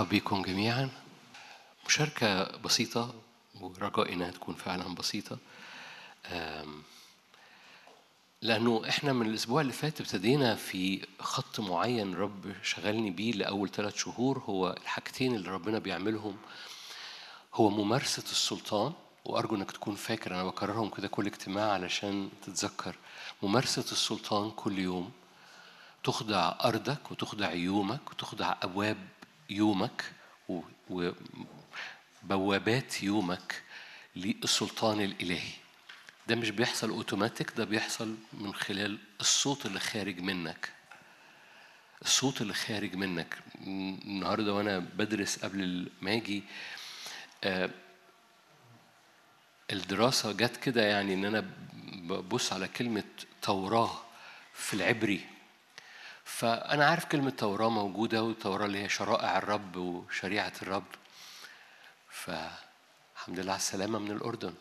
برحب بكم جميعا. مشاركة بسيطة ورجاء إنها تكون فعلا بسيطة. لأنه إحنا من الأسبوع اللي فات ابتدينا في خط معين رب شغلني بيه لأول ثلاث شهور. هو الحاجتين اللي ربنا بيعملهم. هو ممارسة السلطان وأرجو إنك تكون فاكر أنا بكررهم كده كل اجتماع علشان تتذكر. ممارسة السلطان كل يوم تخضع أرضك وتخضع يومك وتخضع أبواب يومك وبوابات يومك للسلطان الإلهي. ده مش بيحصل اوتوماتيك ده بيحصل من خلال الصوت اللي خارج منك. الصوت اللي خارج منك. النهارده وأنا بدرس قبل ما أجي آه، الدراسة جت كده يعني إن أنا ببص على كلمة توراه في العبري. فأنا عارف كلمة توراه موجودة والتوراه اللي هي شرائع الرب وشريعة الرب فالحمد لله على السلامة من الأردن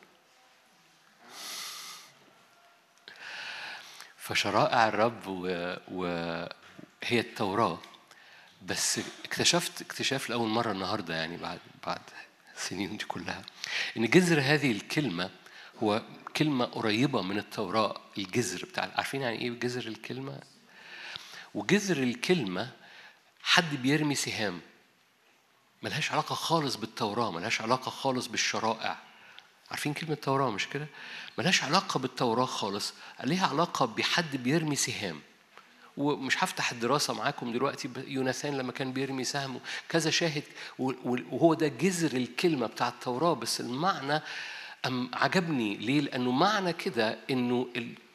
فشرائع الرب. وهي التوراة بس اكتشفت اكتشاف لأول مرة النهاردة يعني بعد بعد السنين دي كلها إن جذر هذه الكلمة هو كلمة قريبة من التوراة الجذر بتاع عارفين يعني إيه جذر الكلمة؟ وجذر الكلمة حد بيرمي سهام. ملهاش علاقة خالص بالتوراة ملهاش علاقة خالص بالشرائع. عارفين كلمة توراة مش كده؟ ملهاش علاقة بالتوراة خالص ليها علاقة بحد بيرمي سهام. ومش هفتح الدراسة معاكم دلوقتي يوناثان لما كان بيرمي سهم كذا شاهد وهو ده جذر الكلمة بتاع التوراة. بس المعنى عجبني. ليه؟ لأنه معنى كده إنه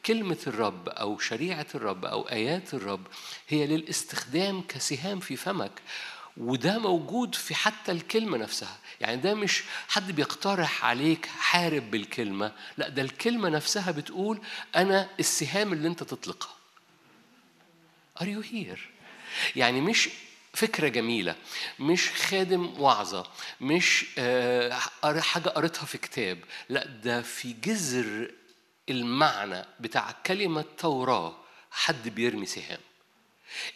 كلمة الرب أو شريعة الرب أو آيات الرب هي للاستخدام كسهام في فمك وده موجود في حتى الكلمة نفسها يعني ده مش حد بيقترح عليك حارب بالكلمة لا ده الكلمة نفسها بتقول أنا السهام اللي أنت تطلقها Are you here؟ يعني مش فكرة جميلة مش خادم وعظة مش آه، حاجة قريتها في كتاب لا ده في جذر المعنى بتاع كلمة توراة حد بيرمي سهام.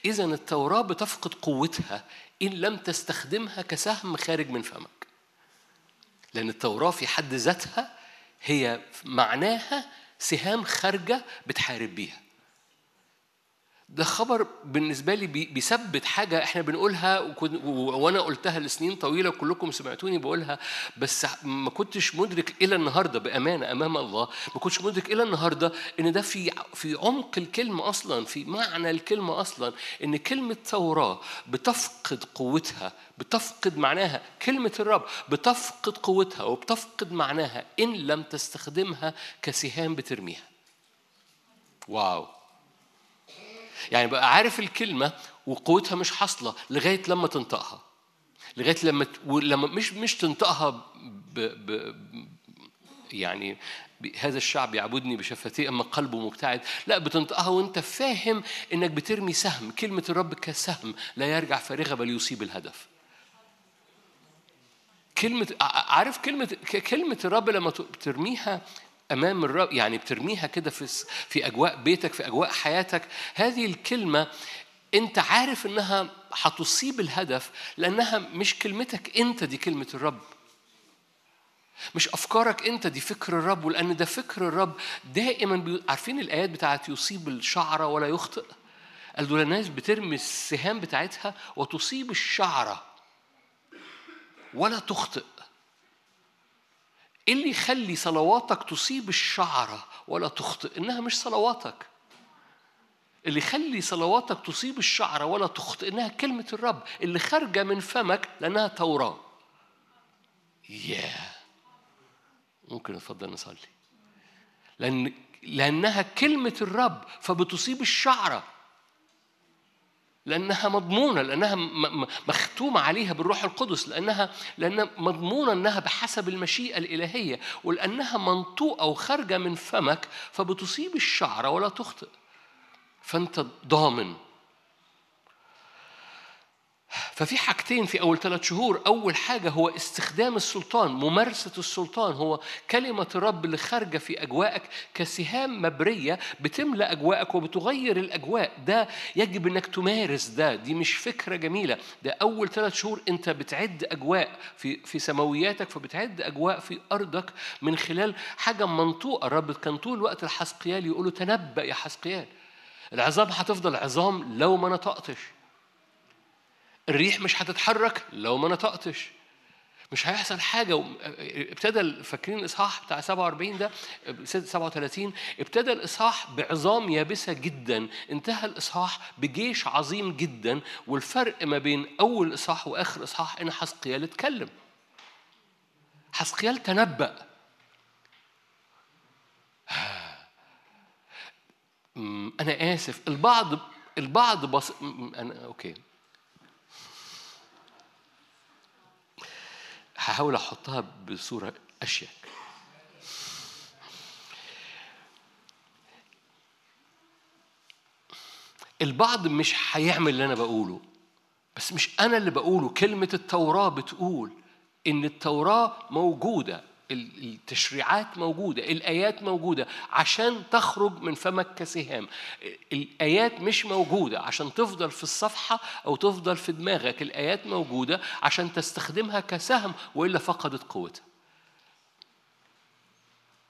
إذا التوراة بتفقد قوتها إن لم تستخدمها كسهم خارج من فمك. لأن التوراة في حد ذاتها هي معناها سهام خارجة بتحارب بيها. ده خبر بالنسبة لي بي- بيثبت حاجة إحنا بنقولها وأنا قلتها لسنين طويلة وكلكم سمعتوني بقولها بس ما كنتش مدرك إلى النهارده بأمانة أمام الله ما كنتش مدرك إلى النهارده إن ده في في عمق الكلمة أصلا في معنى الكلمة أصلا إن كلمة توراة بتفقد قوتها بتفقد معناها كلمة الرب بتفقد قوتها وبتفقد معناها إن لم تستخدمها كسهام بترميها. واو! يعني بقى عارف الكلمة وقوتها مش حاصلة لغاية لما تنطقها. لغاية لما ولما مش مش تنطقها ب ب يعني هذا الشعب يعبدني بشفتيه أما قلبه مبتعد. لا بتنطقها وأنت فاهم إنك بترمي سهم. كلمة الرب كسهم لا يرجع فارغة بل يصيب الهدف. كلمة عارف كلمة كلمة الرب لما ت- أمام الرب يعني بترميها كده في في أجواء بيتك في أجواء حياتك. هذه الكلمة أنت عارف إنها هتصيب الهدف لأنها مش كلمتك أنت دي كلمة الرب. مش أفكارك أنت دي فكر الرب ولأن ده فكر الرب دائما بي... عارفين الآيات بتاعت يصيب الشعرة ولا يخطئ؟ قال دول الناس بترمي السهام بتاعتها وتصيب الشعرة ولا تخطئ. إيه اللي يخلي صلواتك تصيب الشعرة ولا تخطئ؟ إنها مش صلواتك. اللي يخلي صلواتك تصيب الشعرة ولا تخطئ إنها كلمة الرب. اللي خارجة من فمك لأنها توراة. ياه ممكن نتفضل نصلي. لأن لأنها كلمة الرب فبتصيب الشعرة. لأنها مضمونة لأنها مختومة عليها بالروح القدس لأنها لأنها مضمونة أنها بحسب المشيئة الإلهية ولأنها منطوقة وخارجة من فمك فبتصيب الشعرة ولا تخطئ. فأنت ضامن. ففي حاجتين في أول ثلاث شهور. أول حاجة هو استخدام السلطان ممارسة السلطان. هو كلمة الرب اللي خارجة في أجواءك كسهام مبرية بتملأ أجواءك وبتغير الأجواء. ده يجب أنك تمارس ده. دي مش فكرة جميلة. ده أول ثلاث شهور أنت بتعد أجواء في في سماوياتك فبتعد أجواء في أرضك من خلال حاجة منطوقة. الرب كان طول الوقت الحسقيال يقول تنبأ يا حسقيال. العظام هتفضل عظام لو ما نطقتش. الريح مش هتتحرك لو ما نطقتش. مش هيحصل حاجة. ابتدى فاكرين الإصحاح بتاع 47 ده 37 ابتدى الإصحاح بعظام يابسة جدا. انتهى الإصحاح بجيش عظيم جدا. والفرق ما بين أول إصحاح وآخر إصحاح إن حسقيال اتكلم. حسقيال تنبأ. أنا آسف. البعض البعض بص أنا أوكي. هحاول أحطها بصورة أشيك. البعض مش هيعمل اللي أنا بقوله بس مش أنا اللي بقوله. كلمة التوراة بتقول إن التوراة موجودة. التشريعات موجودة الآيات موجودة عشان تخرج من فمك كسهام الآيات مش موجودة عشان تفضل في الصفحة أو تفضل في دماغك. الآيات موجودة عشان تستخدمها كسهم وإلا فقدت قوتها.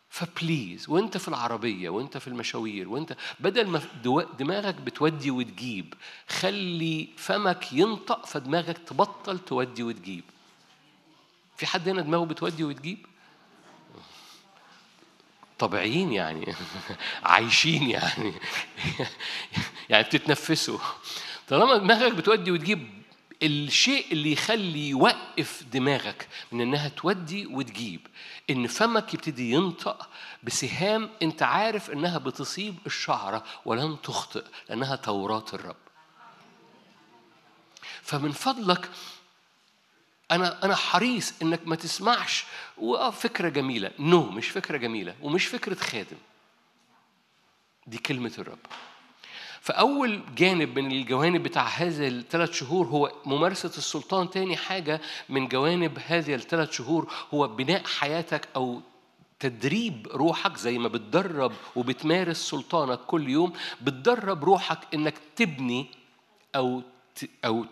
فبليز وأنت في العربية وأنت في المشاوير وأنت بدل ما دماغك بتودي وتجيب خلي فمك ينطق فدماغك تبطل تودي وتجيب. في حد هنا دماغه بتودي وتجيب؟ طبيعيين يعني عايشين يعني. يعني بتتنفسوا. طالما دماغك بتودي وتجيب الشيء اللي يخلي يوقف دماغك من إنها تودي وتجيب إن فمك يبتدي ينطق بسهام أنت عارف إنها بتصيب الشعرة ولن تخطئ لأنها توراة الرب. فمن فضلك أنا أنا حريص إنك ما تسمعش. واه فكره جميلة. نو no, مش فكرة جميلة. ومش فكرة خادم. دي كلمة الرب. فأول جانب من الجوانب بتاع هذه الثلاث شهور هو ممارسة السلطان. تاني حاجة من جوانب هذه الثلاث شهور هو بناء حياتك أو تدريب روحك زي ما بتدرب وبتمارس سلطانك كل يوم. بتدرب روحك إنك تبني أو أو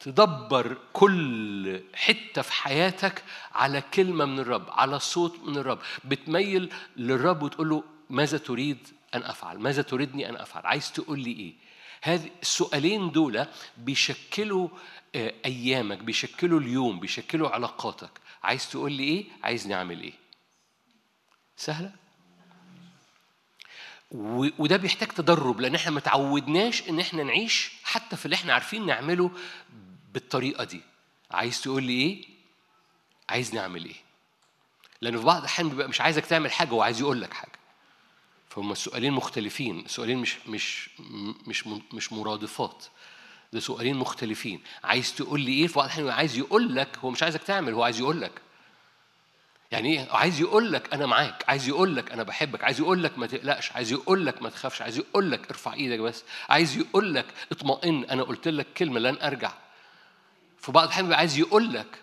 تدبر كل حتة في حياتك على كلمة من الرب على صوت من الرب. بتميل للرب وتقول له ماذا تريد أن أفعل؟ ماذا تريدني أن أفعل؟ عايز تقول لي إيه؟ هذه السؤالين دول بيشكلوا آه، أيامك بيشكلوا اليوم بيشكلوا علاقاتك. عايز تقول لي إيه؟ عايزني أعمل إيه؟ سهلة؟ وده بيحتاج تدرب لأن إحنا ما تعودناش إن إحنا نعيش حتى في اللي إحنا عارفين نعمله بالطريقة دي. عايز تقول لي إيه؟ عايز نعمل إيه؟ لأن في بعض الأحيان بيبقى مش عايزك تعمل حاجة وعايز يقول لك حاجة. فهم السؤالين مختلفين السؤالين مش مش مش مش مرادفات. ده سؤالين مختلفين. عايز تقول لي إيه؟ في بعض الأحيان عايز يقول لك هو مش عايزك تعمل هو عايز يقول لك. يعني إيه؟ عايز يقول لك أنا معاك عايز يقول لك أنا بحبك عايز يقول لك ما تقلقش عايز يقول لك ما تخافش عايز يقول لك ارفع إيدك بس عايز يقول لك اطمئن أنا قلت لك كلمة لن أرجع. في بعض الأحيان بيبقى عايز يقول لك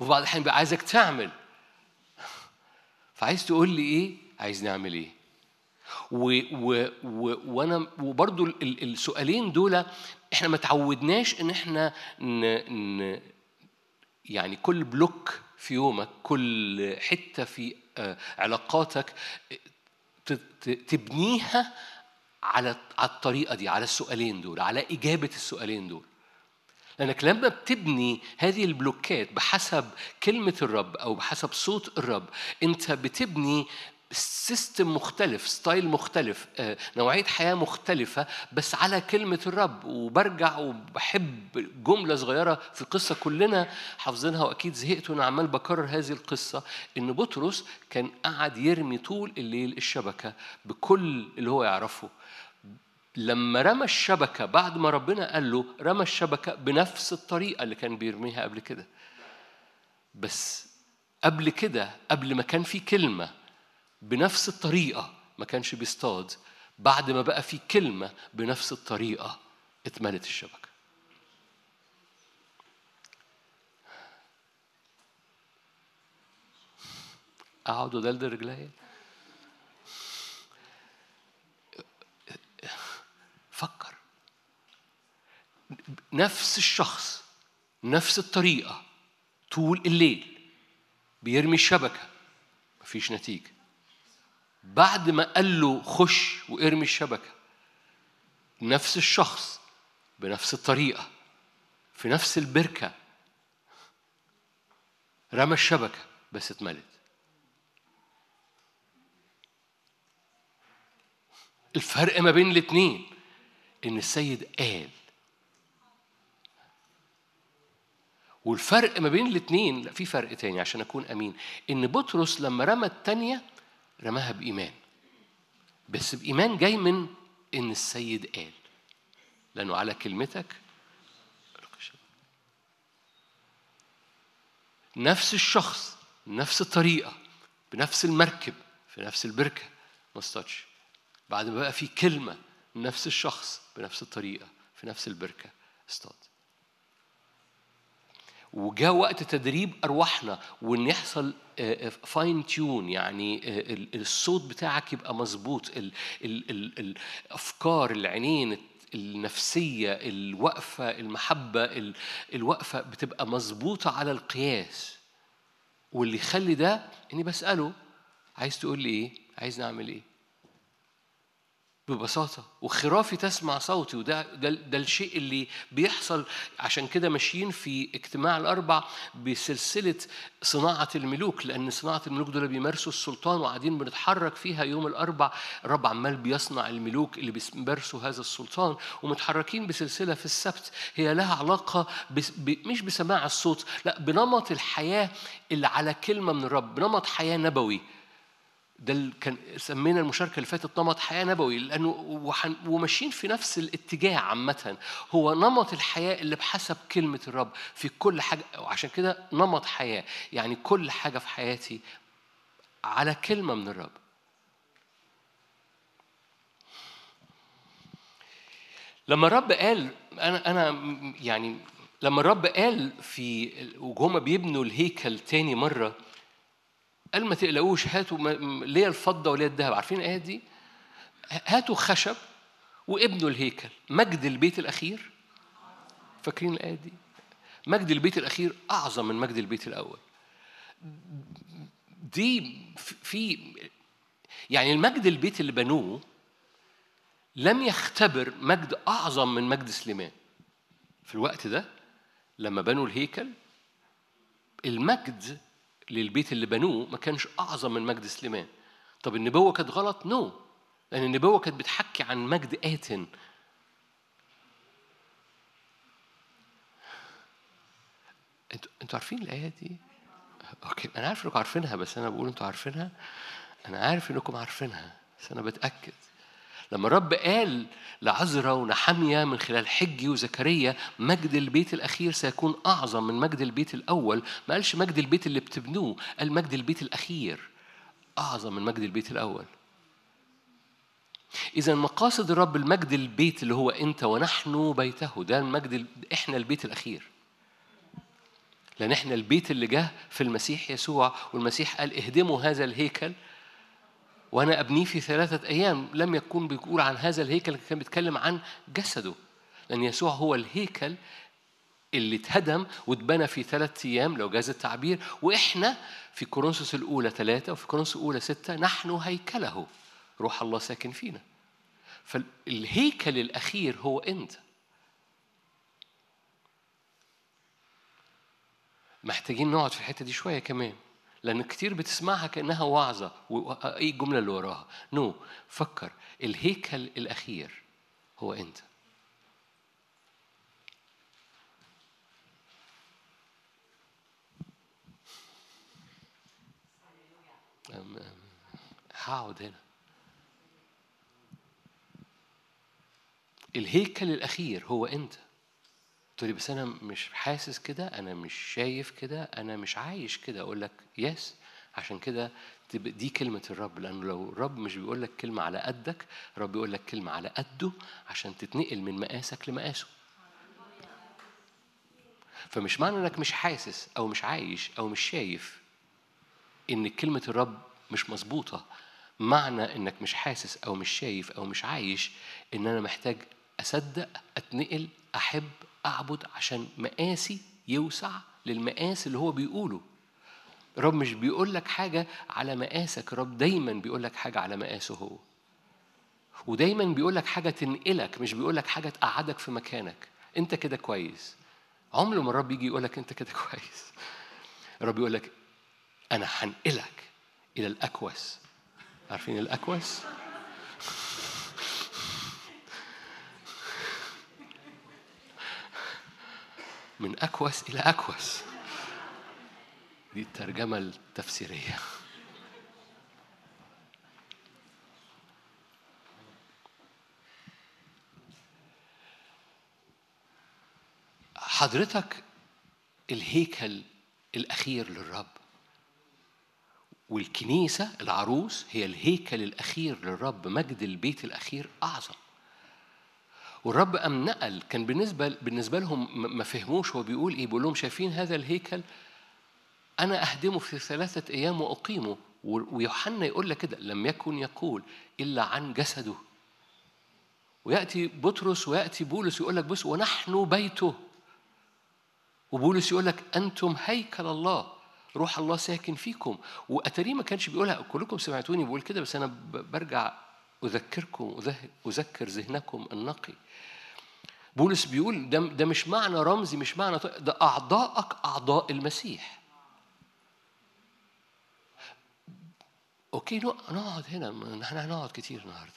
وفي بعض الأحيان بيبقى عايزك تعمل. فعايز تقول لي إيه؟ عايز نعمل إيه؟ و و و وأنا وبرضو السؤالين دول إحنا ما تعودناش إن إحنا ن ن يعني كل بلوك في يومك كل حتة في آه، علاقاتك تبنيها على على الطريقة دي على السؤالين دول على إجابة السؤالين دول. لأنك لما بتبني هذه البلوكات بحسب كلمة الرب أو بحسب صوت الرب أنت بتبني system مختلف style مختلف آه، نوعية حياة مختلفة بس على كلمة الرب. وبرجع وبحب جملة صغيرة في قصة كلنا حافظينها وأكيد زهقت وأنا عمال بكرر هذه القصة إن بطرس كان قاعد يرمي طول الليل الشبكة بكل اللي هو يعرفه. لما رمى الشبكة بعد ما ربنا قال له رمى الشبكة بنفس الطريقة اللي كان بيرميها قبل كده. بس قبل كده قبل ما كان في كلمة بنفس الطريقة ما كانش بيصطاد. بعد ما بقى في كلمة بنفس الطريقة اتملت الشبكة. أقعد ودلدل رجليا فكر. نفس الشخص نفس الطريقة طول الليل بيرمي الشبكة مفيش نتيجة. بعد ما قال له خش وارمي الشبكة نفس الشخص بنفس الطريقة في نفس البركة رمى الشبكة بس اتملت. الفرق ما بين الاتنين إن السيد قال. والفرق ما بين الاتنين لا في فرق تاني عشان أكون أمين. إن بطرس لما رمى التانية رماها بإيمان. بس بإيمان جاي من إن السيد قال. لأنه على كلمتك نفس الشخص نفس الطريقة بنفس المركب في نفس البركة. ما بعد ما بقى في كلمة نفس الشخص بنفس الطريقة في نفس البركة. اصطاد. وجاء وقت تدريب أرواحنا وإن يحصل فاين تيون يعني آه، ال- الصوت بتاعك يبقى مظبوط ال- ال- ال- الأفكار العينين النفسية الوقفة المحبة ال- الوقفة بتبقى مظبوطة على القياس. واللي يخلي ده إني بسأله عايز تقول لي إيه؟ عايز نعمل إيه؟ ببساطة وخرافي تسمع صوتي وده ده, الشيء اللي بيحصل عشان كده ماشيين في اجتماع الأربع بسلسلة صناعة الملوك لأن صناعة الملوك دول بيمارسوا السلطان وقاعدين بنتحرك فيها يوم الأربع الرب عمال بيصنع الملوك اللي بيمارسوا هذا السلطان ومتحركين بسلسلة في السبت هي لها علاقة مش بسماع الصوت لا بنمط الحياة اللي على كلمة من الرب بنمط حياة نبوي. ده كان سمينا المشاركة اللي فاتت نمط حياة نبوي لأنه وماشيين في نفس الاتجاه عامة. هو نمط الحياة اللي بحسب كلمة الرب في كل حاجة وعشان كده نمط حياة. يعني كل حاجة في حياتي على كلمة من الرب. لما الرب قال أنا أنا يعني لما الرب قال في وهم بيبنوا الهيكل تاني مرة قال ما تقلقوش هاتوا ليا الفضة وليا الذهب. عارفين الآية دي؟ هاتوا خشب وابنوا الهيكل. مجد البيت الأخير. فاكرين الآية دي؟ مجد البيت الأخير أعظم من مجد البيت الأول. دي في يعني المجد البيت اللي بنوه لم يختبر مجد أعظم من مجد سليمان. في الوقت ده لما بنوا الهيكل المجد للبيت اللي بنوه ما كانش أعظم من مجد سليمان. طب النبوة كانت غلط؟ نو no. لأن النبوة كانت بتحكي عن مجد ات أنتوا أنتوا عارفين الآية دي؟ أوكي أنا عارف إنكم عارفينها بس أنا بقول أنتوا عارفينها؟ أنا عارف إنكم عارفينها بس أنا بتأكد. لما الرب قال لعزرا ونحمية من خلال حجي وزكريا مجد البيت الأخير سيكون أعظم من مجد البيت الأول. ما قالش مجد البيت اللي بتبنوه قال مجد البيت الأخير أعظم من مجد البيت الأول. إذا مقاصد الرب المجد البيت اللي هو أنت ونحن بيته ده المجد ال- إحنا البيت الأخير. لأن إحنا البيت اللي جه في المسيح يسوع والمسيح قال اهدموا هذا الهيكل وأنا أبنيه في ثلاثة أيام لم يكن بيقول عن هذا الهيكل كان بيتكلم عن جسده. لأن يسوع هو الهيكل اللي اتهدم واتبنى في ثلاثة أيام لو جاز التعبير. وإحنا في كورنثوس الأولى ثلاثة وفي كورنثوس الأولى ستة نحن هيكله. روح الله ساكن فينا. فالهيكل الأخير هو أنت. محتاجين نقعد في الحتة دي شوية كمان. لأن كتير بتسمعها كأنها وعظة وإيه الجملة اللي وراها. نو no. فكر. الهيكل الأخير هو أنت. هقعد هنا. الهيكل الأخير هو أنت. تقول لي بس أنا مش حاسس كده أنا مش شايف كده أنا مش عايش كده. أقول لك يس عشان كده دي كلمة الرب لأنه لو الرب مش بيقول لك كلمة على قدك الرب بيقول لك كلمة على قده عشان تتنقل من مقاسك لمقاسه. فمش معنى إنك مش حاسس أو مش عايش أو مش شايف إن كلمة الرب مش مظبوطة. معنى إنك مش حاسس أو مش شايف أو مش عايش إن أنا محتاج أصدق أتنقل أحب أعبد عشان مقاسي يوسع للمقاس اللي هو بيقوله. الرب مش بيقول لك حاجة على مقاسك الرب دايما بيقول لك حاجة على مقاسه هو. ودايما بيقول لك حاجة تنقلك مش بيقول لك حاجة تقعدك في مكانك. أنت كده كويس. عمر ما الرب يجي يقول لك أنت كده كويس. الرب يقول لك أنا هنقلك إلى الأكوس. عارفين الأكوس؟ من أكوس إلى أكوس. دي الترجمة التفسيرية. حضرتك الهيكل الأخير للرب والكنيسة العروس هي الهيكل الأخير للرب مجد البيت الأخير أعظم. والرب أم نقل كان بالنسبة بالنسبة لهم ما فهموش هو بيقول إيه بيقول لهم شايفين هذا الهيكل أنا أهدمه في ثلاثة أيام وأقيمه. ويوحنا يقول لك كده لم يكن يقول إلا عن جسده. ويأتي بطرس ويأتي بولس يقول لك بص ونحن بيته. وبولس يقول لك أنتم هيكل الله روح الله ساكن فيكم. وأتاريه ما كانش بيقولها كلكم سمعتوني بقول كده بس أنا برجع أذكركم أذكر ذهنكم النقي. بولس بيقول ده, ده مش معنى رمزي مش معنى ده أعضائك أعضاء المسيح. أوكي نقعد هنا إحنا هنقعد كتير النهارده.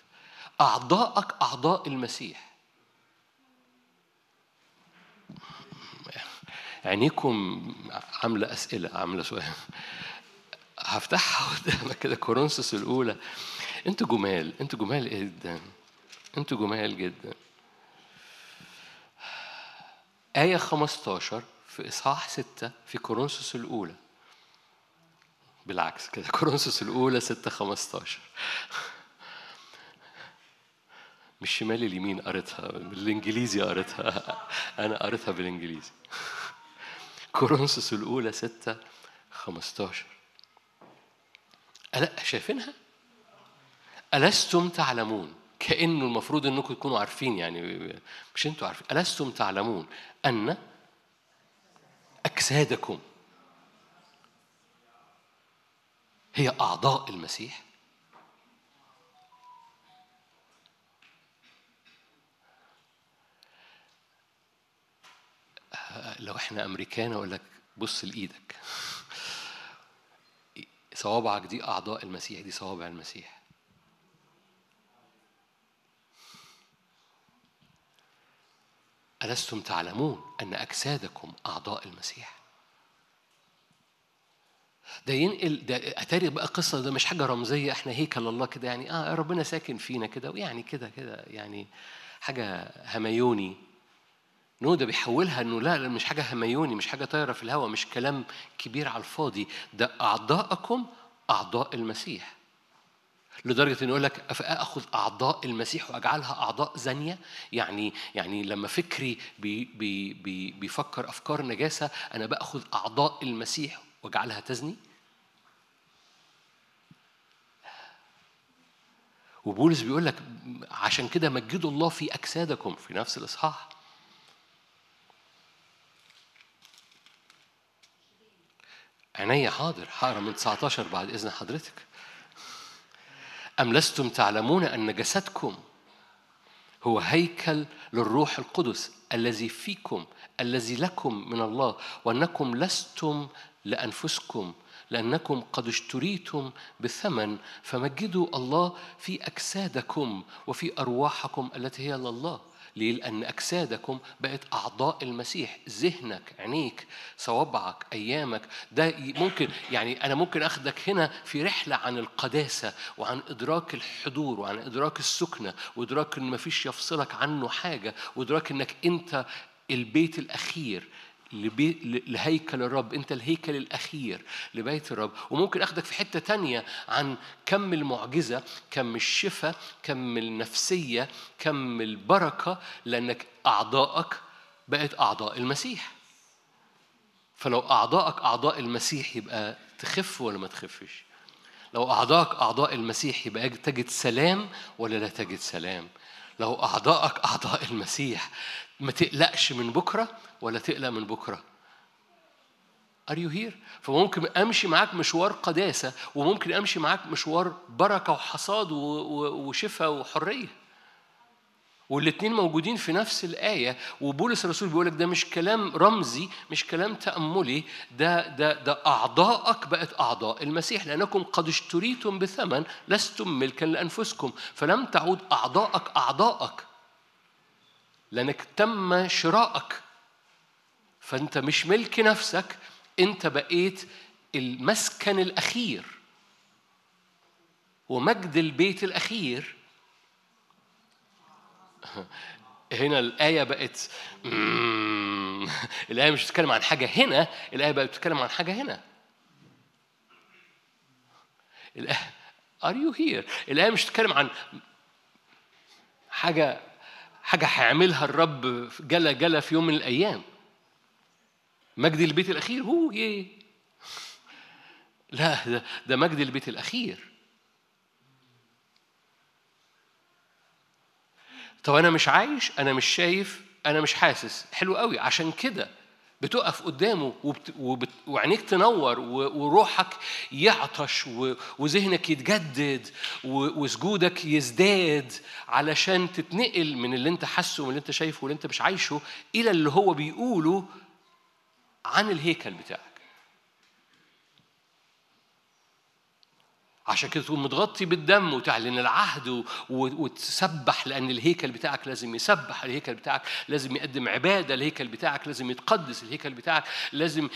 أعضائك أعضاء المسيح. عينيكم عاملة أسئلة عاملة سؤال. هفتحها قدامك كده كورنثوس الأولى. أنتوا جمال أنتوا جمال جدا؟ أنتوا جمال جدا. آية 15 في إصحاح 6 في كورنثوس الأولى. بالعكس كده كورنثوس الأولى 6 15 مش شمال اليمين قريتها بالإنجليزي قريتها. أنا قريتها بالإنجليزي. كورنثوس الأولى 6 15 ألا شايفينها؟ ألستم تعلمون؟ كأنه المفروض أنكم تكونوا عارفين يعني مش أنتوا عارفين ألستم تعلمون أن أجسادكم هي أعضاء المسيح؟ لو إحنا أمريكان أقول لك بص لإيدك. صوابعك دي أعضاء المسيح دي صوابع المسيح. ألستم تعلمون أن أجسادكم أعضاء المسيح؟ ده ينقل ده أتاري بقى قصة ده مش حاجة رمزية إحنا هيكل الله كده يعني آه ربنا ساكن فينا كده ويعني كده كده يعني حاجة هميوني. نو ده بيحولها إنه لا مش حاجة هميوني مش حاجة طايرة في الهواء مش كلام كبير على الفاضي. ده أعضاءكم أعضاء المسيح. لدرجة انه يقول لك أخذ أعضاء المسيح وأجعلها أعضاء زانية؟ يعني يعني لما فكري بي بي بي بيفكر أفكار نجاسة أنا بأخذ أعضاء المسيح وأجعلها تزني؟ وبولس بيقول لك عشان كده مجدوا الله في أجسادكم في نفس الإصحاح. عيني حاضر حقرا من 19 بعد إذن حضرتك. أم لستم تعلمون أن جسدكم هو هيكل للروح القدس الذي فيكم الذي لكم من الله وأنكم لستم لأنفسكم لأنكم قد اشتريتم بثمن فمجدوا الله في أجسادكم وفي أرواحكم التي هي لله. ليه؟ لأن أجسادكم بقت أعضاء المسيح ذهنك عينيك صوابعك أيامك ده ممكن يعني أنا ممكن أخدك هنا في رحلة عن القداسة وعن إدراك الحضور وعن إدراك السكنة وإدراك إن مفيش يفصلك عنه حاجة وإدراك إنك أنت البيت الأخير لهيكل الرب. انت الهيكل الأخير لبيت الرب. وممكن أخدك في حتة تانية عن كم المعجزة كم الشفاء كم النفسية كم البركة لأنك أعضائك بقت أعضاء المسيح. فلو أعضائك أعضاء المسيح يبقى تخف ولا ما تخفش؟ لو أعضائك أعضاء المسيح يبقى تجد سلام ولا لا تجد سلام؟ لو أعضائك أعضاء المسيح ما تقلقش من بكرة ولا تقلق من بكرة. Are you here؟ فممكن أمشي معاك مشوار قداسة وممكن أمشي معاك مشوار بركة وحصاد وشفاء وحرية. والاثنين موجودين في نفس الآية وبولس الرسول بيقول لك ده مش كلام رمزي مش كلام تأملي ده ده ده أعضاءك بقت أعضاء المسيح لأنكم قد اشتريتم بثمن لستم ملكا لأنفسكم فلم تعود أعضاءك أعضاءك لأنك تم شراءك. فأنت مش ملك نفسك أنت بقيت المسكن الأخير. ومجد البيت الأخير. هنا الآية بقت الآية مش بتتكلم عن حاجة هنا الآية بقت بتتكلم عن حاجة هنا. الآية Are you here؟ الآية مش بتتكلم عن حاجة حاجة هيعملها الرب جلا جلا في يوم من الأيام. مجد البيت الأخير هو يه لا ده, ده مجد البيت الأخير. طب أنا مش عايش أنا مش شايف أنا مش حاسس. حلو قوي. عشان كده بتقف قدامه وبت... وبت... وعينيك تنور و... وروحك يعطش و... وذهنك يتجدد و... وسجودك يزداد علشان تتنقل من اللي أنت حاسه ومن اللي أنت شايفه واللي أنت مش عايشه إلى اللي هو بيقوله عن الهيكل بتاعك. عشان كده تكون متغطي بالدم وتعلن العهد وتسبح لأن الهيكل بتاعك لازم يسبح الهيكل بتاعك لازم يقدم عبادة الهيكل بتاعك لازم يتقدس الهيكل بتاعك لازم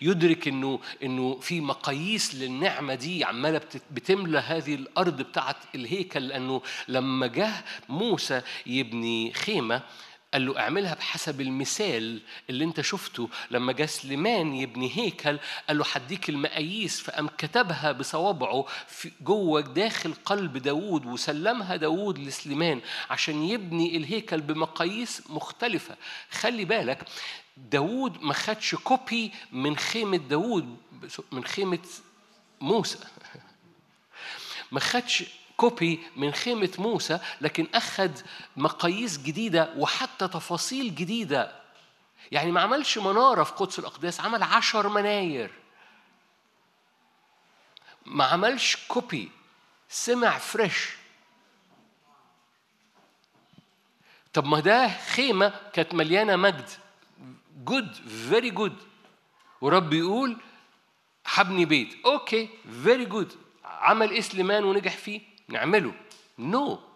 يدرك إنه إنه في مقاييس للنعمة دي عمالة بتملى هذه الأرض بتاعت الهيكل لأنه لما جه موسى يبني خيمة قال له أعملها بحسب المثال اللي أنت شفته. لما جه سليمان يبني هيكل قال له هديك المقاييس. فقام كتبها بصوابعه في جوه داخل قلب داوود وسلمها داوود لسليمان عشان يبني الهيكل بمقاييس مختلفة. خلي بالك داوود ما خدش كوبي من خيمة داوود من خيمة موسى. ما خدش copy من خيمة موسى لكن أخذ مقاييس جديدة وحتى تفاصيل جديدة. يعني ما عملش منارة في قدس الأقداس عمل عشر مناير. ما عملش copy سمع fresh. طب ما ده خيمة كانت مليانة مجد. good very good ورب يقول حبني بيت. okay very good عمل إيه سليمان ونجح فيه؟ نعمله no no.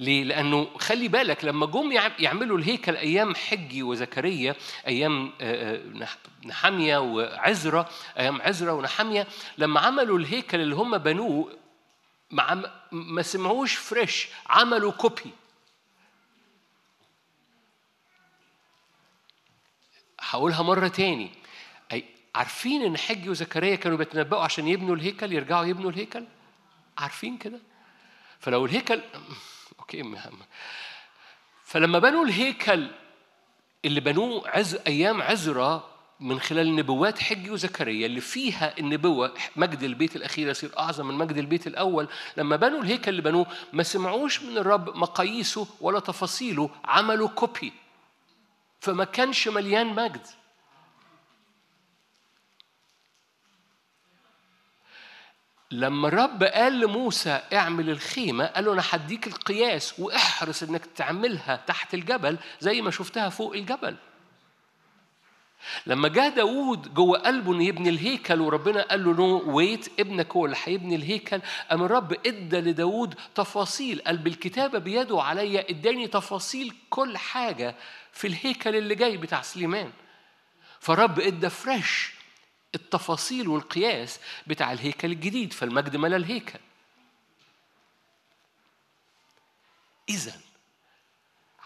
ليه؟ لأنه خلي بالك لما جم يعملوا الهيكل أيام حجي وزكريا أيام نحمية وعزرة أيام عزرة ونحمية لما عملوا الهيكل اللي هم بنوه ما, ما سمعوش fresh عملوا copy هقولها مرة تاني عارفين إن حجي وزكريا كانوا بيتنبأوا عشان يبنوا الهيكل يرجعوا يبنوا الهيكل؟ عارفين كده؟ فلو الهيكل okay مهم. فلما بنوا الهيكل اللي بنوه عز- أيام عزرا من خلال نبوات حجي وزكريا اللي فيها النبوة مجد البيت الأخير يصير أعظم من مجد البيت الأول لما بنوا الهيكل اللي بنوه ما سمعوش من الرب مقاييسه ولا تفاصيله عملوا copy فما كانش مليان مجد. لما الرب قال لموسى اعمل الخيمة قال له أنا هديك القياس واحرص إنك تعملها تحت الجبل زي ما شفتها فوق الجبل. لما جاء داوود جوه قلبه إنه يبني الهيكل وربنا قال له نو ويت ابنك هو اللي هيبني الهيكل قام الرب إدى لداوود تفاصيل قال بالكتابة بيده عليا إداني تفاصيل كل حاجة في الهيكل اللي جاي بتاع سليمان فرب إدى فريش التفاصيل والقياس بتاع الهيكل الجديد فالمجد ملا الهيكل. إذا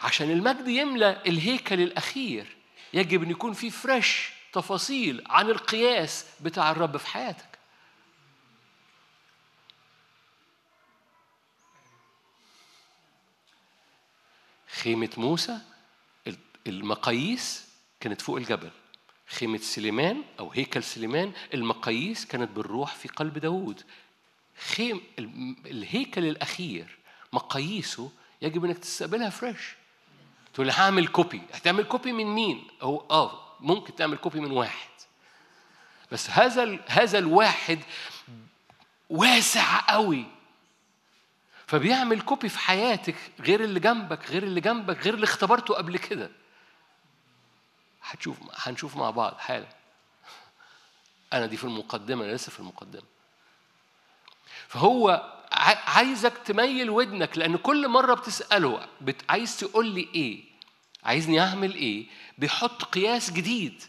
عشان المجد يملى الهيكل الأخير يجب أن يكون في فريش تفاصيل عن القياس بتاع الرب في حياتك. خيمة موسى المقاييس كانت فوق الجبل. خيمة سليمان أو هيكل سليمان المقاييس كانت بالروح في قلب داود خيم الهيكل الأخير مقاييسه يجب إنك تستقبلها fresh تقول لي هعمل copy هتعمل copy من مين؟ هو آه ممكن تعمل copy من واحد. بس هذا هذا الواحد واسع قوي. فبيعمل كوبي في حياتك غير اللي جنبك غير اللي جنبك غير اللي اختبرته قبل كده. هتشوف هنشوف مع بعض حالا. أنا دي في المقدمة أنا لسه في المقدمة. فهو عايزك تميل ودنك لأن كل مرة بتسأله بت... عايز تقول لي إيه؟ عايزني أعمل إيه؟ بيحط قياس جديد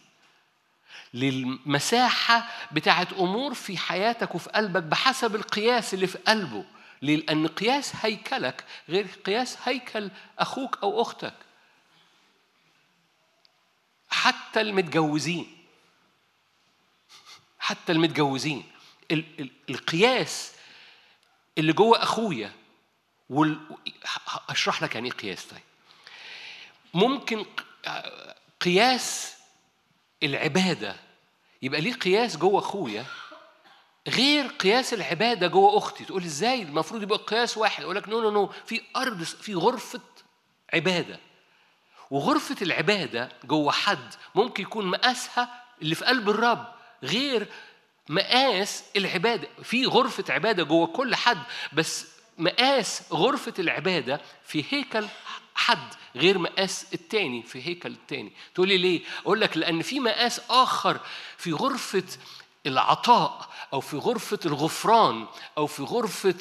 للمساحة بتاعت أمور في حياتك وفي قلبك بحسب القياس اللي في قلبه. لأن قياس هيكلك غير قياس هيكل أخوك أو أختك. حتى المتجوزين. حتى المتجوزين. القياس اللي جوه أخويا وال... أشرح لك يعني إيه قياس طيب. ممكن قياس العبادة يبقى ليه قياس جوه أخويا غير قياس العبادة جوه أختي. تقول إزاي؟ المفروض يبقى قياس واحد. أقول لك no no no في أرض في غرفة عبادة. وغرفة العبادة جوه حد ممكن يكون مقاسها اللي في قلب الرب غير مقاس العبادة. في غرفة عبادة جوه كل حد بس مقاس غرفة العبادة في هيكل حد غير مقاس التاني في هيكل التاني. تقول لي ليه؟ أقول لك لأن في مقاس آخر في غرفة العطاء أو في غرفة الغفران أو في غرفة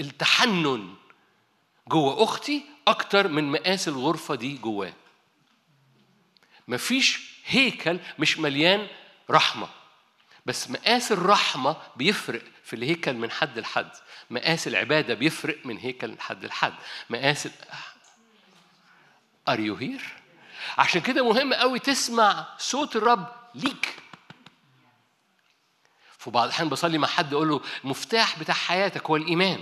التحنن. جوه أختي أكتر من مقاس الغرفة دي جواه مفيش هيكل مش مليان رحمة بس مقاس الرحمة بيفرق في الهيكل من حد لحد مقاس العبادة بيفرق من هيكل من حد لحد مقاس. Are you here؟ عشان كده مهم قوي تسمع صوت الرب ليك في بعض الأحيان بصلي مع حد أقول له المفتاح بتاع حياتك هو الإيمان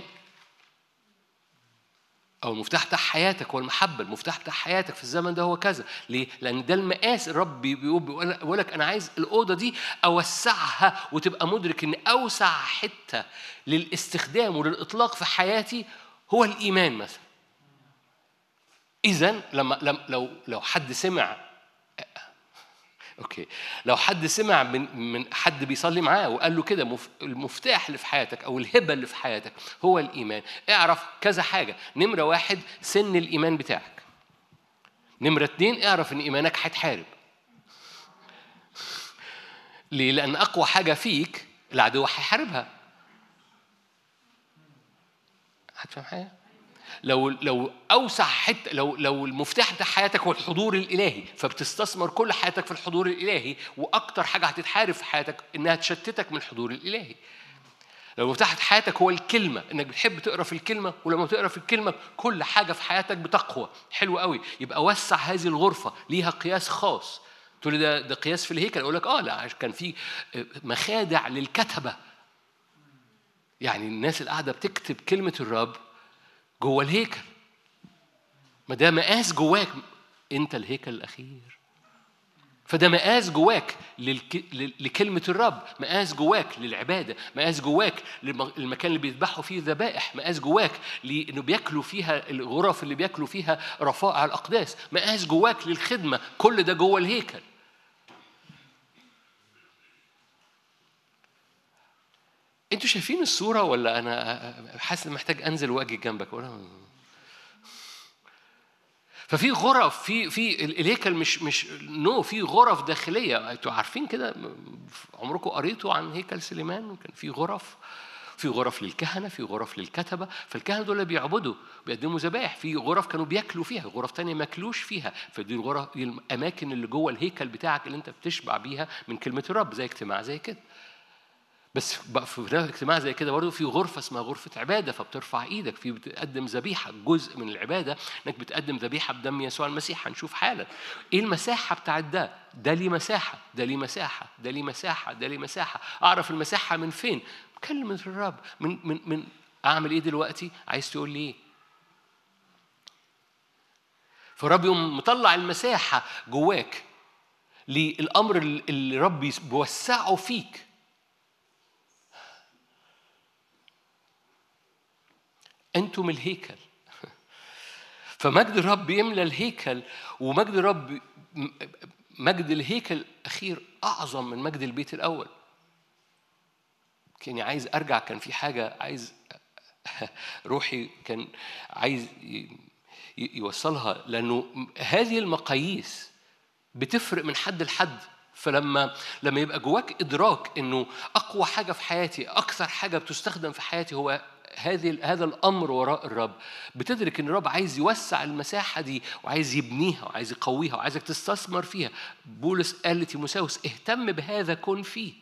أو المفتاح بتاع حياتك هو المحبة، المفتاح بتاع حياتك في الزمن ده هو كذا، ليه؟ لأن ده المقاس الرب بيقول لك أنا عايز الأوضة دي أوسعها وتبقى مدرك إن أوسع حتة للاستخدام وللإطلاق في حياتي هو الإيمان مثلا. إذا لما لو لو حد سمع أوكي. لو حد سمع من من حد بيصلي معاه وقال له كده المفتاح اللي في حياتك أو الهبة اللي في حياتك هو الإيمان. اعرف كذا حاجة. نمرة واحد سن الإيمان بتاعك. نمرة اتنين اعرف إن إيمانك هيتحارب. ليه؟ لأن أقوى حاجة فيك العدو هيحاربها. هتفهم حاجة؟ لو لو أوسع حتة لو لو المفتاح بتاع حياتك هو الحضور الإلهي فبتستثمر كل حياتك في الحضور الإلهي وأكتر حاجة هتتحارب في حياتك إنها تشتتك من الحضور الإلهي. لو مفتاح حياتك هو الكلمة إنك بتحب تقرأ في الكلمة ولما تقرأ في الكلمة كل حاجة في حياتك بتقوى. حلو قوي. يبقى وسع هذه الغرفة ليها قياس خاص. تقول لي ده ده قياس في الهيكل؟ أقول لك آه لا كان في مخادع للكتبة. يعني الناس اللي قاعدة بتكتب كلمة الرب جوه الهيكل. ما ده مقاس جواك. انت الهيكل الأخير. فده مقاس جواك للك... لكلمة الرب. مقاس جواك للعبادة. مقاس جواك للمكان اللي بيذبحوا فيه ذبائح مقاس جواك لأنه بياكلوا فيها الغرف اللي بياكلوا فيها رفائع الأقداس. مقاس جواك للخدمة. كل ده جوه الهيكل. أنتوا شايفين الصورة ولا أنا حاسس محتاج أنزل وأجي جنبك؟ ولا ففي غرف في في الهيكل مش مش نو في غرف داخلية. أنتوا عارفين كده؟ عمركم قريتوا عن هيكل سليمان؟ كان في غرف في غرف للكهنة في غرف للكتبة. فالكهنة دول بيعبدوا بيقدموا ذبائح في غرف كانوا بياكلوا فيها غرف تانية ما ياكلوش فيها. فدي الغرف دي الأماكن اللي جوه الهيكل بتاعك اللي أنت بتشبع بيها من كلمة الرب. زي اجتماع زي كده. بس في اجتماع زي كده برضه في غرفة اسمها غرفة عبادة فبترفع إيدك. في بتقدم ذبيحة جزء من العبادة إنك بتقدم ذبيحة بدم يسوع المسيح. هنشوف حالا. إيه المساحة بتاعت ده؟ ده ليه مساحة ده ليه مساحة ده ليه مساحة ده ليه مساحة. أعرف المساحة من فين؟ كلمة الرب. من من من أعمل إيه دلوقتي؟ عايز تقول لي إيه؟ فالرب يوم مطلع المساحة جواك للأمر اللي رب بيوسعه فيك. أنتم الهيكل. فمجد الرب يملى الهيكل ومجد الرب مجد الهيكل الاخير أعظم من مجد البيت الأول. كاني عايز أرجع كان في حاجة عايز روحي كان عايز يوصلها لأنه هذه المقاييس بتفرق من حد لحد. فلما لما يبقى جواك إدراك إنه أقوى حاجة في حياتي أكثر حاجة بتستخدم في حياتي هو هذه هذا الأمر وراء الرب بتدرك إن الرب عايز يوسع المساحة دي وعايز يبنيها وعايز يقويها وعايزك تستثمر فيها بولس قال لتيموساوس اهتم بهذا كن فيه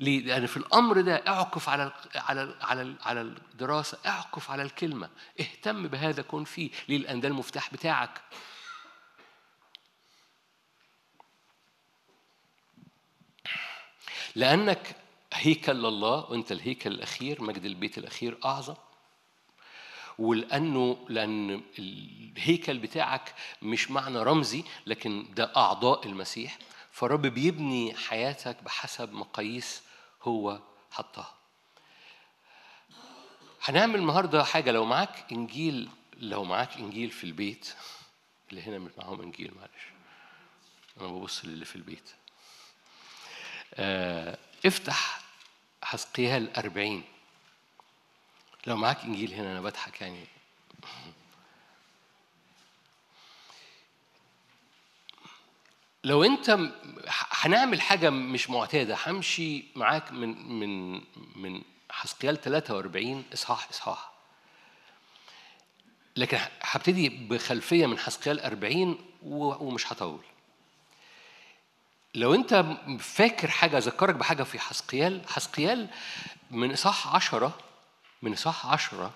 ليه؟ لأن في الأمر ده اعكف على على على على الدراسة، اعكف على الكلمة، اهتم بهذا كن فيه، ليه؟ لأن ده المفتاح بتاعك. لأنك هيكل لله وأنت الهيكل الأخير مجد البيت الأخير أعظم. ولأنه لأن الهيكل بتاعك مش معنى رمزي لكن ده أعضاء المسيح. فالرب بيبني حياتك بحسب مقاييس هو حطها. هنعمل النهارده حاجة لو معاك إنجيل لو معاك إنجيل في البيت اللي هنا مش معاهم إنجيل معلش. أنا ببص للي في البيت. آه افتح حسقيال أربعين لو معاك إنجيل هنا أنا بضحك يعني. لو أنت هنعمل حاجة مش معتادة. همشي معاك من من من حسقيال 43 إصحاح إصحاح. لكن هبتدي بخلفية من حسقيال 40 ومش هطول. لو انت فاكر حاجة اذكرك بحاجة في حسقيال حسقيال من إصحاح 10 من إصحاح 10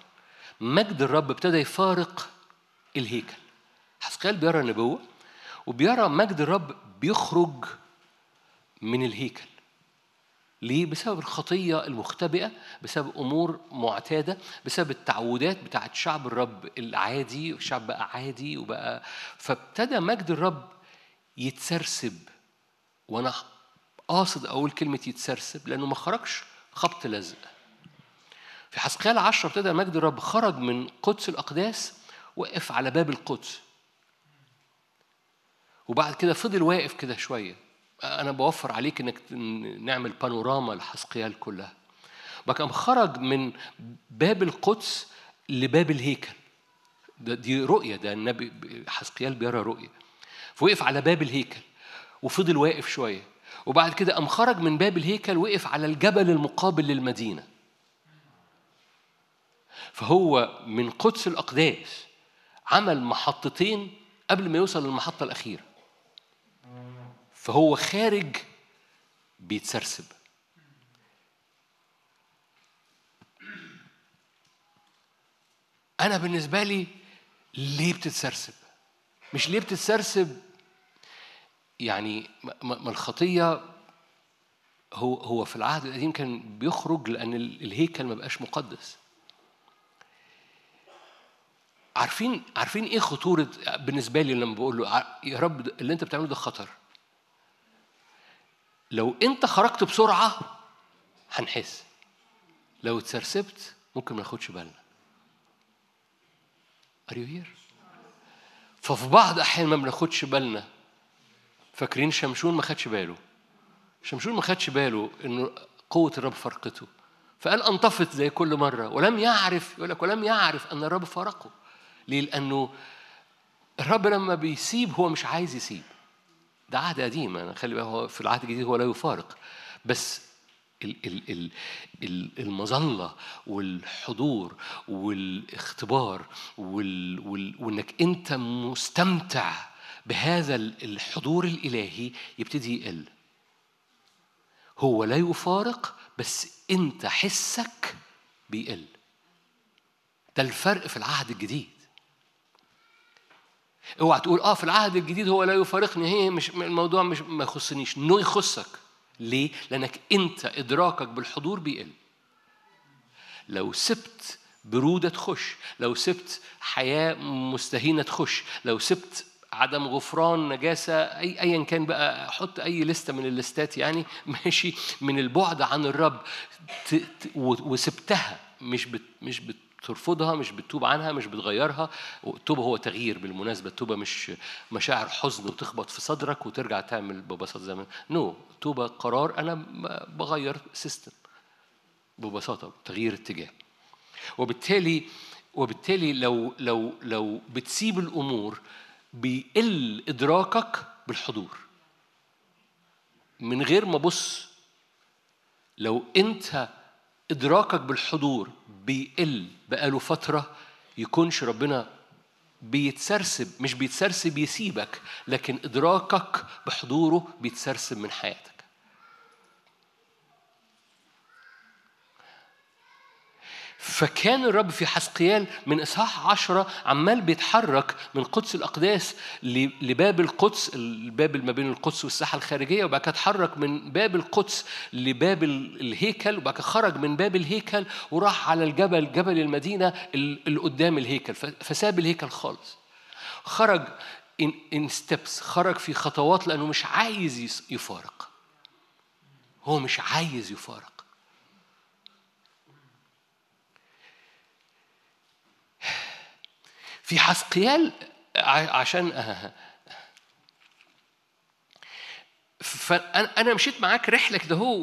مجد الرب ابتدى يفارق الهيكل حسقيال بيرى النبوه وبيرى مجد الرب بيخرج من الهيكل ليه؟ بسبب الخطية المختبئة بسبب أمور معتادة بسبب التعودات بتاعت شعب الرب العادي الشعب بقى عادي وبقى فابتدى مجد الرب يتسرسب وأنا قاصد أقول كلمة يتسرسب لأنه ما خرجش خبط لزق. في حسقيال عشرة ابتدى مجد الرب خرج من قدس الأقداس وقف على باب القدس. وبعد كده فضل واقف كده شوية. أنا بوفر عليك إنك نعمل بانوراما لحسقيال كلها. بقى خرج من باب القدس لباب الهيكل. ده دي رؤية ده النبي حسقيال بيرى رؤية. فوقف على باب الهيكل. وفضل واقف شوية. وبعد كده قام خرج من باب الهيكل وقف على الجبل المقابل للمدينة. فهو من قدس الأقداس عمل محطتين قبل ما يوصل للمحطة الأخيرة. فهو خارج بيتسرسب. أنا بالنسبة لي ليه بتتسرسب؟ مش ليه بتتسرسب يعني ما الخطية هو هو في العهد القديم كان بيخرج لأن الهيكل ما بقاش مقدس. عارفين عارفين إيه خطورة بالنسبة لي لما بقول له يا رب اللي أنت بتعمله ده خطر. لو أنت خرجت بسرعة هنحس لو اتسرسبت ممكن ما ناخدش بالنا Are you here؟ ففي بعض احيان ما بناخدش بالنا فاكرين شمشون ما خدش باله. شمشون ما خدش باله إنه قوة الرب فرقته. فقال انطفت زي كل مرة ولم يعرف يقول لك ولم يعرف أن الرب فارقه. ليه؟ لأنه الرب لما بيسيب هو مش عايز يسيب. ده عهد قديم أنا خلي هو في العهد الجديد هو لا يفارق. بس المظلة والحضور والاختبار وإنك أنت مستمتع بهذا الحضور الإلهي يبتدي يقل هو لا يفارق بس أنت حسك بيقل ده الفرق في العهد الجديد. اوعى تقول آه في العهد الجديد هو لا يفارقني. هي مش الموضوع مش ما يخصنيش. إنه يخصك. ليه؟ لأنك أنت إدراكك بالحضور بيقل لو سبت برودة تخش لو سبت حياة مستهينة تخش لو سبت عدم غفران نجاسة أي أيا كان بقى حط أي list ة من الليستات يعني ماشي من البعد عن الرب وسبتها مش بت مش بترفضها مش بتتوب عنها مش بتغيرها التوبة هو تغيير بالمناسبة التوبة مش مشاعر حزن وتخبط في صدرك وترجع تعمل ببساطة زي ما no no. توبة قرار أنا بغير system ببساطة تغيير اتجاه وبالتالي وبالتالي لو لو لو بتسيب الأمور بيقل إدراكك بالحضور. من غير ما بص لو أنت إدراكك بالحضور بيقل بقاله فترة يكونش ربنا بيتسرسب مش بيتسرسب يسيبك لكن إدراكك بحضوره بيتسرسب من حياتك. فكان الرب في حسقيال من إصحاح عشرة عمال بيتحرك من قدس الأقداس لباب القدس الباب ما بين القدس والساحة الخارجية وبعد كده اتحرك من باب القدس لباب الهيكل وبعد كده خرج من باب الهيكل وراح على الجبل جبل المدينة اللي قدام الهيكل فساب الهيكل خالص. خرج ان ستيبس خرج في خطوات لأنه مش عايز يفارق. هو مش عايز يفارق. في حسقيال عشان فانا مشيت معاك رحلة كده هو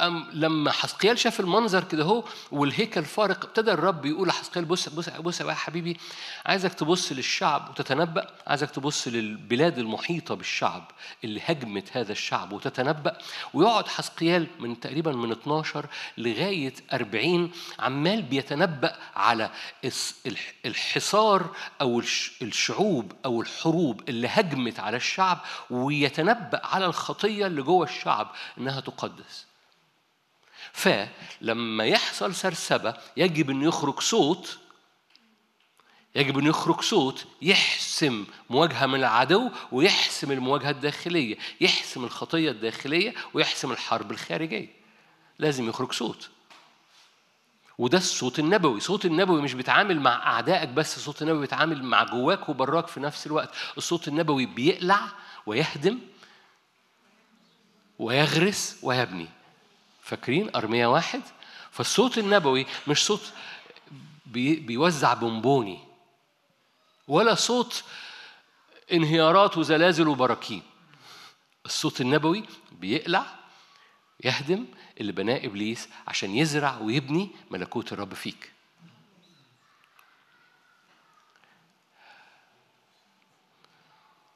ولما حسقيال شاف المنظر كده هو والهيكل فارق ابتدى الرب يقول لحسقيال بص بص بص بقى حبيبي عايزك تبص للشعب وتتنبأ عايزك تبص للبلاد المحيطة بالشعب اللي هجمت هذا الشعب وتتنبأ. ويقعد حسقيال من تقريبا من 12 لغاية 40 عمال بيتنبأ على الحصار أو الشعوب أو الحروب اللي هجمت على الشعب ويتنبأ على الخطر الخطية اللي جوه الشعب إنها تقدس. فلما يحصل سرسبة يجب أن يخرج صوت يجب أن يخرج صوت يحسم مواجهة من العدو ويحسم المواجهة الداخلية يحسم الخطية الداخلية ويحسم الحرب الخارجية. لازم يخرج صوت. وده الصوت النبوي. صوت النبوي مش بيتعامل مع أعدائك بس الصوت النبوي بيتعامل مع جواك وبراك في نفس الوقت. الصوت النبوي بيقلع ويهدم ويغرس ويبني. فاكرين؟ أرمية واحد. فالصوت النبوي مش صوت بيوزع بونبوني ولا صوت انهيارات وزلازل وبراكين. الصوت النبوي بيقلع يهدم اللي بناه إبليس عشان يزرع ويبني ملكوت الرب فيك.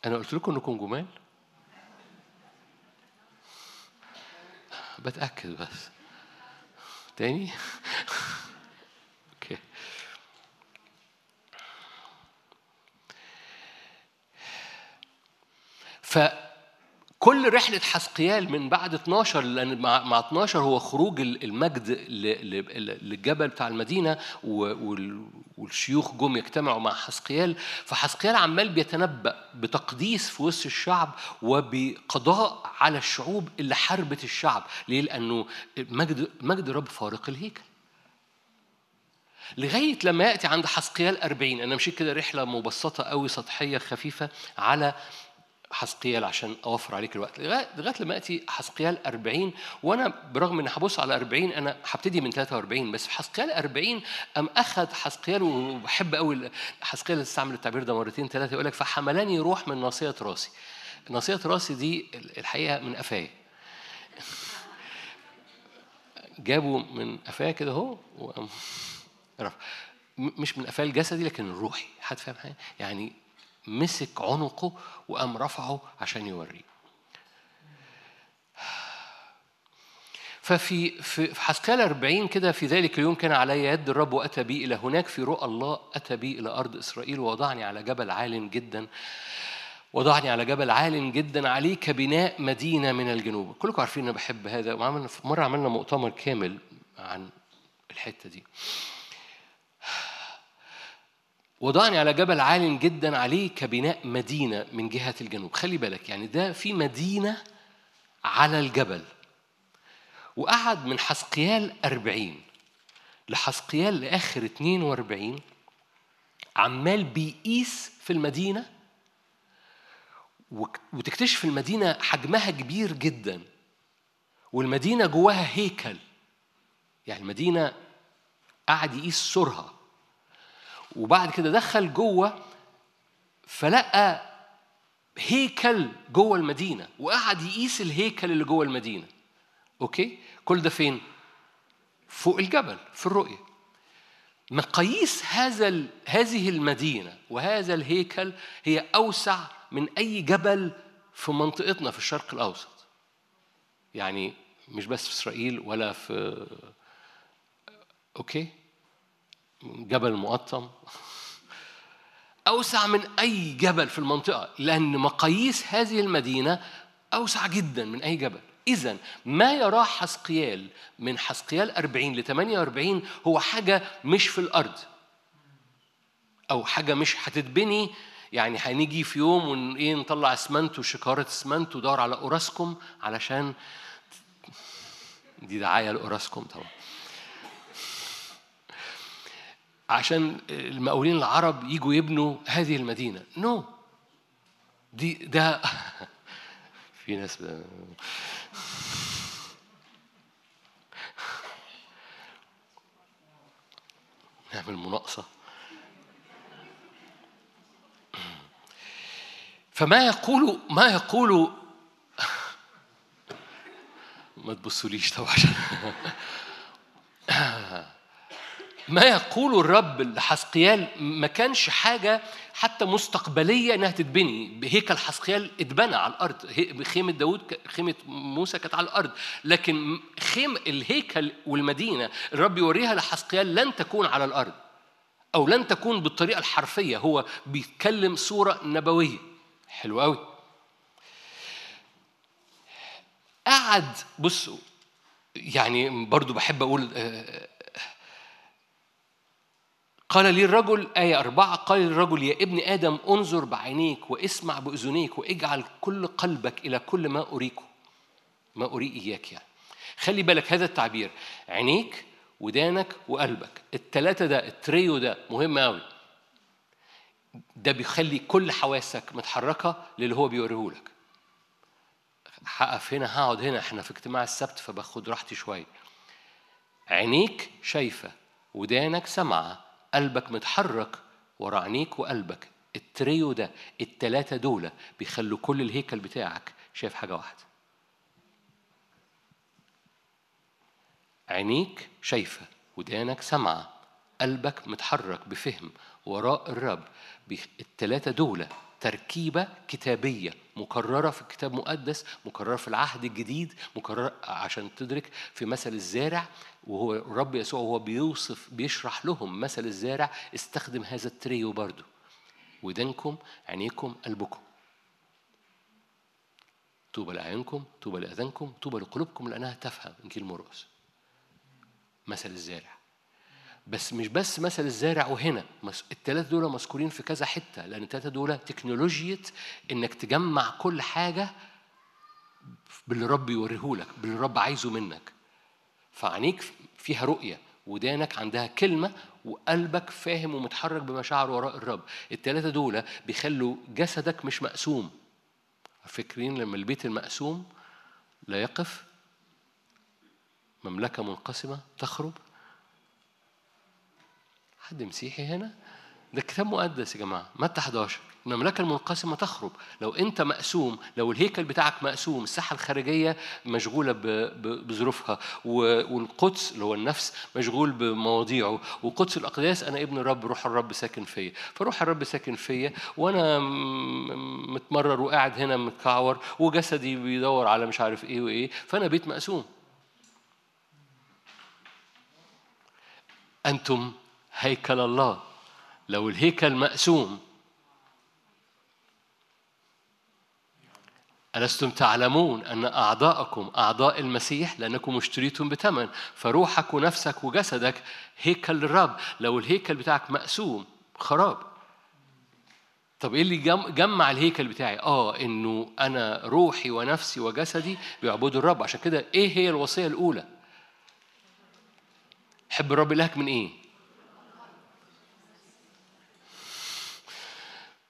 أنا قلت لكم انكم جمال بتأكد بس. تاني أوكي فكل رحلة حسقيال من بعد 12 لأن مع 12 هو خروج المجد للجبل بتاع المدينة والشيوخ جم يجتمعوا مع حسقيال. فحسقيال عمال بيتنبأ بتقديس في وسط الشعب وبقضاء على الشعوب اللي حاربت الشعب. ليه؟ لأنه مجد مجد الرب فارق الهيكل. لغاية لما يأتي عند حسقيال أربعين أنا مشيت كده رحلة مبسطة أوي سطحية خفيفة على حسقيال عشان أوفر عليك الوقت. لغاية لما آتي حسقيال 40 وأنا برغم إني هبص على 40 أنا هبتدي من 43 بس في حسقيال 40 أم أخذ حسقيال وبحب قوي حسقيال استعمل التعبير ده مرتين ثلاثة يقول لك فحملني روح من ناصية راسي. ناصية راسي دي الحقيقة من قفايا. جابوا من قفايا كده أهو مش من قفايا الجسدي لكن الروحي حد فاهم حاجة؟ يعني مسك عنقه وقام رفعه عشان يوريه. ففي في حسكال 40 كده في ذلك اليوم كان علي يد الرب وأتى بي إلى هناك في رؤى الله أتى بي إلى أرض إسرائيل ووضعني على جبل عال جدا. وضعني على جبل عال جدا عليه كبناء مدينة من الجنوب. كلكم عارفين أنا بحب هذا. وعملنا مرة عملنا مؤتمر كامل عن الحتة دي. وضعني على جبل عال جدا عليه كبناء مدينة من جهة الجنوب. خلي بالك يعني ده في مدينة على الجبل. وقعد من حسقيال أربعين لحسقيال لآخر 42 عمال بيقيس في المدينة وتكتشف المدينة حجمها كبير جدا والمدينة جواها هيكل. يعني المدينة قعد يقيس سورها. وبعد كده دخل جوه فلقى هيكل جوه المدينة وقعد يقيس الهيكل اللي جوه المدينة. أوكي؟ كل ده فين؟ فوق الجبل في الرؤية. مقاييس هذا هذه المدينة وهذا الهيكل هي أوسع من أي جبل في منطقتنا في الشرق الأوسط. يعني مش بس في إسرائيل ولا في أوكي؟ جبل مقطم أوسع من أي جبل في المنطقة لأن مقاييس هذه المدينة أوسع جدا من أي جبل. إذا ما يراه حسقيال من حسقيال 40 ل 48 هو حاجة مش في الأرض. أو حاجة مش هتتبني. يعني هنيجي في يوم ون إيه نطلع أسمنت وشكاره أسمنت ودور على أوراسكوم علشان دي دعاية لأوراسكوم طبعا. عشان المقاولين العرب يجوا يبنوا هذه المدينة. no no. دي ده في ناس نعمل مناقصة. فما يقول ما يقول ما تبصوليش طبعا. ما يقول الرب لحسقيال ما كانش حاجة حتى مستقبلية إنها تتبني. هيكل حسقيال اتبنى على الأرض. خيمة داود خيمة موسى كانت على الأرض. لكن خيم الهيكل والمدينة الرب يوريها لحسقيال لن تكون على الأرض أو لن تكون بالطريقة الحرفية. هو بيتكلم صورة نبوية. حلو قوي قعد بصوا يعني برضو بحب أقول آه، قال لي الرجل آية أربعة قال لي الرجل يا ابن آدم انظر بعينيك واسمع بأذنيك واجعل كل قلبك إلى كل ما أريكه ما أري إياك يعني. خلي بالك هذا التعبير عينيك ودانك وقلبك التلاتة ده التريو ده مهم قوي ده بيخلي كل حواسك متحركة للي هو بيوريه لك هقف هنا هقعد هنا إحنا في اجتماع السبت فباخد راحتي شوية. عينيك شايفة ودانك سامعة قلبك متحرك ورا عينيك وقلبك. التريو ده التلاتة دول بيخلوا كل الهيكل بتاعك شايف حاجة واحدة. عينيك شايفة ودانك سامعة قلبك متحرك بفهم وراء الرب. التلاتة دول تركيبة كتابية مكررة في الكتاب المقدس مكررة في العهد الجديد مكررة عشان تدرك في مثل الزارع. وهو الرب يسوع وهو بيوصف بيشرح لهم مثل الزارع استخدم هذا التريو برضو. ودانكم عينيكم قلبكم. طوبى لأعينكم طوبى لأذانكم طوبى لقلوبكم لأنها تفهم إنجيل مرقس مثل الزارع. بس مش بس مثل الزارع وهنا. الثلاثة دول مذكورين في كذا حتة لأن الثلاثة دول تكنولوجية إنك تجمع كل حاجة باللي رب يوريهولك باللي رب عايزه منك. فعينيك فيها رؤية ودانك عندها كلمة وقلبك فاهم ومتحرك بمشاعر وراء الرب. الثلاثة دول بيخلوا جسدك مش مقسوم. فاكرين لما البيت المقسوم لا يقف؟ مملكة منقسمة تخرب حد مسيحي هنا؟ ده كتاب مقدس يا جماعة متى 11 المملكة المنقسمة تخرب. لو أنت مقسوم لو الهيكل بتاعك مقسوم الساحة الخارجية مشغولة بظروفها والقدس اللي هو النفس مشغول بمواضيعه وقدس الأقداس أنا ابن الرب روح الرب ساكن فيا. فروح الرب ساكن فيا وأنا متمرر وقاعد هنا متكعور وجسدي بيدور على مش عارف إيه وإيه فأنا بيت مقسوم. أنتم هيكل الله. لو الهيكل مقسوم ألستم تعلمون أن أعضاءكم أعضاء المسيح لأنكم اشتريتم بثمن فروحك ونفسك وجسدك هيكل الرب لو الهيكل بتاعك مقسوم خراب طب إيه اللي جمع الهيكل بتاعي؟ آه إنه أنا روحي ونفسي وجسدي بيعبدوا الرب عشان كده إيه هي الوصية الأولى؟ حب الرب إلهك من إيه؟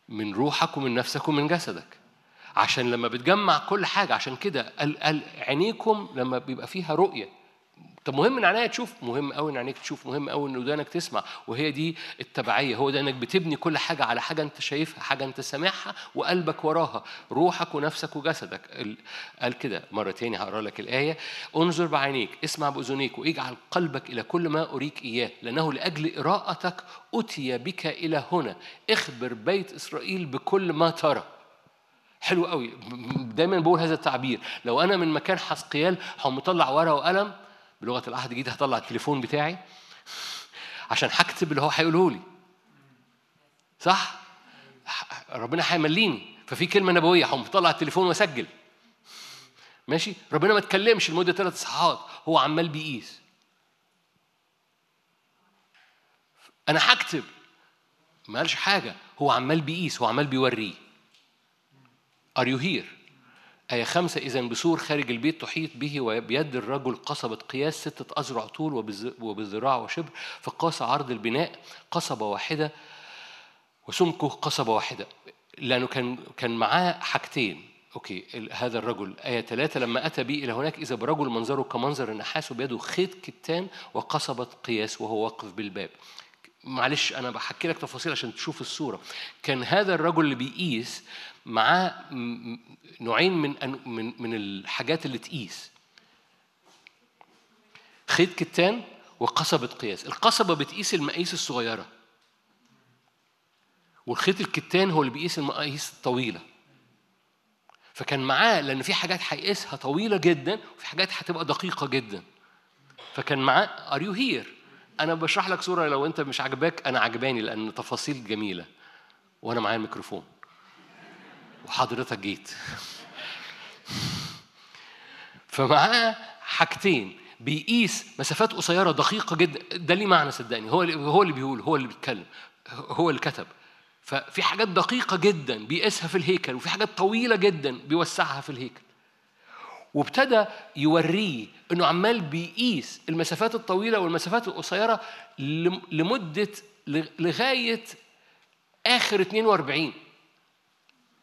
من روحك ومن نفسك ومن جسدك عشان لما بتجمع كل حاجة عشان كده قال قال عينيكم لما بيبقى فيها رؤية. طب مهم إن عينيك تشوف؟ مهم قوي إن عينيك تشوف مهم قوي إن ودانك تسمع. وهي دي التبعية هو ده إنك بتبني كل حاجة على حاجة أنت شايفها حاجة أنت سامعها وقلبك وراها روحك ونفسك وجسدك. ال- قال كده مرة تاني هقرأ لك الآية. انظر بعينيك اسمع بأذنيك واجعل قلبك إلى كل ما أريك إياه لأنه لأجل قراءتك أتي بك إلى هنا. اخبر بيت إسرائيل بكل ما ترى. حلو قوي. دايما بقول هذا التعبير. لو أنا من مكان حسقيال هقوم مطلع ورقة وقلم بلغة العهد الجديد هطلع التليفون بتاعي عشان هكتب اللي هو هيقوله لي. صح؟ ربنا هيمليني. ففي كلمة نبوية هقوم مطلع التليفون واسجل ماشي؟ ربنا ما اتكلمش لمدة ثلاث اصحاحات هو عمال بيقيس. أنا هكتب. ما قالش حاجة. هو عمال بيقيس هو عمال بيوريه Are you here؟ آية خمسة إذا بسور خارج البيت تحيط به وبيد الرجل قصبة قياس ستة أذرع طول وبذراع وشبر فقاس عرض البناء قصبة واحدة وسمكه قصبة واحدة. لأنه كان كان معاه حاجتين. أوكي هذا الرجل. آية ثلاثة لما أتى بي إلى هناك إذا برجل منظره كمنظر النحاس وبيده خيط كتان وقصبة قياس وهو واقف بالباب. معلش أنا بحكي لك تفاصيل عشان تشوف الصورة. كان هذا الرجل اللي بيقيس معاه نوعين من من من الحاجات اللي تقيس. خيط كتان وقصبة قياس. القصبة بتقيس المقاييس الصغيرة. والخيط الكتان هو اللي بيقيس المقاييس الطويلة. فكان معاه لأن في حاجات هيقيسها طويلة جدا وفي حاجات هتبقى دقيقة جدا. فكان معاه are you here أنا بشرح لك صورة لو أنت مش عجباك أنا عجباني لأن تفاصيل جميلة. وأنا معايا الميكروفون. وحضرتك جيت. فمعاه حاجتين. بيقيس مسافات قصيرة دقيقة جدا. ده ليه معنى صدقني؟ هو اللي هو اللي بيقول هو اللي بيتكلم هو اللي كتب. ففي حاجات دقيقة جدا بيقيسها في الهيكل وفي حاجات طويلة جدا بيوسعها في الهيكل. وابتدى يوريه إنه عمال بيقيس المسافات الطويلة والمسافات القصيرة لم- لمدة لغاية آخر 42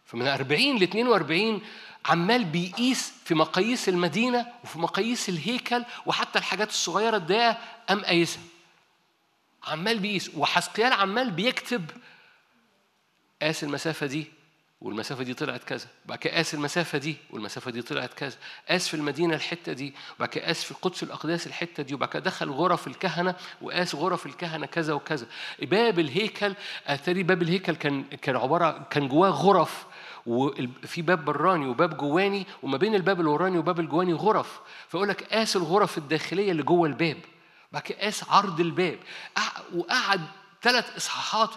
فمن 40 ل 42 عمال بيقيس في مقاييس المدينة وفي مقاييس الهيكل وحتى الحاجات الصغيرة الضيقة قام قايسها عمال بيقيس. وحسقيال عمال بيكتب قاس المسافة دي والمسافة دي طلعت كذا بعد كده قاس المسافة دي والمسافة دي طلعت كذا قاس في المدينة الحتة دي وبعد كده قاس في قدس الأقداس الحتة دي وبعد كده دخل غرف الكهنة وقاس غرف الكهنة كذا وكذا. باب الهيكل أتاري باب الهيكل كان كان عبارة كان جواه غرف. وفي باب براني وباب جواني وما بين الباب الوراني وباب الجواني غرف. فيقول لك قاس الغرف الداخلية اللي جوه الباب. بعد كده قاس عرض الباب. قع- وقعد ثلاث إصحاحات.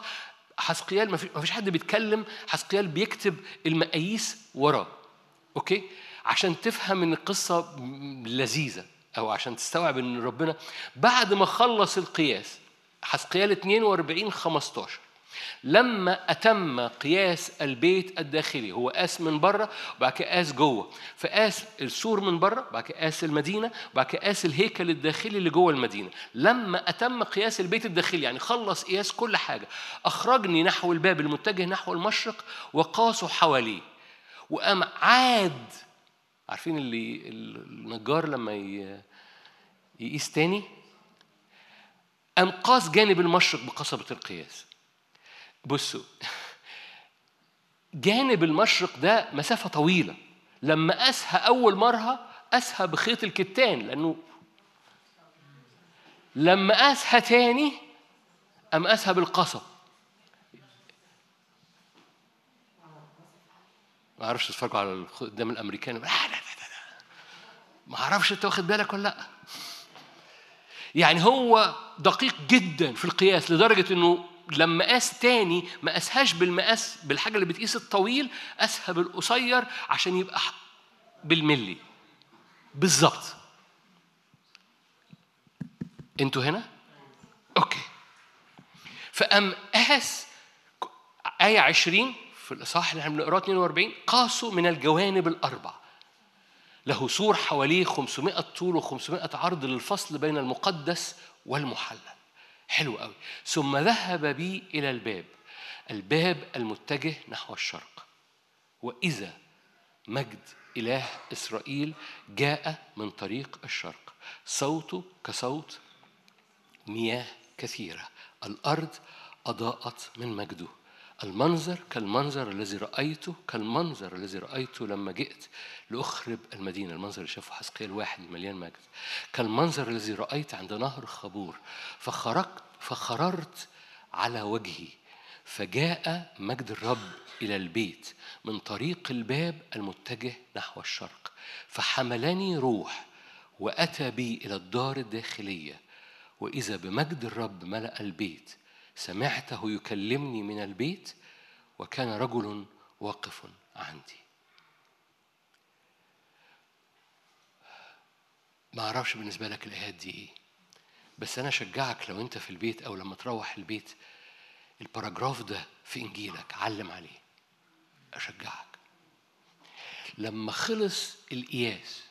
حسقيال ما في- ما فيش حد بيتكلم. حسقيال بيكتب المقاييس وراه. أوكي؟ عشان تفهم إن القصة لذيذة أو عشان تستوعب إن ربنا بعد ما خلص القياس حسقيال 42 15 لما أتم قياس البيت الداخلي هو قاس من بره وبعد كده قاس جوه. فقاس السور من بره وبعد كده قاس المدينة وبعد كده قاس الهيكل الداخلي اللي جوه المدينة. لما أتم قياس البيت الداخلي يعني خلص قياس كل حاجة أخرجني نحو الباب المتجه نحو المشرق وقاسوا حواليه. وقام عاد عارفين اللي النجار لما يقيس تاني؟ قام قاس جانب المشرق بقصبة القياس. بصوا. جانب المشرق ده مسافة طويلة. لما قاسها أول مرة قاسها بخيط الكتان لأنه لما قاسها تاني قام قاسها بالقصب. ما أعرفش تتفرجوا على لا لا. ما أعرفش أنت واخد بالك ولا لأ. يعني هو دقيق جدا في القياس لدرجة إنه لما قاس تاني ما قاسهاش بالمقاس بالحاجة اللي بتقيس الطويل قاسها بالقصير عشان يبقى بالملي. بالظبط. أنتوا هنا؟ أوكي. فقام قاس آية 20 في الإصحاح اللي إحنا بنقراه 42 قاسوا من الجوانب الأربع. له سور حواليه 500 طول و500 عرض للفصل بين المقدس والمحلل. حلو قوي. ثم ذهب بي إلى الباب. الباب المتجه نحو الشرق. وإذا مجد إله إسرائيل جاء من طريق الشرق. صوته كصوت مياه كثيرة. الأرض أضاءت من مجده. المنظر كالمنظر الذي رأيته كالمنظر الذي رأيته لما جئت لأخرب المدينة المنظر اللي شافه حسقيال واحد مليان مجد. كالمنظر الذي رأيت عند نهر خبور فخرجت فخررت على وجهي فجاء مجد الرب إلى البيت من طريق الباب المتجه نحو الشرق فحملني روح وأتى بي إلى الدار الداخلية وإذا بمجد الرب ملأ البيت سمعته يكلمني من البيت وكان رجل واقف عندي. ما أعرفش بالنسبة لك الآيات دي إيه بس أنا أشجعك لو أنت في البيت أو لما تروح البيت ال paragraph ده في إنجيلك علم عليه. أشجعك. لما خلص القياس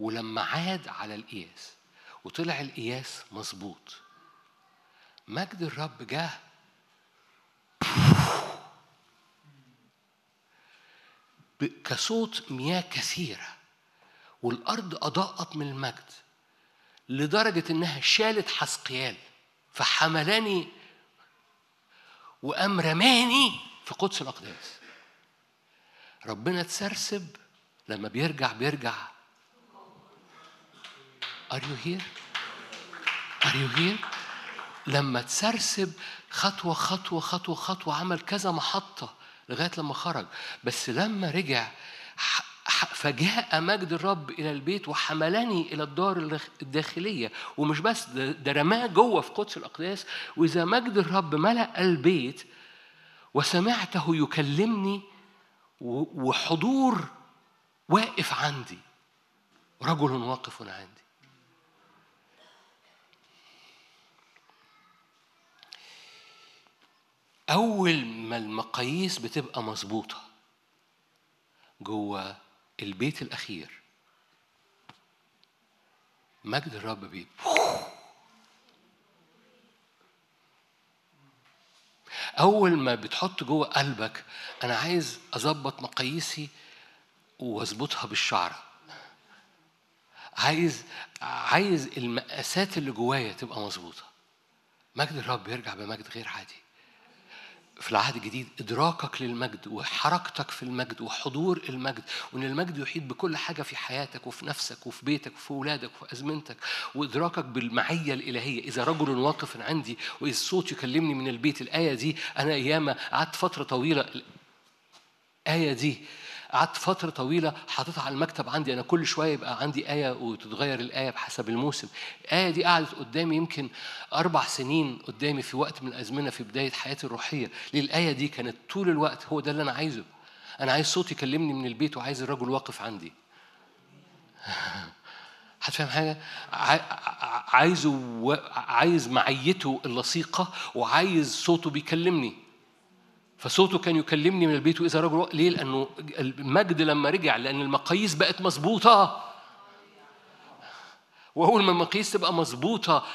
ولما عاد على القياس وطلع القياس مظبوط مجد الرب جه كصوت مياه كثيرة والأرض أضاءت من المجد لدرجة إنها شالت حسقيال فحملاني وقام رماني في قدس الأقداس ربنا تسرسب لما بيرجع بيرجع Are you here? Are you here? لما تسرسب خطوة خطوة خطوة خطوة عمل كذا محطة لغاية لما خرج. بس لما رجع فجاء مجد الرب إلى البيت وحملني إلى الدار الداخلية. ومش بس ده رماه جوه في قدس الأقداس. وإذا مجد الرب ملأ البيت وسمعته يكلمني وحضور واقف عندي. رجل واقف عندي. أول ما المقاييس بتبقى مظبوطة جوه البيت الأخير مجد الرب بيه أول ما بتحط جوه قلبك أنا عايز أظبط مقاييسي وأظبطها بالشعرة. عايز عايز المقاسات اللي جوايا تبقى مظبوطة. مجد الرب يرجع بمجد غير عادي. في العهد الجديد إدراكك للمجد وحركتك في المجد وحضور المجد وإن المجد يحيط بكل حاجة في حياتك وفي نفسك وفي بيتك وفي أولادك وفي أزمنتك وإدراكك بالمعية الإلهية. إذا رجل واقف عندي وإذا صوت يكلمني من البيت الآية دي أنا أيام قعدت فترة طويلة الآية دي قعدت فترة طويلة حاططها على المكتب عندي. أنا كل شوية يبقى عندي آية وتتغير الآية بحسب الموسم. الآية دي قعدت قدامي يمكن أربع سنين قدامي في وقت من الأزمنة في بداية حياتي الروحية. ليه؟ الآية دي كانت طول الوقت هو ده اللي أنا عايزه. أنا عايز صوت يكلمني من البيت وعايز الرجل واقف عندي. هتفهم حاجة؟ عايزه عايز معيته اللصيقة وعايز صوته بيكلمني. فصوته كان يكلمني من البيت وإذا رجل ليه؟ لأنه المجد لما رجع لأن المقاييس بقت مظبوطة واول ما المقاييس تبقى مظبوطة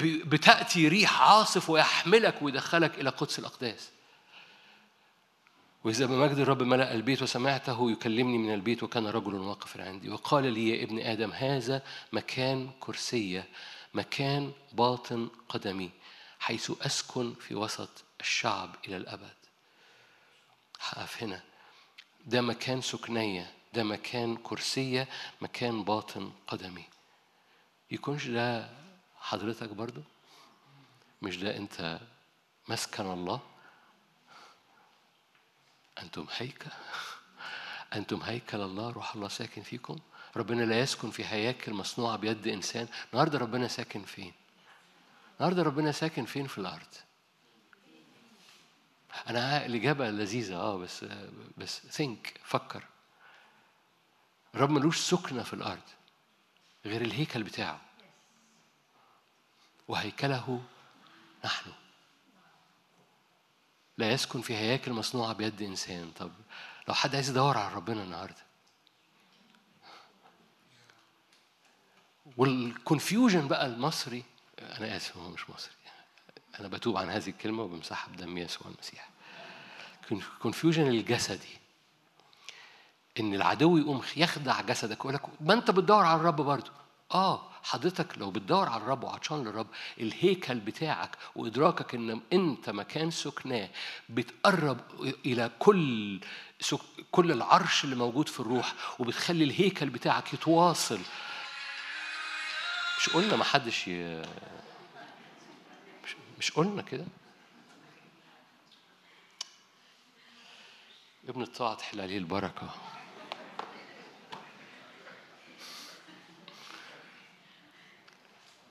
بتأتي ريح عاصف ويحملك ويدخلك إلى قدس الأقداس وإذا بمجد الرب ملأ البيت وسمعته يكلمني من البيت وكان رجل واقف عندي وقال لي يا ابن آدم هذا مكان كرسية مكان باطن قدمي حيث أسكن في وسط الشعب إلى الأبد. هقف هنا. ده مكان سكنية ده مكان كرسية مكان باطن قدمي. يكونش ده حضرتك برضو؟ مش ده أنت مسكن الله؟ أنتم هيكل أنتم هيكل الله روح الله ساكن فيكم. ربنا لا يسكن في هياكل مصنوعة بيد إنسان. النهاردة ربنا ساكن فين؟ النهاردة ربنا ساكن فين في الأرض؟ أنا الإجابة لذيذة أه بس بس ثينك فكر. الرب ملوش سكنة في الأرض غير الهيكل بتاعه. وهيكله نحن. لا يسكن في هياكل مصنوعة بيد إنسان. طب لو حد عايز يدور على ربنا النهارده. وال confusion بقى المصري أنا آسف هو مش مصري. أنا بتوب عن هذه الكلمة وبمسحها بدم يسوع المسيح. confusion الجسدي. إن العدو يقوم يخدع جسدك ويقول لك ما أنت بتدور على الرب برضه. آه حضرتك لو بتدور على الرب وعطشان للرب الهيكل بتاعك وإدراكك إن أنت مكان سكناه بتقرب إلى كل سك... كل العرش اللي موجود في الروح وبتخلي الهيكل بتاعك يتواصل. مش قلنا ما حدش ي... مش, قلنا كده. ابن الطاعة تحل عليه البركة.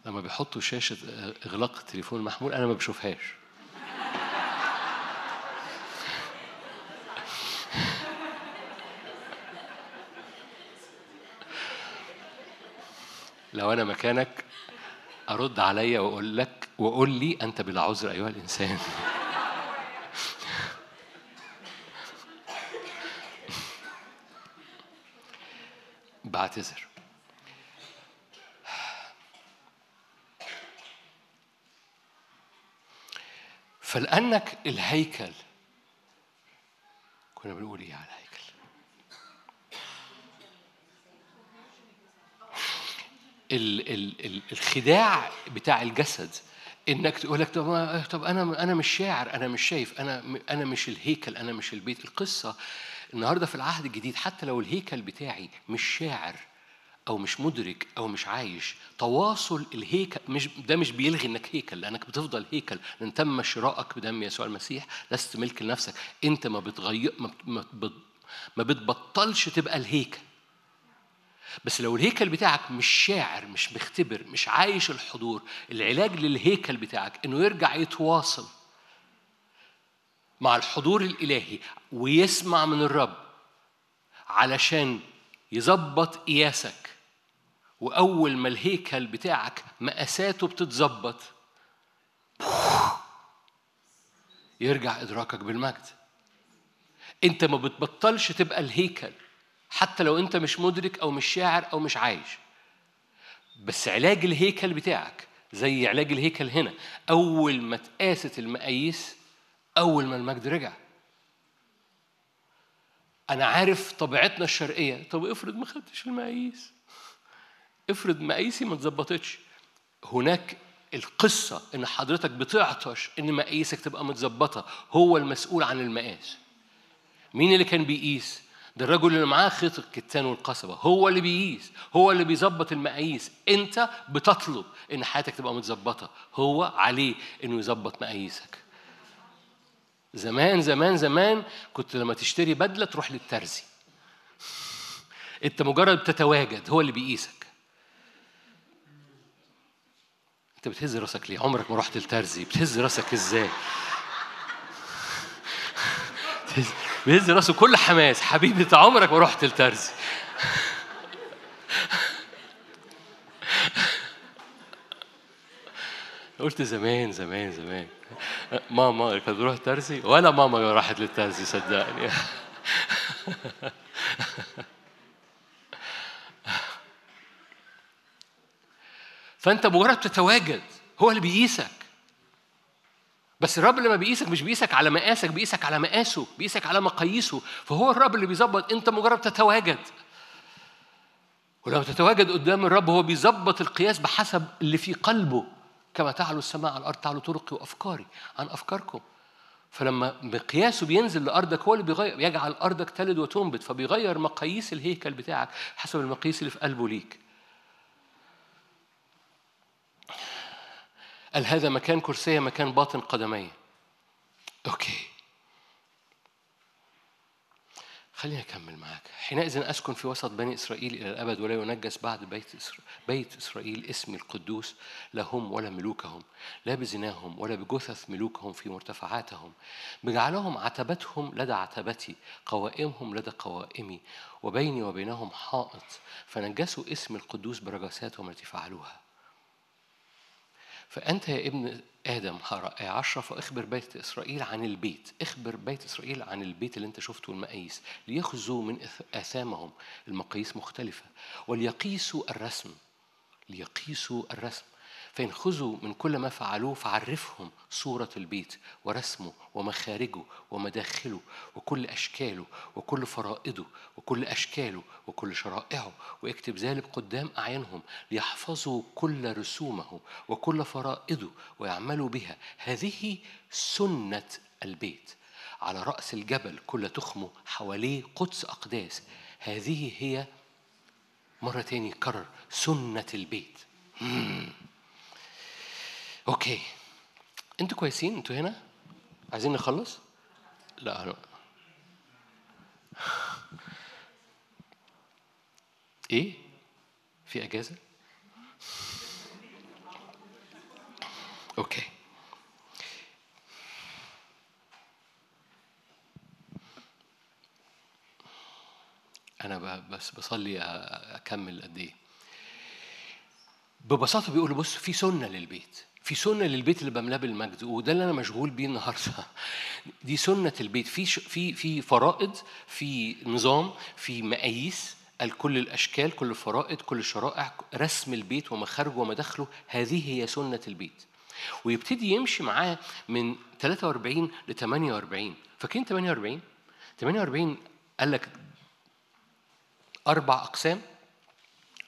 لما بيحطوا شاشة إغلاق التليفون المحمول أنا ما بشوفهاش. لو أنا مكانك أرد عليا وأقول لك وقول لي أنت بلا عذر أيها الإنسان. بعتذر. فلأنك الهيكل كنا بنقول إيه على الهيكل؟ ال ال ال الخداع بتاع الجسد إنك تقول لك طب طب أنا أنا مش شاعر أنا مش شايف أنا أنا مش الهيكل أنا مش البيت. القصة النهارده في العهد الجديد حتى لو الهيكل بتاعي مش شاعر أو مش مدرك أو مش عايش تواصل الهيكل مش ده مش بيلغي إنك هيكل لأنك بتفضل هيكل. لأن تم شرائك بدم يسوع المسيح لست ملك لنفسك. أنت ما بتغير ما, ما بتبطلش تبقى الهيكل. بس لو الهيكل بتاعك مش شاعر مش مختبر مش عايش الحضور العلاج للهيكل بتاعك إنه يرجع يتواصل مع الحضور الإلهي ويسمع من الرب علشان يظبط قياسك. وأول ما الهيكل بتاعك مقاساته بتتظبط يرجع إدراكك بالمجد. أنت ما بتبطلش تبقى الهيكل. حتى لو انت مش مدرك أو مش شاعر أو مش عايش. بس علاج الهيكل بتاعك زي علاج الهيكل هنا أول ما تقاست المقاييس أول ما المجد رجع. أنا عارف طبيعتنا الشرقية. طب افرض ما خدتش المقاييس. افرض مقاييسي ما اتظبطتش. هناك القصة إن حضرتك بتعطش إن مقاييسك تبقى متظبطة. هو المسؤول عن المقاس. مين اللي كان بيقيس؟ ده الرجل اللي معاه خيط الكتان والقصبة. هو اللي بيقيس هو اللي بيظبط المقاييس. أنت بتطلب إن حياتك تبقى متظبطة. هو عليه إنه يظبط مقاييسك. زمان زمان زمان كنت لما تشتري بدلة تروح للترزي. أنت مجرد بتتواجد هو اللي بيقيسك. انت بتهز راسك ليه؟ عمرك ما رحت الترزي. بتهز راسك إزاي؟ بيهز راسه كل حماس. حبيبي انت عمرك ما رحت الترزي. قلت زمان زمان زمان. ماما كانت بتروح ترزي ولا ماما راحت للترزي صدقني. فانت مجرد تتواجد. هو اللي بيقيسك. بس الرب لما بيقيسك مش بيقيسك على مقاسك بيقيسك على مقاسه بيقيسك على مقاييسه. فهو الرب اللي بيظبط. انت مجرد تتواجد. ولما تتواجد قدام الرب هو بيظبط القياس بحسب اللي في قلبه. كما تعلو السماء على الأرض تعلو طرقي وأفكاري عن أفكاركم. فلما مقياسه بينزل لأرضك هو اللي بيغير. يجعل أرضك تلد وتنبت فبيغير مقاييس الهيكل بتاعك حسب المقاييس اللي في قلبه ليك. قال هذا مكان كرسي مكان باطن قدمي. أوكي. خليني أكمل معاك. حينئذ أسكن في وسط بني إسرائيل إلى الأبد ولا ينجس بعد بيت إسرائيل, بيت إسرائيل اسمي القدوس لهم ولا ملوكهم لا بزناهم ولا بجثث ملوكهم في مرتفعاتهم. بجعلهم عتبتهم لدى عتبتي قوائمهم لدى قوائمي وبيني وبينهم حائط. فنجسوا اسم القدوس برجاساتهم التي فعلوها. فأنت يا ابن آدم آية عشرة فاخبر بيت إسرائيل عن البيت. أخبر بيت إسرائيل عن البيت اللي أنت شفته المقاييس ليخزوا من آثامهم. المقاييس مختلفة. وليقيسوا الرسم. ليقيسوا الرسم. فإن خذوا من كل ما فعلوه فعرفهم صورة البيت ورسمه ومخارجه ومداخله وكل أشكاله وكل فرائضه وكل أشكاله وكل شرائعه واكتب ذلك قدام أعينهم ليحفظوا كل رسومه وكل فرائضه ويعملوا بها. هذه سنة البيت. على رأس الجبل كل تخمه حواليه قدس أقداس. هذه هي مرة تاني كرر سنة البيت. أوكي. أنتوا كويسين؟ أنتوا هنا؟ عايزين نخلص؟ لا أنا. إيه؟ في اجازة؟ أوكي. أنا بس بصلي اكمل قد إيه. ببساطة بيقولوا بص في سنة للبيت. في سنة للبيت اللي بملاه بالمجد وده اللي أنا مشغول بيه النهاردة. دي سنة البيت. في في في فرائض في نظام في مقاييس كل الأشكال كل الفرائض كل الشرائع رسم البيت ومخارجه ومداخله. هذه هي سنة البيت. ويبتدي يمشي معاه من 43 ل 48 فاكرين 48 48 قال لك أربع أقسام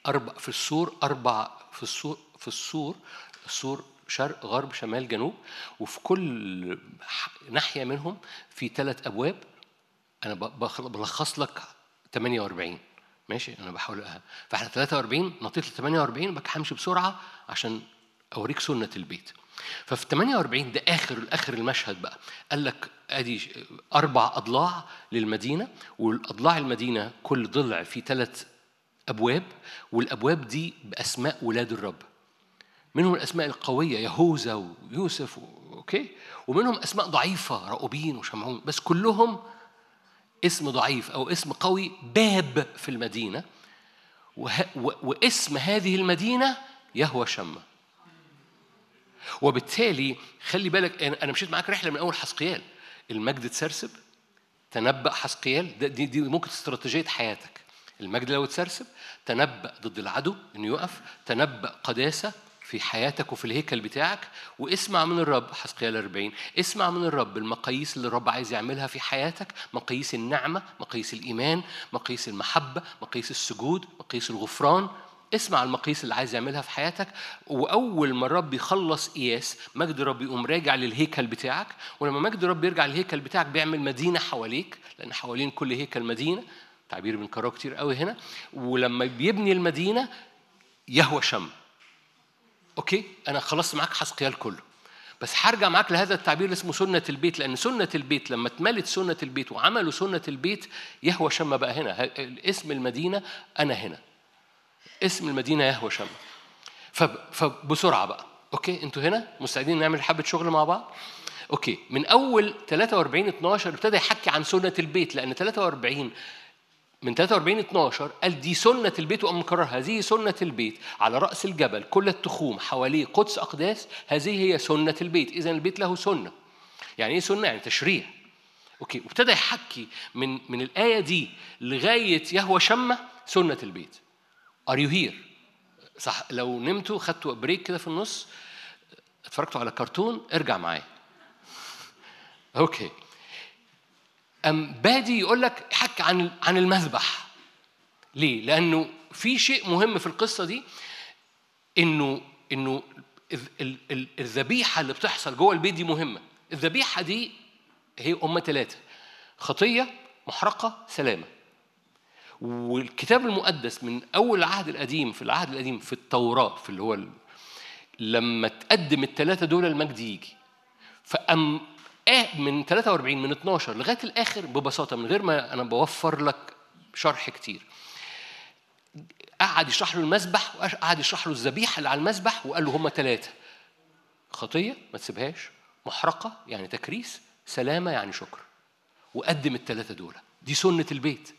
أربع في السور أربع في السور في السور السور شرق غرب شمال جنوب وفي كل ناحية منهم في ثلاث أبواب. أنا بلخص لك 48 ماشي؟ أنا بحاول. فإحنا 43 نطيت ل 48 بقى همشي بسرعة عشان أوريك سنة البيت. ففي 48 ده آخر آخر المشهد بقى. قال لك أدي أربع أضلاع للمدينة والأضلاع المدينة كل ضلع فيه ثلاث أبواب والأبواب دي بأسماء ولاد الرب. منهم الأسماء القوية يهوذا ويوسف أوكي؟ ومنهم أسماء ضعيفة رأوبين وشمعون بس كلهم اسم ضعيف أو اسم قوي باب في المدينة. وه... و... واسم هذه المدينة يهوى شمة وبالتالي خلي بالك أنا مشيت معاك رحلة من أول حسقيال. المجد تسرسب تنبأ حسقيال دي, دي ممكن استراتيجية حياتك. المجد لو تسرسب تنبأ ضد العدو إنه يقف تنبأ قداسة في حياتك وفي الهيكل بتاعك واسمع من الرب حسقيال 40 اسمع من الرب المقاييس اللي الرب عايز يعملها في حياتك مقاييس النعمة مقاييس الإيمان مقاييس المحبة مقاييس السجود مقاييس الغفران. اسمع المقاييس اللي عايز يعملها في حياتك وأول ما الرب يخلص قياس مجد الرب يقوم راجع للهيكل بتاعك ولما مجد الرب يرجع للهيكل بتاعك بيعمل مدينة حواليك لأن حوالين كل هيكل مدينة تعبير بنكرره كتير قوي هنا ولما بيبني المدينة يهوى شم. أوكي أنا خلصت معاك حسقيال كله. بس هرجع معاك لهذا التعبير اللي اسمه سنة البيت لأن سنة البيت لما اتملت سنة البيت وعملوا سنة البيت يهوه شمه بقى هنا. اسم المدينة أنا هنا. اسم المدينة يهوه شمه. فبسرعة بقى. okay أنتوا هنا؟ مستعدين نعمل حبة شغل مع بعض؟ okay من أول 43 12 ابتدى يحكي عن سنة البيت لأن 43 من 43 12 قال دي سنة البيت وأم مكرر. هذه سنة البيت. على رأس الجبل كل التخوم حواليه قدس أقداس هذه هي سنة البيت. إذا البيت له سنة. يعني إيه سنة؟ يعني تشريع. okay. وابتدى يحكي من من الآية دي لغاية يهوه شمه سنة البيت. Are you here؟ صح. لو نمتوا خدتوا break كده في النص اتفرجتوا على كرتون ارجع معايا. okay. أم بادي يقول لك حك عن عن المذبح. ليه؟ لأنه في شيء مهم في القصة دي إنه إنه الذبيحة اللي بتحصل جوه البيت دي مهمة. الذبيحة دي هي أمة ثلاثة خطية محرقة سلامة. والكتاب المقدس من أول العهد القديم في العهد القديم في التوراة في اللي هو لما تقدم الثلاثة دول المجد يجي. فأم من 43 من 12 لغاية الآخر ببساطة من غير ما أنا بوفر لك شرح كتير. قعد يشرح له المسبح وقعد يشرح له الذبيحة اللي على المسبح وقال له هما ثلاثة خطية ما تسيبهاش. محرقة يعني تكريس. سلامة يعني شكر. وقدم الثلاثه دول. دي سنة البيت.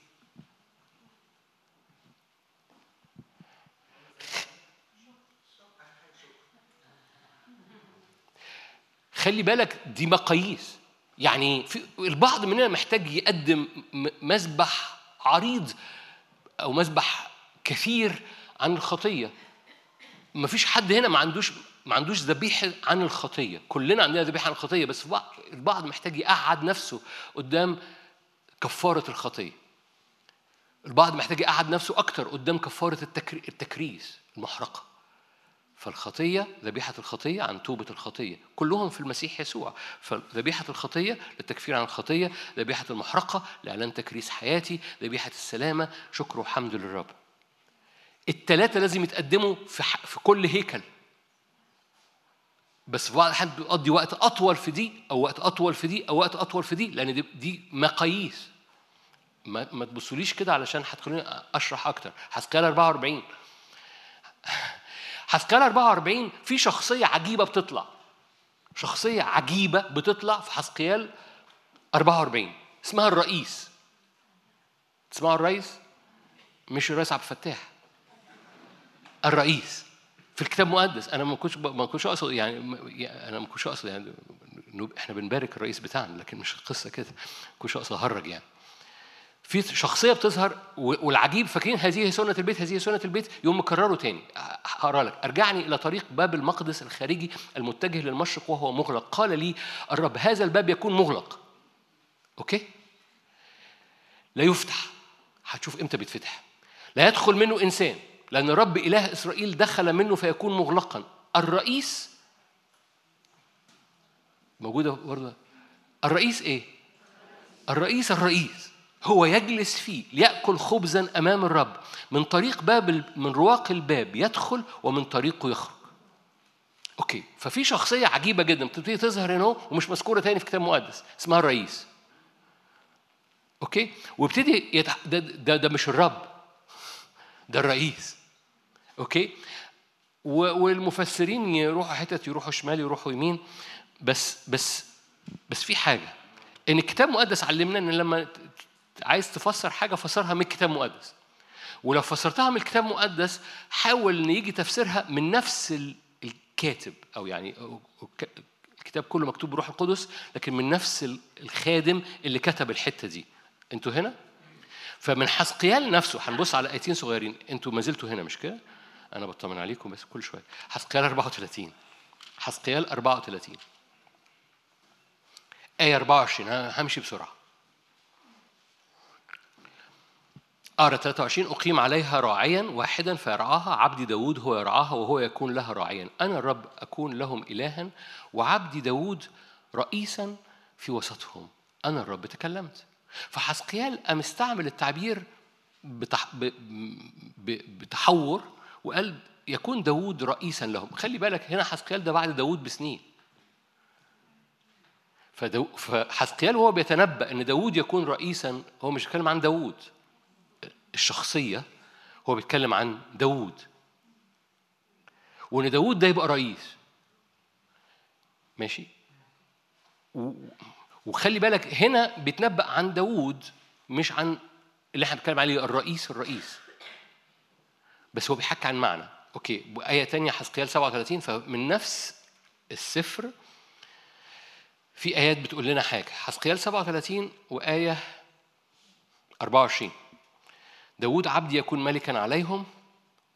خلي بالك دي مقاييس. يعني في البعض مننا محتاج يقدم مسبح عريض أو مسبح كثير عن الخطية. ما فيش حد هنا ما عندوش ما عندوش ذبيحة عن الخطية. كلنا عندنا ذبيحة عن الخطية بس البعض محتاج يقعد نفسه قدام كفارة الخطية. البعض محتاج يقعد نفسه أكتر قدام كفارة التكريس المحرقة. فالخطية ذبيحة الخطية عن توبة الخطية. كلهم في المسيح يسوع. فذبيحة الخطية للتكفير عن الخطية ذبيحة المحرقة لإعلان تكريس حياتي ذبيحة السلامة شكر وحمد للرب. التلاتة لازم يتقدموا في, في كل هيكل. بس في بعض الأحيان بيقضي وقت أطول في دي أو وقت أطول في دي أو وقت أطول في دي لأن دي, دي مقاييس. ما, ما تبصوليش كده علشان هتخليني أشرح أكتر. حسكال 44 حسكال 44 في شخصية عجيبة بتطلع. شخصية عجيبة بتطلع في حسقيال 44 اسمها الرئيس. تسمعوا الرئيس؟ مش الرئيس عبد الفتاح. الرئيس. في الكتاب المقدس أنا ما كنتش ما كنتش أقصد يعني أنا ما كنتش أقصد يعني إحنا بنبارك الرئيس بتاعنا لكن مش القصة كده. ما كنتش أقصد أهرج يعني. في شخصية بتظهر والعجيب فاكرين هذه سنة البيت هذه سنة البيت يوم مكرره تاني. هقرأ لك. أرجعني إلى طريق باب المقدس الخارجي المتجه للمشرق وهو مغلق. قال لي الرب هذا الباب يكون مغلق. أوكي؟ لا يفتح. هتشوف إمتى بيتفتح. لا يدخل منه إنسان لأن رب إله إسرائيل دخل منه فيكون مغلقا. الرئيس موجودة برضه. الرئيس إيه؟ الرئيس الرئيس. هو يجلس فيه ليأكل خبزا أمام الرب. من طريق باب من رواق الباب يدخل ومن طريقه يخرج. okay ففي شخصية عجيبة جدا. بتبتدي تظهر هنا ومش مذكورة تاني في كتاب مقدس اسمها الرئيس. okay؟ ويبتدي يتح... ده, ده, ده مش الرب ده الرئيس. okay؟ والمفسرين يروحوا حتت يروحوا شمال يروحوا يمين. بس بس بس في حاجة. إن الكتاب المقدس علمنا إن لما عايز تفسر حاجة فسرها من الكتاب المقدس. ولو فسرتها من الكتاب المقدس حاول إن يجي تفسيرها من نفس الكاتب أو يعني الكتاب كله مكتوب بروح القدس لكن من نفس الخادم اللي كتب الحتة دي. أنتوا هنا؟ فمن حسقيال نفسه هنبص على آيتين صغيرين. أنتوا ما زلتوا هنا مش كده؟ أنا بطمن عليكم بس كل شوية. حسقيال 34 حسقيال 34 آية 24 همشي بسرعة. آية 23 أقيم عليها راعيا واحدا فيرعاها عبدي داود هو يرعاها وهو يكون لها راعيا. أنا الرب أكون لهم إلها وعبدي داود رئيسا في وسطهم. أنا الرب تكلمت. فحسقيال قام استعمل التعبير بتحور وقال يكون داود رئيسا لهم. خلي بالك هنا حسقيال ده بعد داود بسنين. فدو... فحسقيال وهو بيتنبأ إن داود يكون رئيسا هو مش بيتكلم عن داود. الشخصية هو بيتكلم عن داود وإن داود ده يبقى رئيس. ماشي. وخلي بالك هنا بيتنبأ عن داود مش عن اللي إحنا بنتكلم عليه الرئيس الرئيس. بس هو بيحكي عن معنى. أوكي آية تانية حسقيال 37 فمن نفس السفر في آيات بتقول لنا حاجة. حسقيال 37 وآية 24 داود عبدي يكون ملكا عليهم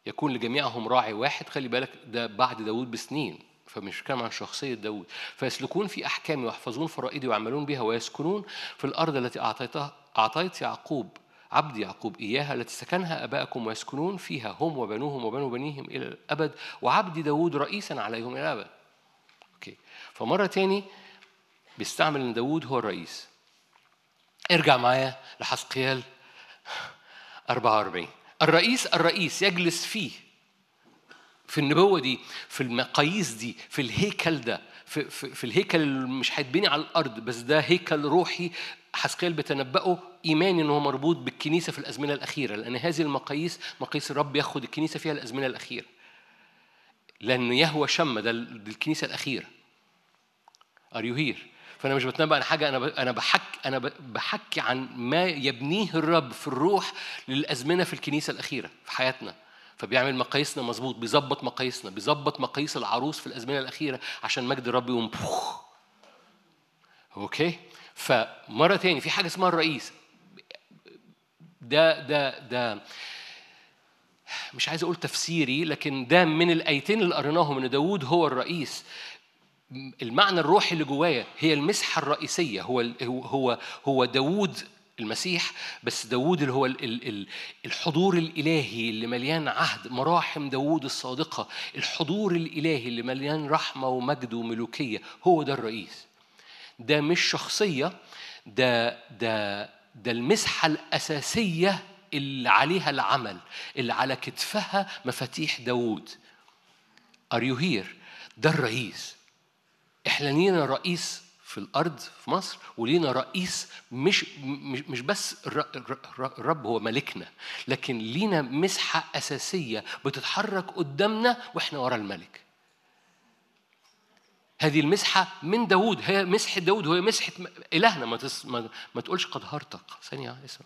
يكون لجميعهم راعي واحد. خلي بالك ده بعد داود بسنين فمش بتكلم عن شخصية داود. فيسلكون في أحكامي ويحفظون فرائدي ويعملون بها ويسكنون في الأرض التي أعطيتها أعطيت يعقوب عبد يعقوب إياها التي سكنها أباءكم ويسكنون فيها هم وبنوهم وبنو بنيهم إلى الأبد وعبد داود رئيسا عليهم إلى الأبد. أوكي. فمرة تاني بيستعمل إن داود هو الرئيس. ارجع معايا لحسقيال. 44 الرئيس الرئيس يجلس فيه. في النبوة دي في المقاييس دي في الهيكل ده في, في, في الهيكل اللي مش هيتبني على الأرض بس ده هيكل روحي حسقيال بتنبأه إيماني أنه مربوط بالكنيسة في الأزمنة الأخيرة لأن هذه المقاييس مقاييس الرب ياخد الكنيسة فيها الأزمنة الأخيرة. لأن يهوى شم ده الكنيسة الأخيرة. Are you here؟ فأنا مش بتنبأ عن حاجة أنا أنا بحكي أنا بحكي عن ما يبنيه الرب في الروح للأزمنة في الكنيسة الأخيرة في حياتنا. فبيعمل مقاييسنا مظبوط بيظبط مقاييسنا بيظبط مقاييس العروس في الأزمنة الأخيرة عشان مجد الرب يقوم أوكي؟ فمرة تاني في حاجة اسمها الرئيس. ده ده ده مش عايز أقول تفسيري لكن ده من الآيتين اللي قريناهم إن داوود هو الرئيس. المعنى الروحي اللي جوايا هي المسحة الرئيسية. هو هو هو داوود المسيح بس داوود اللي هو الحضور الإلهي اللي مليان عهد مراحم داوود الصادقة الحضور الإلهي اللي مليان رحمة ومجد وملوكية هو ده الرئيس. ده مش شخصية ده ده ده المسحة الأساسية اللي عليها العمل اللي على كتفها مفاتيح داوود. Are you here؟ ده الرئيس. إحنا لينا رئيس في الأرض في مصر ولينا رئيس مش مش بس الرب هو ملكنا. لكن لينا مسحة أساسية بتتحرك قدامنا وإحنا ورا الملك. هذه المسحة من داوود. هي مسحة داوود وهي مسحة إلهنا. ما, تس ما, ما تقولش قد هرتك ثانية اسم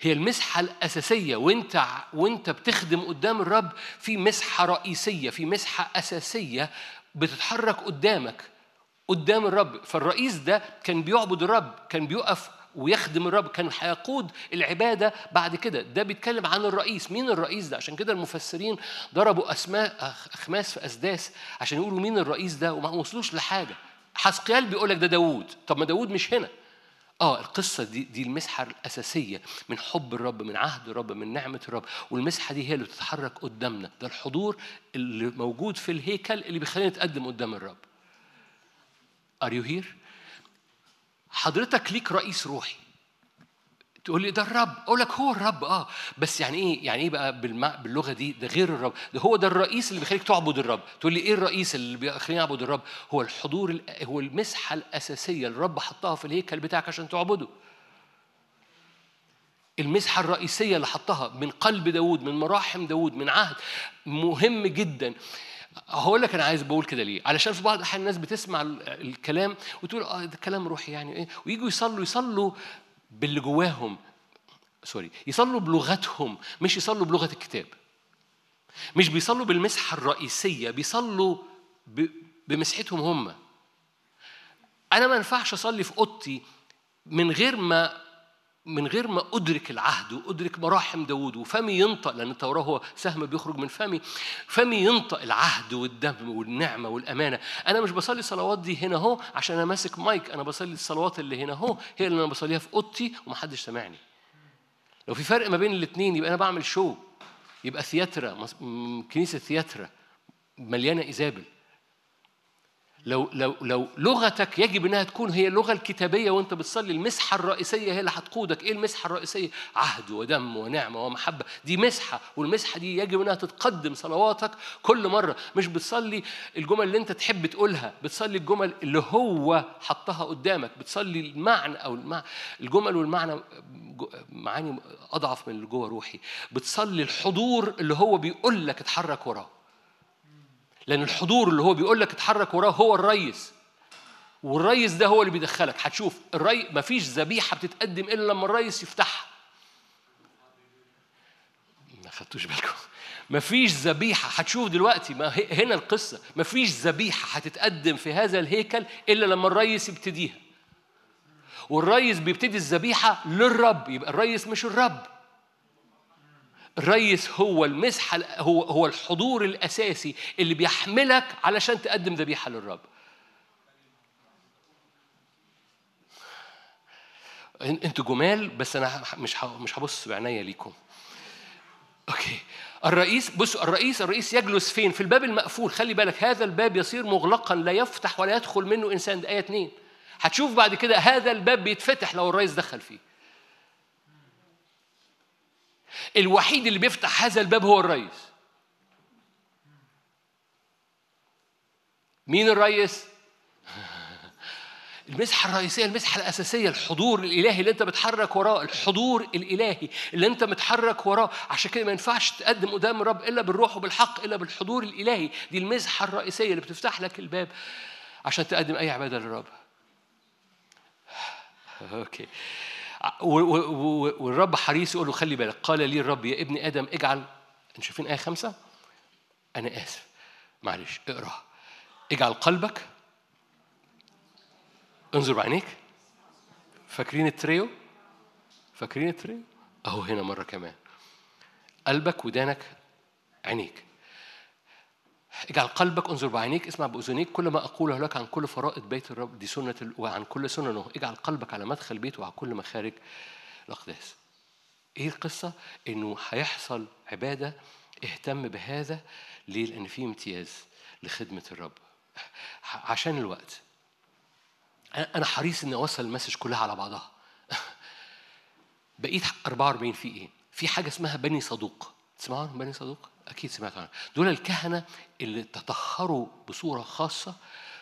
هي المسحة الأساسية. وأنت وأنت بتخدم قدام الرب في مسحة رئيسية في مسحة أساسية بتتحرك قدامك قدام الرب. فالرئيس ده كان بيعبد الرب كان بيقف ويخدم الرب كان هيقود العبادة بعد كده. ده بيتكلم عن الرئيس. مين الرئيس ده؟ عشان كده المفسرين ضربوا أسماء أخماس في أسداس عشان يقولوا مين الرئيس ده وما وصلوش لحاجة. حسقيال بيقول لك ده داوود. طب ما داوود مش هنا. آه القصة دي دي المسحه الأساسية من حب الرب من عهد الرب من نعمة الرب. والمسحة دي هي اللي بتتحرك قدامنا. ده الحضور اللي موجود في الهيكل اللي بيخلينا نتقدم قدام الرب. Are you here؟ حضرتك ليك رئيس روحي. تقول لي ده الرب. أقول لك هو الرب آه. بس يعني إيه؟ يعني إيه بقى. باللغة دي؟ ده غير الرب. ده هو ده الرئيس اللي بيخليك تعبد الرب. تقول لي إيه الرئيس اللي بيخليني أعبد الرب؟ هو الحضور ال... هو المسحة الأساسية اللي الرب حطها في الهيكل بتاعك عشان تعبده. المسحة الرئيسية اللي حطها من قلب داود من مراحم داود من عهد. مهم جدا. هقول لك أنا عايز بقول كده ليه. علشان في بعض الأحيان الناس بتسمع الكلام وتقول آه ده كلام روحي يعني إيه؟ ويجوا يصلوا يصلوا باللي جواهم سوري يصلوا بلغتهم مش يصلوا بلغة الكتاب. مش بيصلوا بالمسحة الرئيسية بيصلوا بمسحتهم هم. أنا ما ينفعش أصلي في أوضتي من غير ما من غير ما أدرك العهد وأدرك مراحم داود وفمي ينطق لأن التوراة هو سهم بيخرج من فمي فمي ينطق العهد والدم والنعمة والأمانة. أنا مش بصلي الصلوات دي هنا أهو عشان أنا ماسك مايك أنا بصلي الصلوات اللي هنا أهو هي اللي أنا بصليها في أوضتي ومحدش سامعني. لو في فرق ما بين الاثنين يبقى أنا بعمل شو يبقى ثياترا كنيسة ثياترا مليانة إيزابل. لو لو لو لغتك يجب إنها تكون هي اللغة الكتابية وأنت بتصلي المسحة الرئيسية هي اللي هتقودك. إيه المسحة الرئيسية؟ عهد ودم ونعمة ومحبة. دي مسحة والمسحة دي يجب إنها تتقدم صلواتك كل مرة. مش بتصلي الجمل اللي أنت تحب تقولها بتصلي الجمل اللي هو حطها قدامك. بتصلي المعنى أو المعنى الجمل والمعنى معاني أضعف من اللي جوه روحي. بتصلي الحضور اللي هو بيقول لك اتحرك وراه. لأن الحضور اللي هو بيقول لك اتحرك وراه هو الريس. والريس ده هو اللي بيدخلك. هتشوف الري مفيش ذبيحة بتتقدم إلا لما الريس يفتحها. ما خدتوش بالكم. مفيش ذبيحة. هتشوف دلوقتي ما هنا القصة. مفيش ذبيحة هتتقدم في هذا الهيكل إلا لما الريس يبتديها. والريس بيبتدي الذبيحة للرب. يبقى الريس مش الرب. الريس هو المسحة هو هو الحضور الأساسي اللي بيحملك علشان تقدم ذبيحة للرب. أنتوا جمال بس أنا مش مش هبص بعينيا ليكم. okay الرئيس بص الرئيس الرئيس يجلس فين؟ في الباب المقفول خلي بالك هذا الباب يصير مغلقا لا يفتح ولا يدخل منه إنسان ده آية اتنين. هتشوف بعد كده هذا الباب بيتفتح لو الرئيس دخل فيه. الوحيد اللي بيفتح هذا الباب هو الرئيس. مين الرئيس؟ المسحة الرئيسية المسحة الأساسية الحضور الإلهي اللي أنت بتحرك وراه الحضور الإلهي اللي أنت متحرك وراه. عشان كده ما ينفعش تقدم قدام الرب إلا بالروح وبالحق إلا بالحضور الإلهي. دي المسحة الرئيسية اللي بتفتح لك الباب عشان تقدم أي عبادة للرب. okay والرب حريص يقول له خلي بالك قال لي الرب يا ابن آدم اجعل أنتوا شايفين آية خمسة؟ أنا آسف معلش اقراها اجعل قلبك انظر بعينيك فاكرين التريو؟ فاكرين التريو؟ أهو هنا مرة كمان قلبك ودانك عينيك اجعل قلبك انظر بعينيك اسمع بأذنيك كل ما أقوله لك عن كل فرائض بيت الرب دي سنة ال... وعن كل سننه اجعل قلبك على مدخل بيته وعلى كل مخارج الأقداس. إيه القصة؟ انه هيحصل عبادة اهتم بهذا ليه لأن في امتياز لخدمة الرب. عشان الوقت. أنا حريص إني أوصل المسج كلها على بعضها. بقيت 44 في إيه؟ في حاجة اسمها بني صدوق. تسمعوا بني صدوق؟ أكيد سمعتوا عنها. دول الكهنة اللي تطهروا بصورة خاصة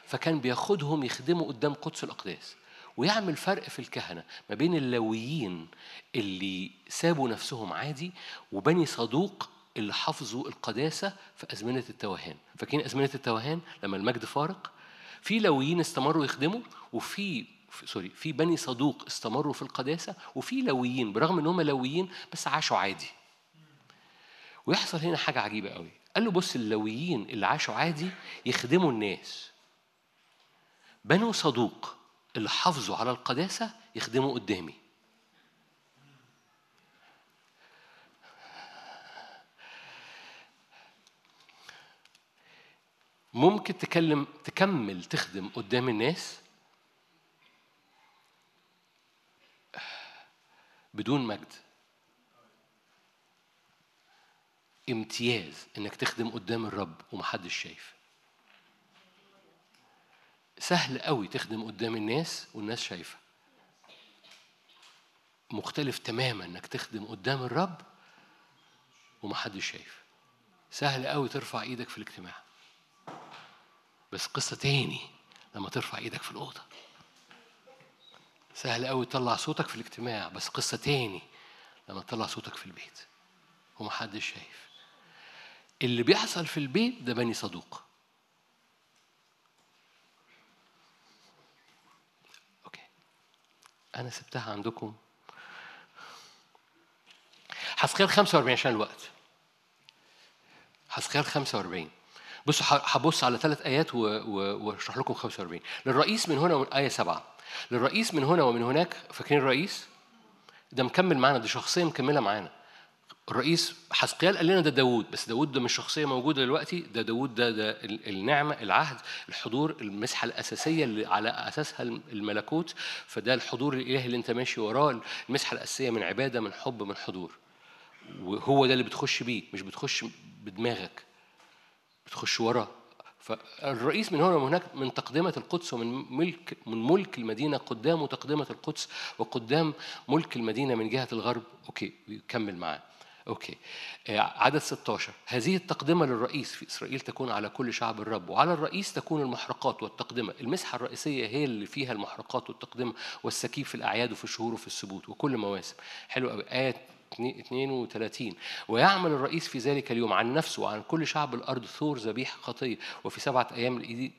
فكان بياخدهم يخدموا قدام قدس الأقداس ويعمل فرق في الكهنة ما بين اللويين اللي سابوا نفسهم عادي وبني صدوق اللي حافظوا القداسة في أزمنة التوهان. فاكرين أزمنة التوهان؟ لما المجد فارق في لويين استمروا يخدموا وفي سوري في بني صدوق استمروا في القداسة وفي لويين برغم إن هم لويين بس عاشوا عادي. ويحصل هنا حاجة عجيبة قوي. قال له بص اللويين اللي عاشوا عادي يخدموا الناس. بنو صدوق اللي حافظوا على القداسة يخدموا قدامي. ممكن تكلم تكمل تخدم قدام الناس بدون مجد. امتياز إنك تخدم قدام الرب ومحدش شايف. سهل قوي تخدم قدام الناس والناس شايفة. مختلف تماما إنك تخدم قدام الرب ومحدش شايف. سهل قوي ترفع إيدك في الاجتماع. بس قصة تاني لما ترفع إيدك في الأوضة. سهل قوي تطلع صوتك في الاجتماع بس قصة تاني لما تطلع صوتك في البيت ومحدش شايف. اللي بيحصل في البيت ده بني صدوق. أوكي. أنا سبتها عندكم. حسقيال 45 عشان الوقت. حسقيال 45 بصوا هبص على ثلاث آيات وأشرح لكم 45 للرئيس من هنا ومن آية 7 للرئيس من هنا ومن هناك فاكرين الرئيس؟ ده مكمل معانا دي شخصية مكملة معانا. الرئيس حسقيال قال لنا ده داوود بس داوود ده مش شخصية موجودة دلوقتي ده داوود ده ده النعمة العهد الحضور المسحة الأساسية اللي على أساسها الملكوت فده الحضور الإلهي اللي أنت ماشي وراه المسحة الأساسية من عبادة من حب من حضور. وهو ده اللي بتخش بيه مش بتخش بدماغك بتخش وراه. فالرئيس من هنا ومن هناك من تقدمة القدس ومن ملك من ملك المدينة قدام تقدمة القدس وقدام ملك المدينة من جهة الغرب. okay بيكمل معاه. okay. آه، عدد 16 هذه التقدمة للرئيس في إسرائيل تكون على كل شعب الرب وعلى الرئيس تكون المحرقات والتقدمة. المسحة الرئيسية هي اللي فيها المحرقات والتقدمة والسكيب في الأعياد وفي الشهور وفي السبوت وكل مواسم حلو قوي آية 32 ويعمل الرئيس في ذلك اليوم عن نفسه وعن كل شعب الأرض ثور ذبيحة خطية وفي سبعة أيام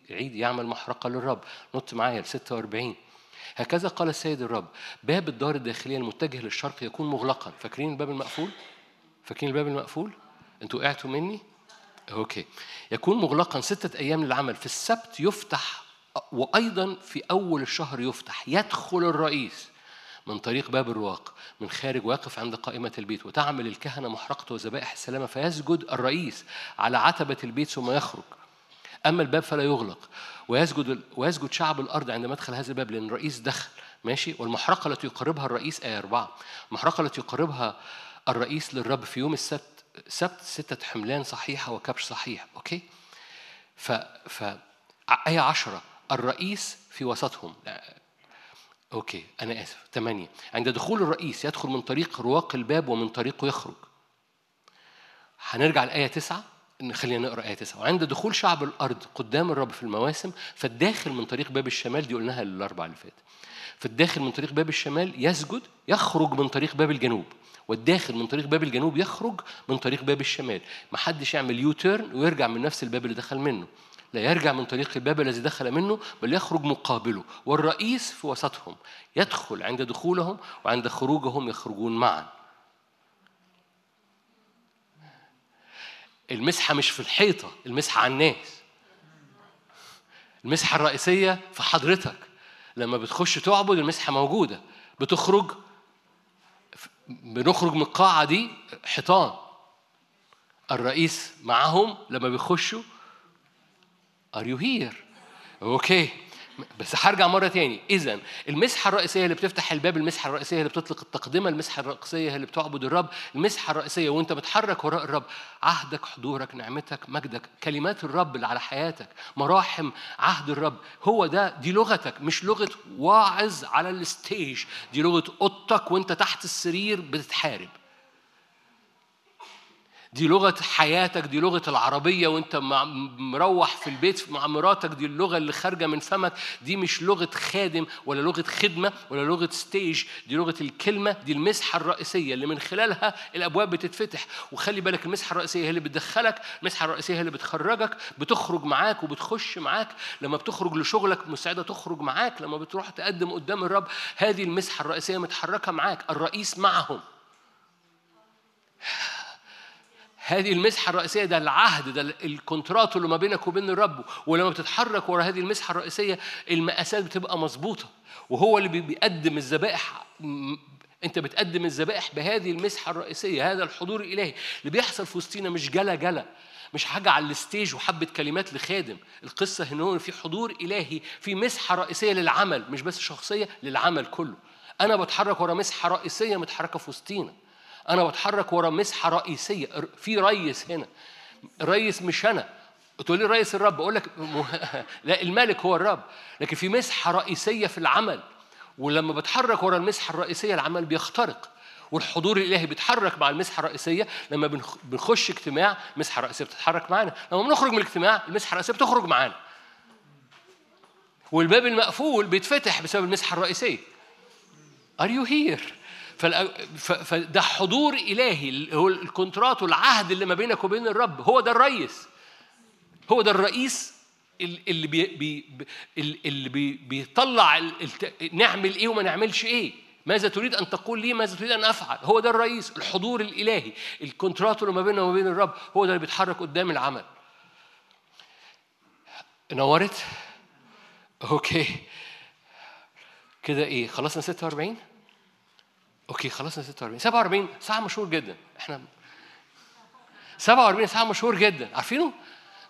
العيد يعمل محرقة للرب. نط معايا ل 46 هكذا قال السيد الرب باب الدار الداخلية المتجه للشرق يكون مغلقا. فاكرين الباب المقفول؟ فاكرين الباب المقفول؟ أنتوا وقعتوا مني؟ أوكي. يكون مغلقا ستة أيام للعمل. في السبت يفتح وأيضا في أول الشهر يفتح. يدخل الرئيس من طريق باب الرواق من خارج واقف عند قائمة البيت. وتعمل الكهنة محرقة وذبائح السلامة فيسجد الرئيس على عتبة البيت ثم يخرج. أما الباب فلا يغلق. ويسجد ويسجد شعب الأرض عند مدخل هذا الباب لأن الرئيس دخل. ماشي؟ والمحرقة التي يقربها الرئيس آية أربعة. المحرقة التي يقربها الرئيس للرب في يوم السبت سبت ستة حملان صحيحة وكبش صحيح أوكي؟ ف ف آية عشرة الرئيس في وسطهم. okay أنا آسف ثمانية عند دخول الرئيس يدخل من طريق رواق الباب ومن طريقه يخرج. هنرجع لآية تسعة؟ خلينا نقرأ آية تسعة. وعند دخول شعب الأرض قدام الرب في المواسم فالداخل من طريق باب الشمال دي قلناها الأربع اللي فات. فالداخل من طريق باب الشمال يسجد يخرج من طريق باب الجنوب. والداخل من طريق باب الجنوب يخرج من طريق باب الشمال. ما حدش يعمل U-turn ويرجع من نفس الباب اللي دخل منه. لا يرجع من طريق الباب الذي دخل منه بل يخرج مقابله والرئيس في وسطهم يدخل عند دخولهم وعند خروجهم يخرجون معا. المسحة مش في الحيطة المسحة على الناس. المسحة الرئيسية في حضرتك. لما بتخش تعبد المسحة موجودة. بتخرج بنخرج من القاعة دي حيطان. الرئيس معهم لما بيخشوا are you here okay بس هرجع مرة تاني. إذا المسحة الرئيسية اللي بتفتح الباب المسحة الرئيسية اللي بتطلق التقدمة المسحة الرئيسية اللي بتعبد الرب المسحة الرئيسية وأنت متحرك وراء الرب عهدك حضورك نعمتك مجدك كلمات الرب اللي على حياتك مراحم عهد الرب هو ده دي لغتك مش لغة واعظ على ال stage دي لغة أوضتك وأنت تحت السرير بتتحارب. دي لغة حياتك دي لغة العربية وانت مروح في البيت مع مراتك دي اللغة اللي خارجة من فمك. دي مش لغة خادم ولا لغة خدمة ولا لغة ستيج دي لغة الكلمة دي المسحة الرئيسية اللي من خلالها الأبواب بتتفتح. وخلي بالك المسحة الرئيسية هي اللي بتدخلك المسحة الرئيسية هي اللي بتخرجك بتخرج معاك وبتخش معاك. لما بتخرج لشغلك مساعدة تخرج معاك. لما بتروح تقدم قدام الرب هذه المسحة الرئيسية متحركة معاك الرئيس معهم. هذه المسحة الرئيسية ده العهد ده ال contract اللي ما بينك وبين الرب. ولما بتتحرك ورا هذه المسحة الرئيسية المقاسات بتبقى مظبوطة. وهو اللي بيقدم الذبائح انت بتقدم الذبائح بهذه المسحة الرئيسية هذا الحضور الإلهي اللي بيحصل في وسطينا مش جلا جلا مش حاجة على ال stage وحبة كلمات لخادم. القصة هنا في حضور إلهي في مسحة رئيسية للعمل مش بس شخصية للعمل كله. أنا بتحرك ورا مسحة رئيسية متحركة في وسطينا. أنا بتحرك ورا مسحة رئيسية في ريس هنا. الريس مش أنا. تقول لي رئيس الرب أقول لك لا الملك هو الرب. لكن في مسحة رئيسية في العمل. ولما بتحرك ورا المسحة الرئيسية العمل بيخترق. والحضور الإلهي بيتحرك مع المسحة الرئيسية. لما بنخش اجتماع المسحة الرئيسية بتتحرك معانا. لما بنخرج من الاجتماع المسحة الرئيسية بتخرج معانا. والباب المقفول بيتفتح بسبب المسحة الرئيسية. Are you here؟ فده حضور إلهي هو ال contract والعهد اللي ما بينك وبين الرب. هو ده الرئيس. هو ده الرئيس اللي بي بي اللي بي بيطلع نعمل إيه وما نعملش إيه. ماذا تريد أن تقول لي؟ ماذا تريد أن أفعل؟ هو ده الرئيس الحضور الإلهي. ال contract اللي ما بيننا وما بين الرب هو ده اللي بيتحرك قدام العمل. نورت okay كده إيه؟ خلصنا 46 okay خلصنا 46 47 ساعة مشهور جدا. إحنا 47 ساعة مشهور جدا. عارفينه؟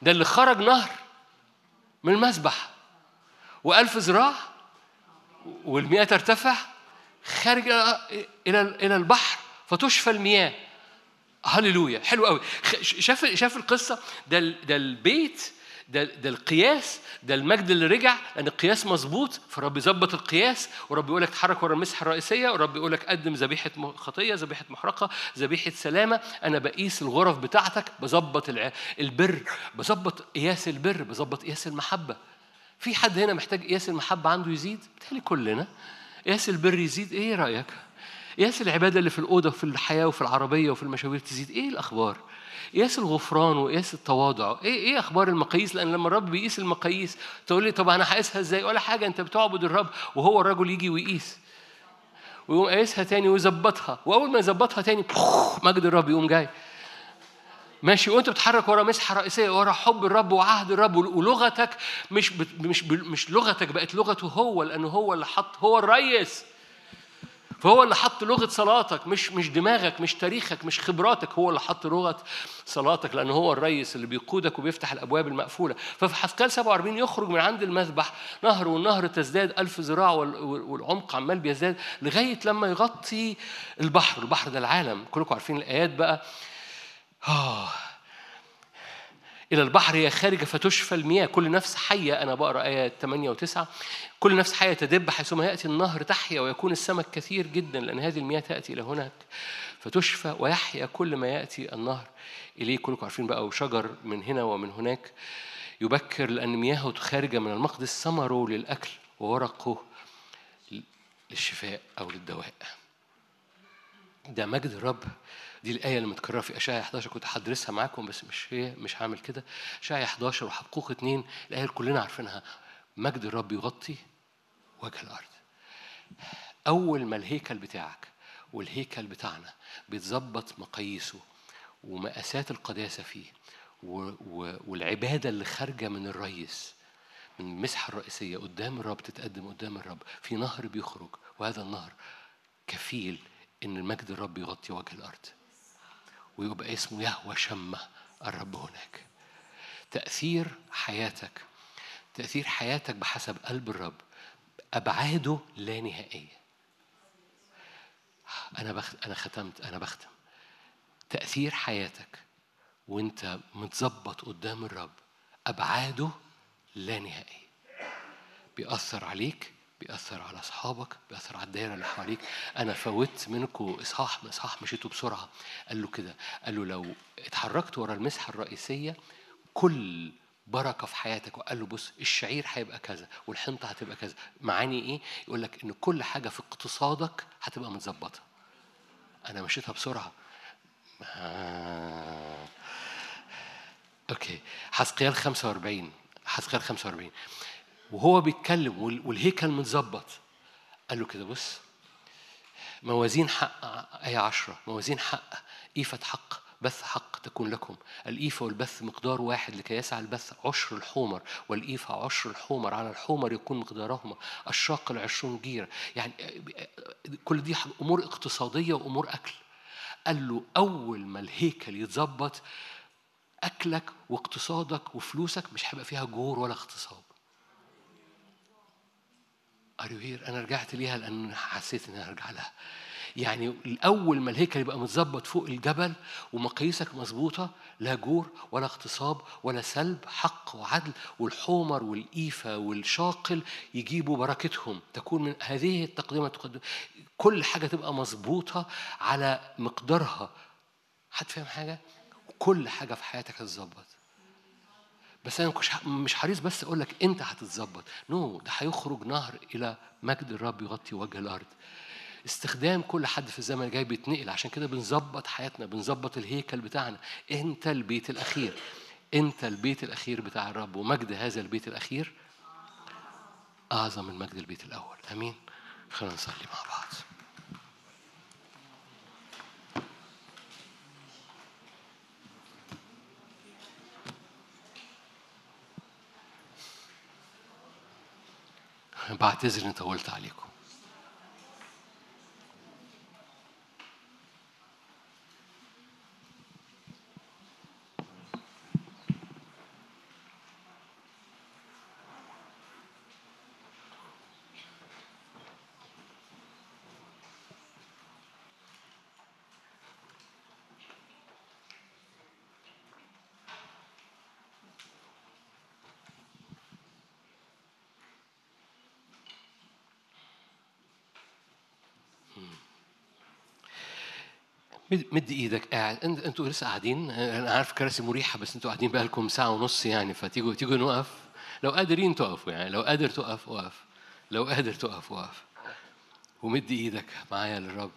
ده اللي خرج نهر من المذبح. وألف ذراع والمياه ترتفع خارج إلى إلى البحر فتشفى المياه. هللويا. حلو قوي شاف شاف القصة؟ ده ده البيت ده ده القياس ده المجد اللي رجع لأن القياس مظبوط فرب يظبط القياس ورب يقول لك اتحرك ورا المسحه الرئيسية ورب يقول لك قدم ذبيحة خطية ذبيحة محرقة ذبيحة سلامة. أنا بقيس الغرف بتاعتك بظبط البر بظبط قياس البر بظبط قياس المحبة. في حد هنا محتاج قياس المحبة عنده يزيد؟ بتهيألي كلنا. قياس البر يزيد؟ إيه رأيك؟ قياس العبادة اللي في الأوضة وفي الحياة وفي العربية وفي المشاوير تزيد؟ إيه الأخبار؟ قياس الغفران وقياس التواضع. إيه إيه أخبار المقاييس؟ لأن لما الرب بيقيس المقاييس تقول لي طب أنا هقيسها إزاي؟ ولا حاجة أنت بتعبد الرب وهو الرجل يجي ويقيس. ويقوم قايسها تاني ويظبطها. وأول ما يظبطها تاني مجد الرب يقوم جاي. ماشي. وأنت بتتحرك ورا مسحه رئيسية ورا حب الرب وعهد الرب ولغتك مش مش مش لغتك بقت لغته هو لأنه هو اللي حط هو الريس. فهو اللي حط لغة صلاتك مش مش دماغك مش تاريخك مش خبراتك هو اللي حط لغة صلاتك لأنه هو الرئيس اللي بيقودك وبيفتح الأبواب المقفولة. ففي حسكال 47 يخرج من عند المذبح نهر والنهر تزداد ألف ذراع والعمق عمال بيزداد لغاية لما يغطي البحر. البحر ده العالم كلكم عارفين الآيات بقى. آه. إلى البحر هي خارجة فتشفى المياه. كل نفس حية. أنا بقرأ آيات 8 و9 كل نفس حية تدب حيثما يأتي النهر تحيا ويكون السمك كثير جدا لأن هذه المياه تأتي إلى هناك فتشفى ويحيا كل ما يأتي النهر. إليه كلكم عارفين بقى وشجر من هنا ومن هناك يبكر لأن مياهه خارجة من المقدس. ثمره للأكل وورقه للشفاء أو للدواء. ده مجد الرب دي الآية اللي متكررة في أشعيا 11 كنت هدرسها معاكم بس مش هي مش هعمل كده. أشعيا 11 وحقوق اتنين الآية اللي كلنا عارفينها. مجد الرب يغطي وجه الأرض. أول ما الهيكل بتاعك والهيكل بتاعنا بيتظبط مقاييسه ومقاسات القداسة فيه والعبادة اللي خارجة من الريس من المسحة الرئيسية قدام الرب تتقدم قدام الرب. في نهر بيخرج وهذا النهر كفيل إن المجد الرب يغطي وجه الأرض. ويبقى اسمه يهوى شمة الرب هناك. تأثير حياتك تأثير حياتك بحسب قلب الرب أبعاده لا نهائية. أنا بخت... أنا ختمت أنا بختم. تأثير حياتك وأنت متظبط قدام الرب أبعاده لا نهائية. بيأثر عليك بيأثر على أصحابك بيأثر على الدايرة اللي حواليك. أنا فوت منكم إصحاح إصحاح مشيتوا بسرعة. قال له كده قال له لو اتحركت ورا المسحة الرئيسية كل بركة في حياتك. وقال له بص الشعير هيبقى كذا والحنطة هتبقى كذا. معاني إيه؟ يقول لك إن كل حاجة في اقتصادك هتبقى متظبطة. أنا مشيتها بسرعة. آه. أوكي. حسقيال 45 حسقيال 45 وهو بيتكلم والهيكل متظبط. قال له كده بص موازين حق آية عشرة موازين حق إيفة حق بث حق تكون لكم. الإيفة والبث مقدار واحد لكي يسعى البث عشر الحمر والإيفة عشر الحمر على الحمر يكون مقدارهما. الشاق العشرون جير. يعني كل دي أمور اقتصادية وأمور أكل. قال له أول ما الهيكل يتظبط أكلك واقتصادك وفلوسك مش هيبقى فيها جور ولا اغتصاب. أريوهير أنا رجعت ليها لأن حسيت إن أنا أرجع لها. يعني الأول ما الهيكل يبقى متظبط فوق الجبل ومقاييسك مظبوطة لا جور ولا اغتصاب ولا سلب حق وعدل والحومر والإيفة والشاقل يجيبوا بركتهم. تكون من هذه التقدمة تقدم كل حاجة تبقى مظبوطة على مقدارها. حد فاهم حاجة؟ كل حاجة في حياتك هتظبط بس أنا مش حريص بس أقول لك أنت هتتظبط. نو no, ده هيخرج نهر إلى مجد الرب يغطي وجه الأرض. استخدام كل حد في الزمن الجاي بيتنقل. عشان كده بنظبط حياتنا بنظبط الهيكل بتاعنا. أنت البيت الأخير. أنت البيت الأخير بتاع الرب. ومجد هذا البيت الأخير أعظم من مجد البيت الأول. آمين. خلينا نصلي مع بعض. بعتذر اني طولت عليكم. مد إيدك قاعد. أنتوا لسه قاعدين. أنا عارف كراسي مريحة بس أنتوا قاعدين بقى لكم ساعة ونص يعني فتيجوا تيجوا نقف. لو قادرين تقفوا يعني. لو قادر تقف وقف لو قادر تقف وقف ومد إيدك معايا للرب.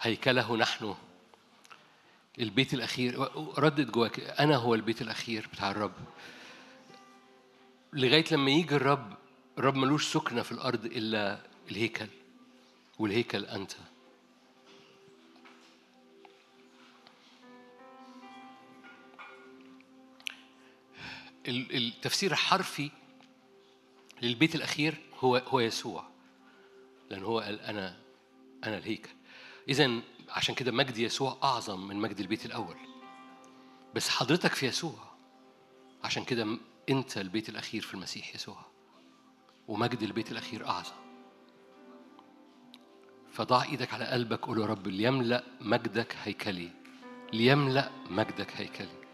هيكله نحن. البيت الأخير. ردد جواك. أنا هو البيت الأخير بتاع الرب. لغاية لما يجي الرب الرب ملوش سكنة في الأرض إلا الهيكل. والهيكل أنت. التفسير الحرفي للبيت الأخير هو هو يسوع. لأن هو قال أنا أنا الهيكل إذا عشان كده مجد يسوع أعظم من مجد البيت الأول. بس حضرتك في يسوع. عشان كده أنت البيت الأخير في المسيح يسوع. ومجد البيت الأخير أعظم. فضع إيدك على قلبك قول يا رب ليملأ مجدك هيكلي. ليملأ مجدك هيكلي.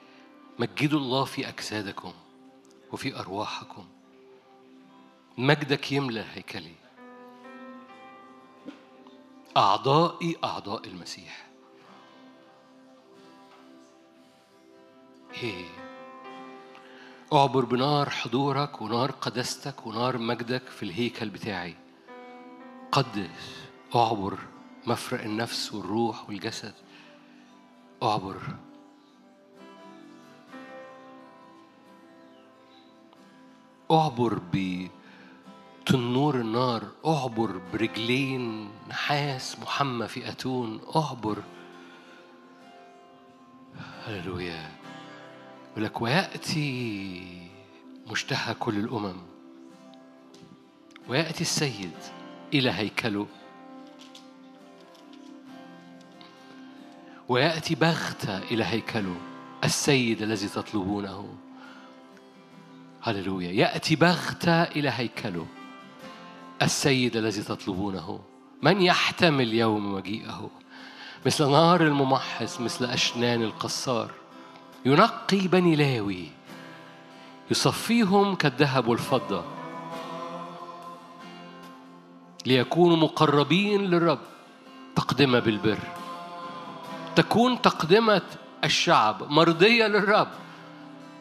مجدوا الله في أجسادكم وفي أرواحكم. مجدك يملى هيكلي. أعضائي أعضاء المسيح. إيه أعبر بنار حضورك ونار قدستك ونار مجدك في الهيكل بتاعي. قدس أعبر مفرق النفس والروح والجسد. أعبر اعبر بتنور النار اعبر برجلين نحاس محمى في أتون اعبر. هللويا. يقول لك ويأتي مشتهى كل الأمم. ويأتي السيد إلى هيكله. ويأتي بغتة إلى هيكله. السيد الذي تطلبونه. هللويا. يأتي بغتة إلى هيكله السيد الذي تطلبونه. من يحتمل يوم مجيئه؟ مثل نار الممحص مثل أشنان القصار. ينقي بني لاوي يصفيهم كالذهب والفضة ليكونوا مقربين للرب تقدمة بالبر. تكون تقدمة الشعب مرضية للرب.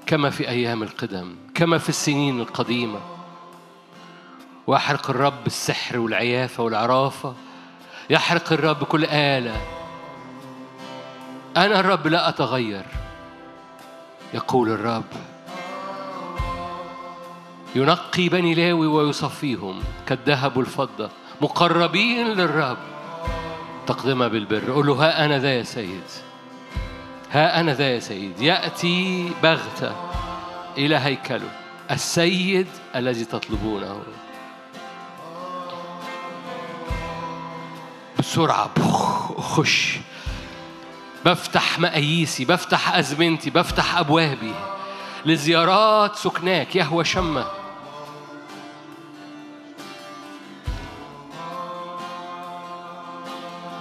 كما في أيام القدم كما في السنين القديمة. ويحرق الرب السحر والعيافة والعرافة. يحرق الرب كل آلة. أنا الرب لا أتغير يقول الرب. ينقي بني لاوي ويصفيهم كالذهب والفضة مقربين للرب. تقدمها بالبر قول له ها أنا ذا يا سيد. ها أنا ذا يا سيد يأتي بغتة إلى هيكله السيد الذي تطلبونه. بسرعة خش. بفتح مقاييسي بفتح أزمنتي بفتح أبوابي. لزيارات سكناك يهوى شمة.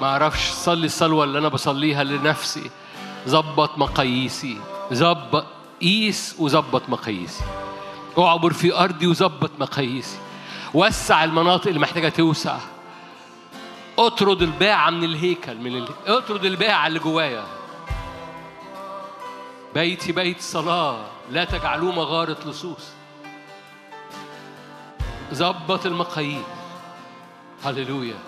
ما أعرفش صلي الصلوة اللي أنا بصليها لنفسي. ظبط مقاييسي. ظبط قيس وظبط مقاييسي. اعبر في أرضي وظبط مقاييسي. وسع المناطق اللي محتاجة توسع. اطرد الباعة من الهيكل من ال... اطرد الباعة اللي جوايا. بيتي بيت صلاة لا تجعلوه مغارة لصوص. ظبط المقاييس. هللويا.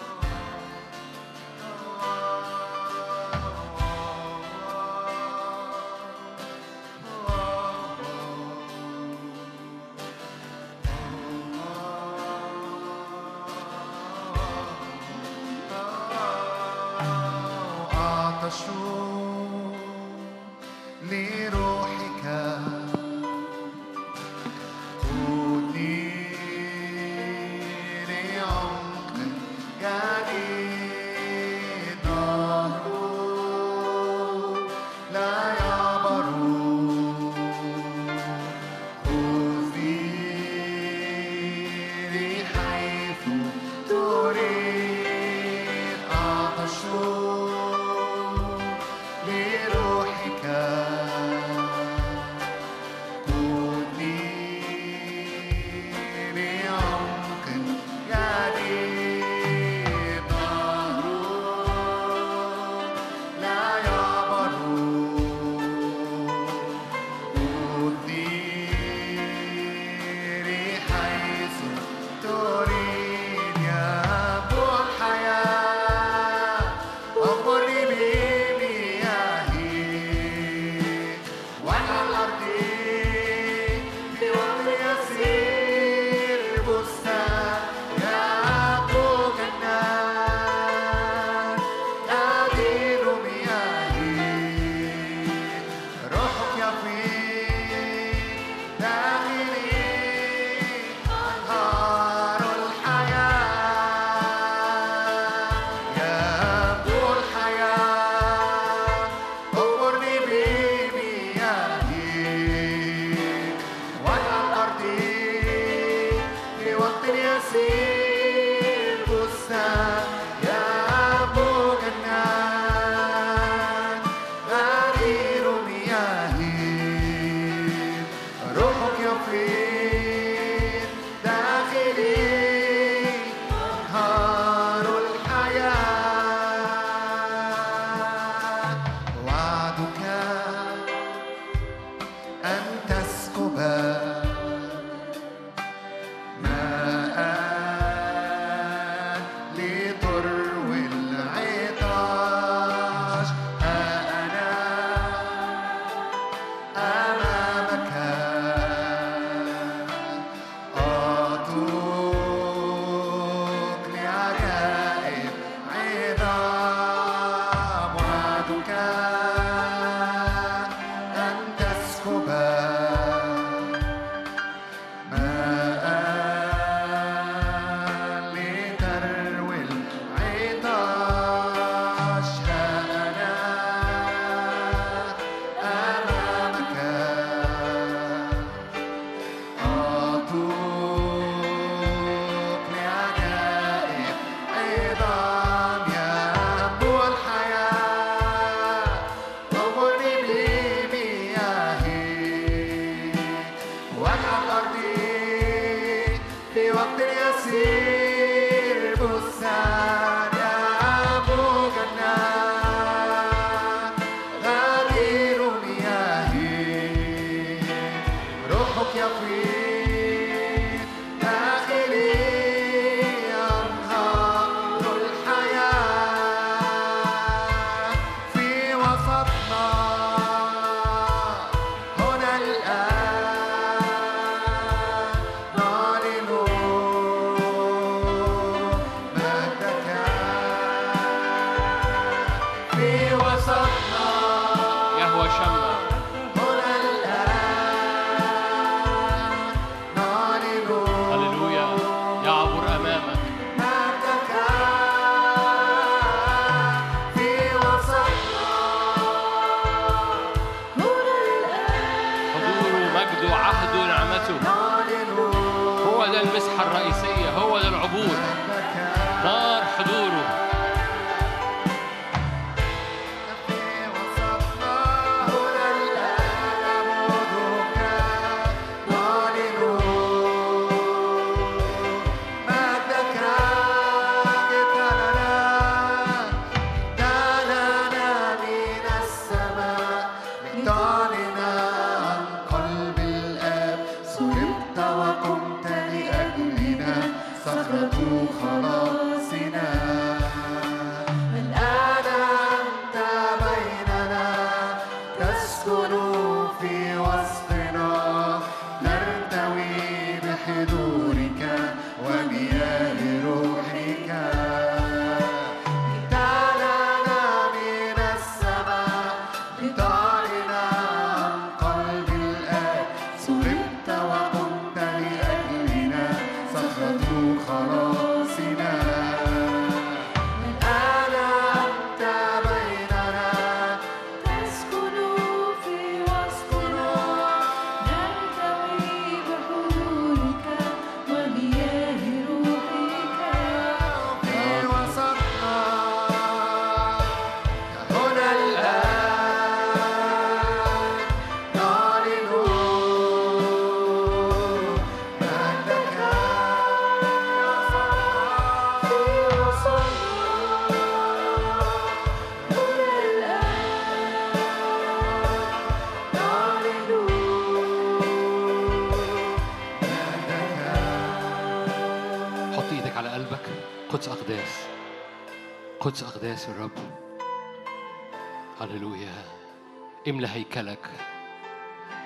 املى هيكلك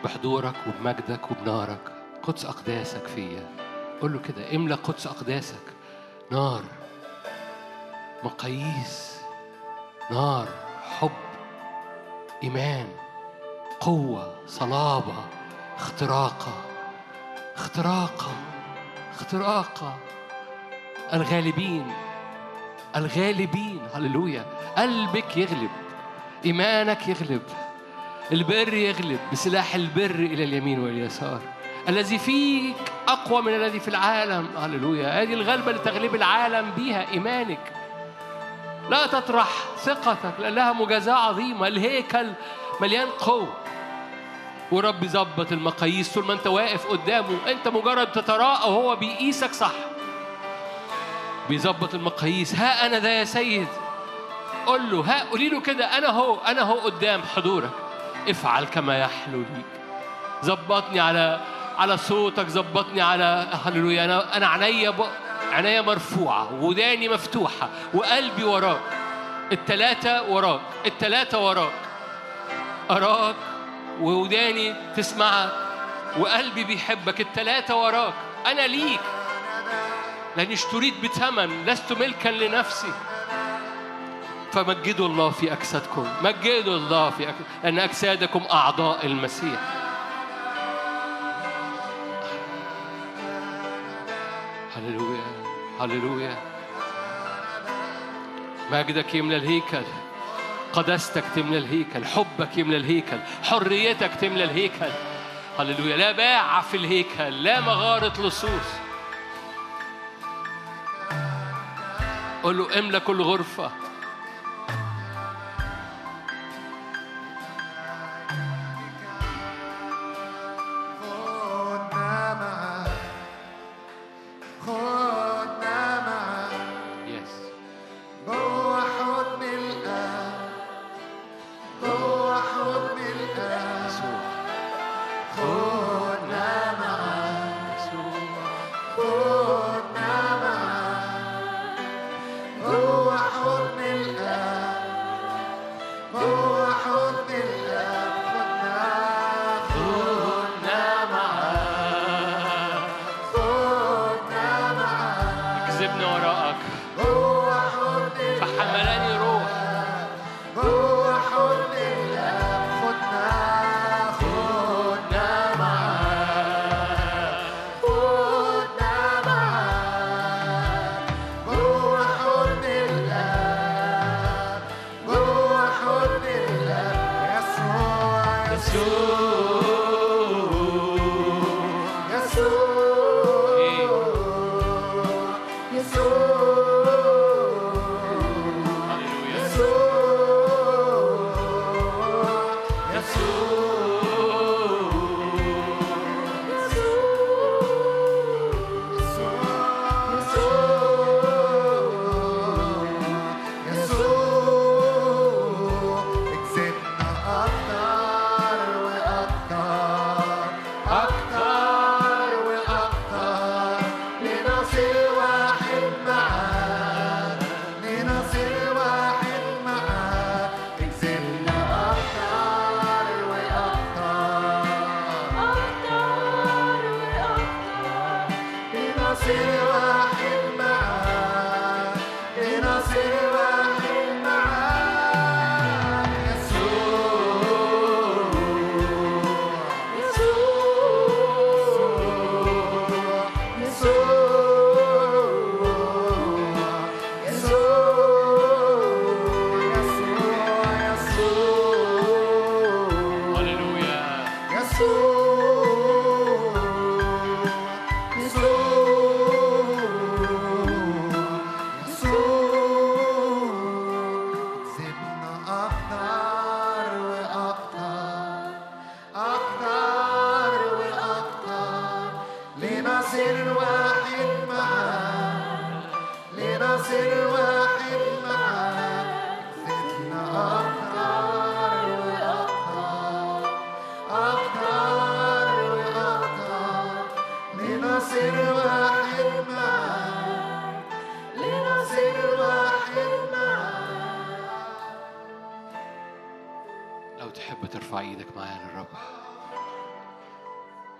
بحضورك وبمجدك وبنارك. قدس أقداسك فيا. قول له كده املى قدس أقداسك. نار مقاييس. نار حب إيمان قوة صلابة اختراقة. اختراقة اختراقة. الغالبين الغالبين. هللويا. قلبك يغلب إيمانك يغلب. البر يغلب بسلاح البر إلى اليمين واليسار. الذي فيك أقوى من الذي في العالم. هللويا. هذه الغلبة اللي تغلب العالم بيها إيمانك. لا تطرح ثقتك. لأنها مجازاة عظيمة. الهيكل مليان قوة. ورب يظبط المقاييس طول ما أنت واقف قدامه. أنت مجرد تتراءى وهو بيقيسك صح. بيظبط المقاييس. ها أنا ذا يا سيد. قول له ها قولي له كده. أنا هو أنا هو قدام حضورك. افعل كما يحلو ليك ظبطني على على صوتك ظبطني على هللويا. أنا أنا عينيا عينيا مرفوعة وداني مفتوحة وقلبي وراك. التلاتة وراك التلاتة وراك. أراك ووداني تسمعك وقلبي بيحبك. التلاتة وراك. أنا ليك. لأني اشتريت بثمن لست ملكا لنفسي. فمجدوا الله في أجسادكم. مجدوا الله في أجسادكم لأن أجسادكم أعضاء المسيح. هللويا هللويا. مجدك يملى الهيكل قداستك تملى الهيكل حبك يملى الهيكل حريتك تملى الهيكل. هللويا. لا باع في الهيكل لا مغارة لصوص. قول له املى كل غرفة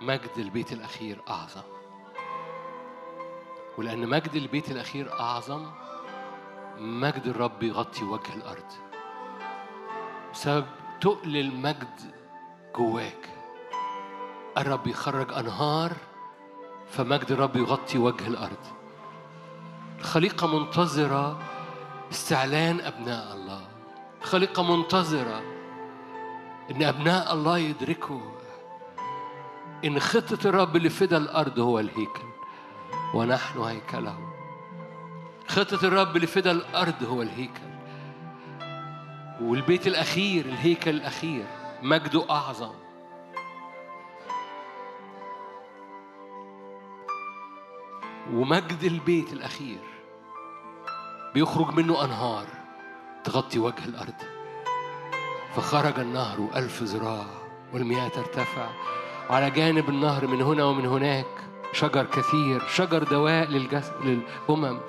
مجد البيت الأخير أعظم. ولأن مجد البيت الأخير أعظم مجد الرب يغطي وجه الأرض. بسبب تقل المجد جواك الرب يخرج أنهار فمجد الرب يغطي وجه الأرض. الخليقة منتظرة استعلان أبناء الله. الخليقة منتظرة إن أبناء الله يدركوا إن خطة الرب لفدى الأرض هو الهيكل ونحن هيكله. خطة الرب لفدى الأرض هو الهيكل. والبيت الأخير الهيكل الأخير مجده أعظم. ومجد البيت الأخير بيخرج منه أنهار تغطي وجه الأرض. فخرج النهر ألف ذراع والمياه ترتفع وعلى جانب النهر من هنا ومن هناك شجر كثير شجر دواء للجس... للأمم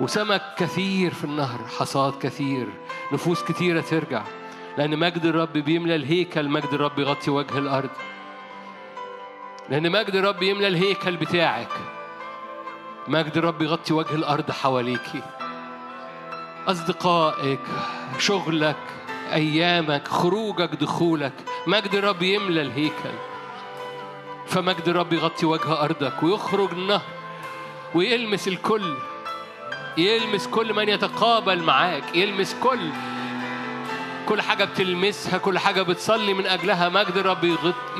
وسمك كثير في النهر حصاد كثير نفوس كثيرة ترجع لأن مجد الرب بيملى الهيكل مجد الرب يغطي وجه الأرض. لأن مجد الرب يملى الهيكل بتاعك مجد الرب يغطي وجه الأرض حواليكي. أصدقائك شغلك أيامك خروجك دخولك. مجد الرب يملى الهيكل. فمجد الرب يغطي وجه أرضك ويخرج النهر ويلمس الكل. يلمس كل من يتقابل معاك. يلمس كل كل حاجة بتلمسها كل حاجة بتصلي من أجلها. مجد الرب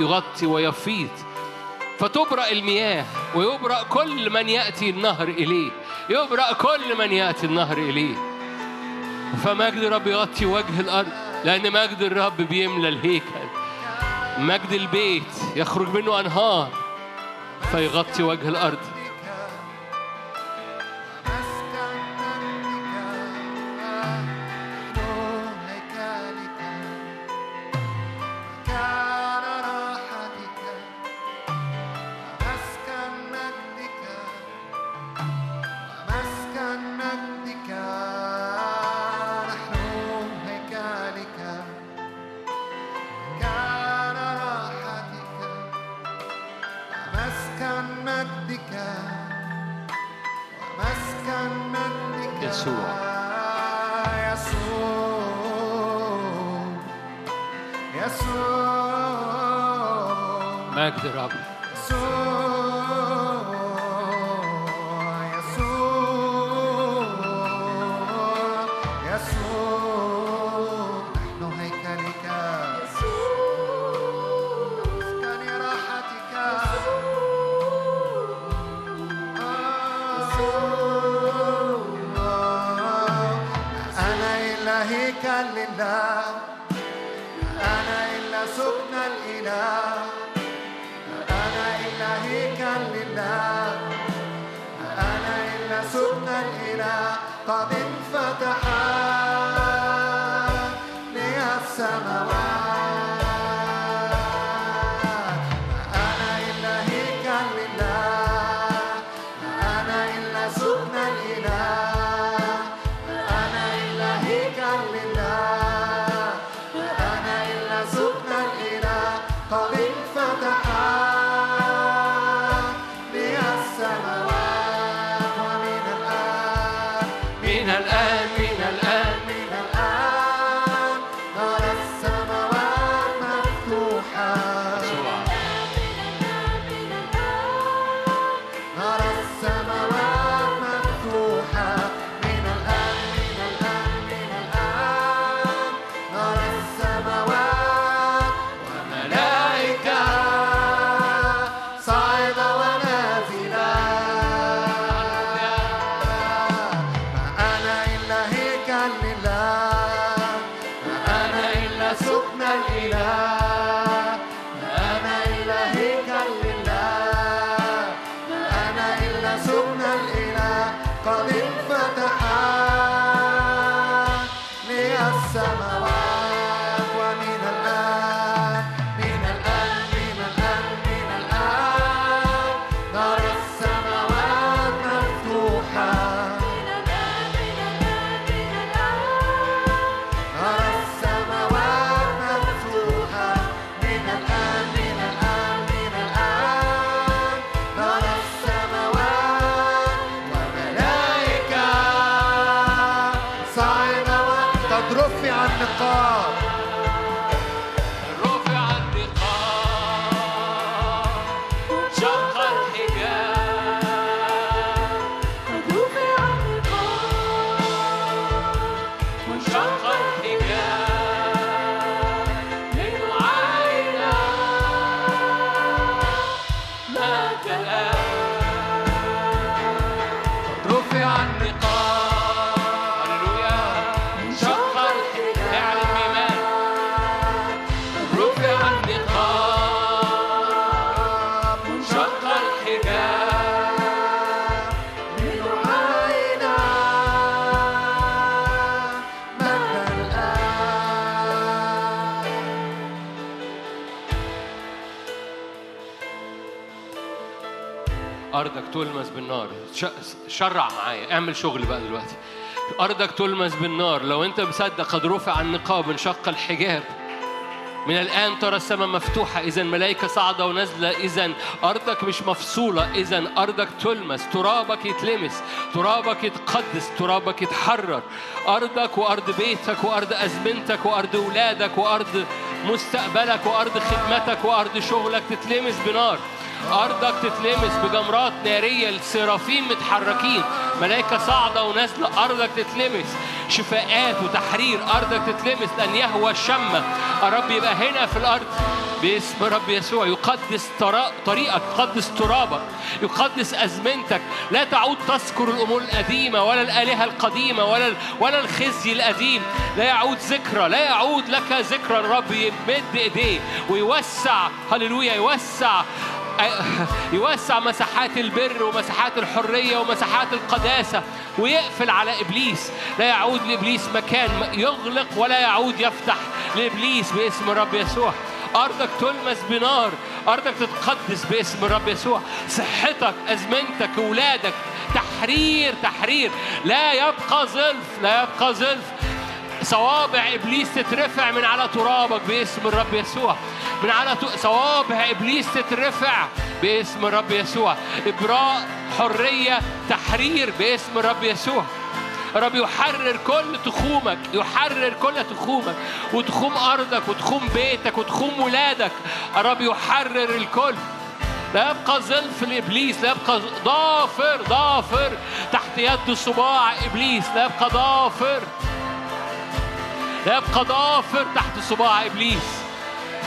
يغطي ويفيض فتبرأ المياه ويبرأ كل من يأتي النهر إليه. يبرأ كل من يأتي النهر إليه. فمجد الرب يغطي وجه الأرض لأن مجد الرب بيملى الهيكل. مجد البيت يخرج منه أنهار فيغطي وجه الأرض. قد انفتح شرع معايا. اعمل شغل بقى دلوقتي. أرضك تلمس بالنار. لو أنت مصدق قد رفع النقاب انشق الحجاب. من الآن ترى السماء مفتوحة. إذا ملائكة صاعدة ونازلة. إذا أرضك مش مفصولة. إذا أرضك تلمس. ترابك يتلمس. ترابك يتقدس. ترابك يتحرر. أرضك وأرض بيتك وأرض أزمنتك وأرض أولادك وأرض مستقبلك وأرض خدمتك وأرض شغلك تتلمس بنار. أرضك تتلمس بجمرات نارية السرافين متحركين. ملائكة صاعدة ونازلة أرضك تتلمس. شفاءات وتحرير أرضك تتلمس لأن يهوى الشمة الرب يبقى هنا في الأرض. باسم رب يسوع يقدس طريقك يقدس ترابك يقدس أزمنتك. لا تعود تذكر الأمور القديمة ولا الآلهة القديمة ولا ولا الخزي القديم. لا يعود ذكرى لا يعود لك ذكرى. الرب يمد إيديه ويوسع هللويا يوسع يوسع مساحات البر ومساحات الحرية ومساحات القداسة ويقفل على إبليس. لا يعود لإبليس مكان يغلق ولا يعود يفتح لإبليس باسم الرب يسوع. أرضك تلمس بنار أرضك تتقدس باسم الرب يسوع. صحتك أزمنتك أولادك تحرير تحرير. لا يبقى ظلف لا يبقى ظلف. صوابع إبليس تترفع من على ترابك باسم الرب يسوع. من على صوابع إبليس تترفع باسم الرب يسوع. إبراء حرية تحرير باسم الرب يسوع. رب يحرر كل تخومك يحرر كل تخومك وتخوم أرضك وتخوم بيتك وتخوم ولادك. رب يحرر الكل. لا يبقى ظلف لإبليس لا يبقى ضافر ضافر تحت يد صباع إبليس لا يبقى ضافر. يبقى ضافر تحت صباع إبليس.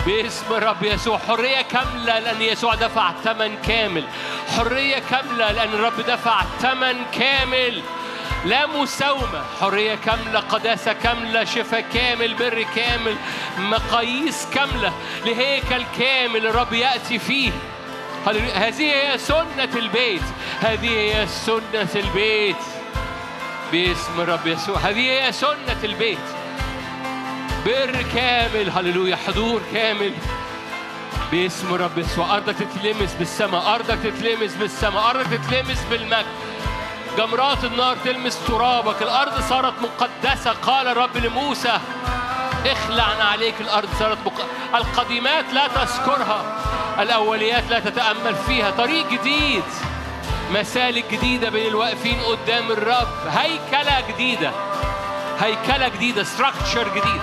باسم الرب يسوع حرية كاملة لأن يسوع دفع ثمن كامل. حرية كاملة لأن الرب دفع ثمن كامل. لا مساومة حرية كاملة قداسة كاملة شفاء كامل بر كامل مقاييس كاملة. لهيكل كامل الرب يأتي فيه. هذه هي سنة البيت. هذه هي سنة البيت. باسم الرب يسوع. هذه هي سنة البيت. بر كامل هللويا حضور كامل. باسم رب يسوع. أرضك تتلمس بالسماء أرضك تتلمس بالسماء أرضك تتلمس بالمجد. جمرات النار تلمس ترابك. الأرض صارت مقدسة. قال الرب لموسى اخلع عليك. الأرض صارت مق... القديمات لا تذكرها الأوليات لا تتأمل فيها. طريق جديد مسالك جديدة بين الواقفين قدام الرب. هيكلة جديدة. هيكلة جديدة ستراكشر جديد.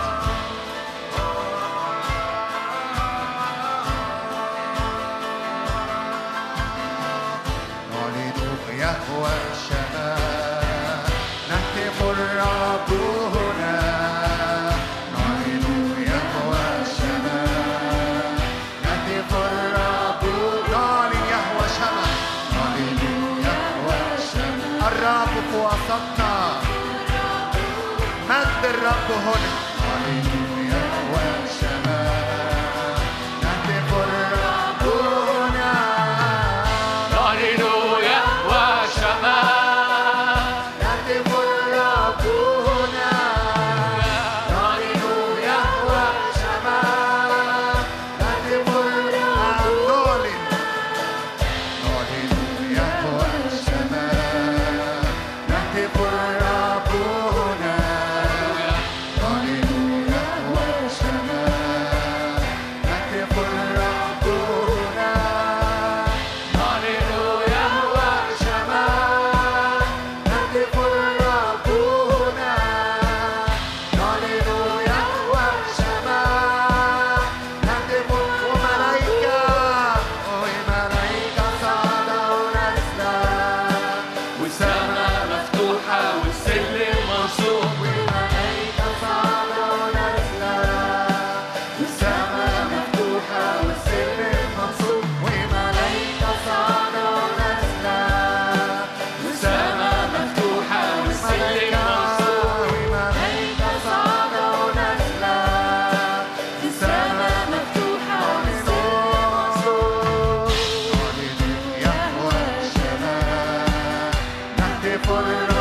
que por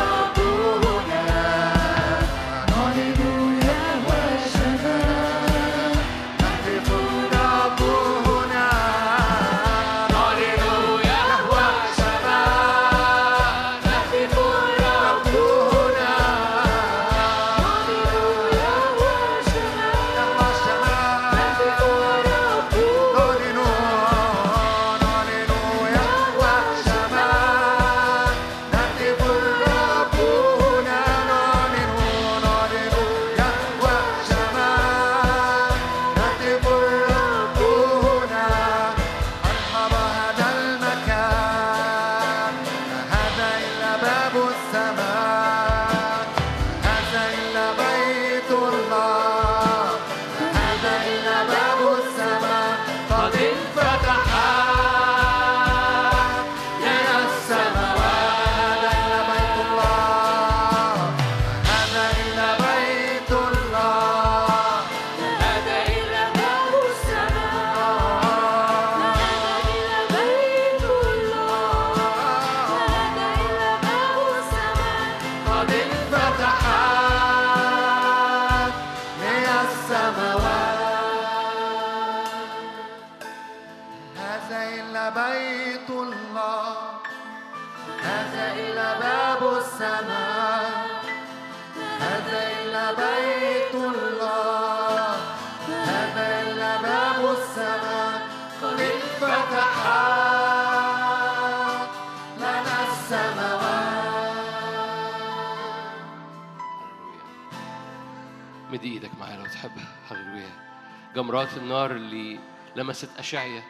جمرات النار اللي لمست أشعيا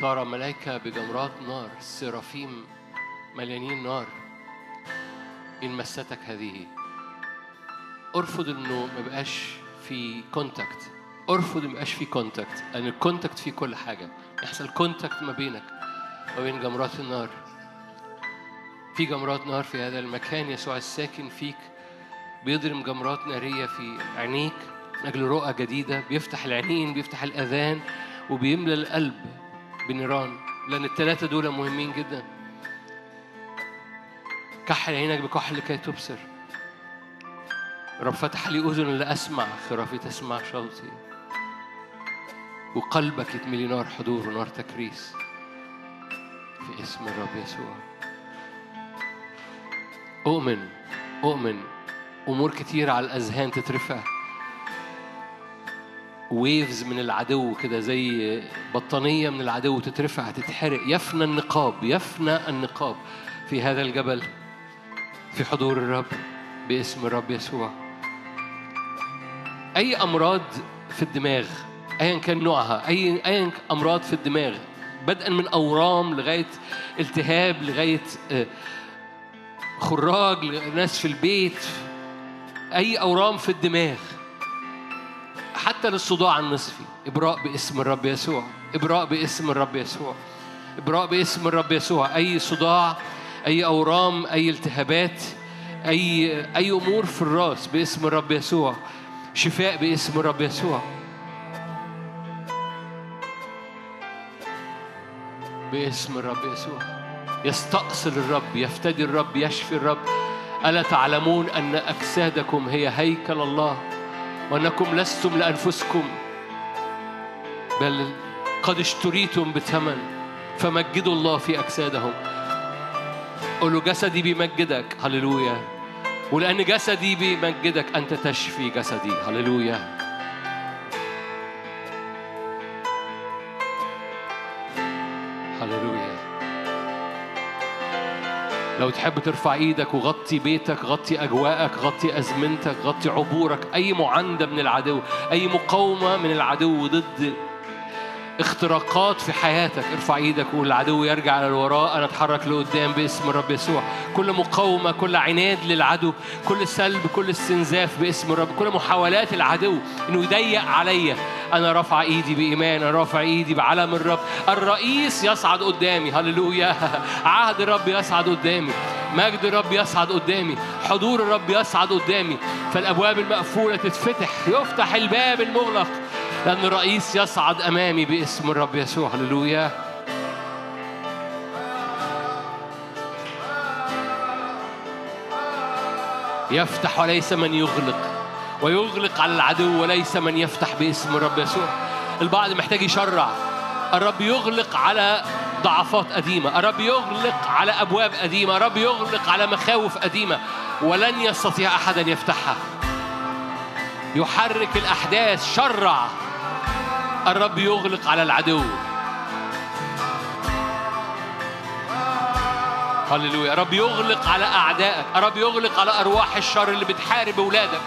ترى ملائكة بجمرات نار سرافيم مليانين نار. إن مستك هذه؟ أرفض إنه ما بقاش في contact أرفض ما بقاش في contact لأن ال contact فيه كل حاجة. يحصل contact ما بينك وبين جمرات النار. في جمرات نار في هذا المكان يسوع الساكن فيك. بيضرم جمرات نارية في عينيك. من أجل رؤى جديدة بيفتح العينين بيفتح الأذان وبيملى القلب بنيران. لأن الثلاثة دول مهمين جدا. كحل عينك بكحل لكي تبصر. رب فتح لي أذن لأسمع. خرافي تسمع صوتي. وقلبك يتملي نار حضور ونار تكريس. في اسم الرب يسوع. أؤمن أؤمن. أمور كتير على الأذهان تترفع. ويفز من العدو كده زي بطانية من العدو تترفع تتحرق. يفنى النقاب يفنى النقاب في هذا الجبل في حضور الرب باسم الرب يسوع. أي أمراض في الدماغ أيا كان نوعها أي أيا أمراض في الدماغ بدءا من أورام لغاية التهاب لغاية آه، خراج ناس في البيت أي أورام في الدماغ. حتى للصداع النصفي. إبراء باسم الرب يسوع. إبراء باسم الرب يسوع. إبراء باسم الرب يسوع. أي صداع أي أورام أي التهابات أي أي أمور في الراس باسم الرب يسوع. شفاء باسم الرب يسوع. باسم الرب يسوع. يستأصل الرب يفتدي الرب يشفي الرب. ألا تعلمون أن أجسادكم هي هيكل الله؟ وأنكم لستم لأنفسكم بل قد اشتريتم بثمن فمجدوا الله في أجسادهم. قولوا جسدي بيمجدك هللويا. ولأن جسدي بيمجدك أنت تشفي جسدي هللويا. لو تحب ترفع إيدك وغطي بيتك غطي اجواءك غطي ازمنتك غطي عبورك اي معاندة من العدو اي مقاومة من العدو ضد اختراقات في حياتك. ارفع إيدك وقول العدو يرجع للوراء. أنا أتحرك لقدام باسم الرب يسوع. كل مقاومة كل عناد للعدو كل سلب كل استنزاف باسم الرب كل محاولات العدو إنه يضيق عليا أنا رافع ايدي بإيمان أنا رافع ايدي بعلم الرب. الرئيس يصعد قدامي. هللويا. عهد الرب يصعد قدامي. مجد الرب يصعد قدامي. حضور الرب يصعد قدامي. فالأبواب المقفولة تتفتح. يفتح الباب المغلق. لأن الرئيس يصعد أمامي باسم الرب يسوع. هللويا. يفتح وليس من يغلق ويغلق على العدو وليس من يفتح باسم الرب يسوع. البعض محتاج يشرع. الرب يغلق على ضعفات قديمة. الرب يغلق على أبواب قديمة. الرب يغلق على مخاوف قديمة. ولن يستطيع أحدا يفتحها. يحرك الأحداث. شرع. الرب يغلق على العدو. هللويا. رب يغلق على أعدائك. رب يغلق على أرواح الشر اللي بتحارب أولادك.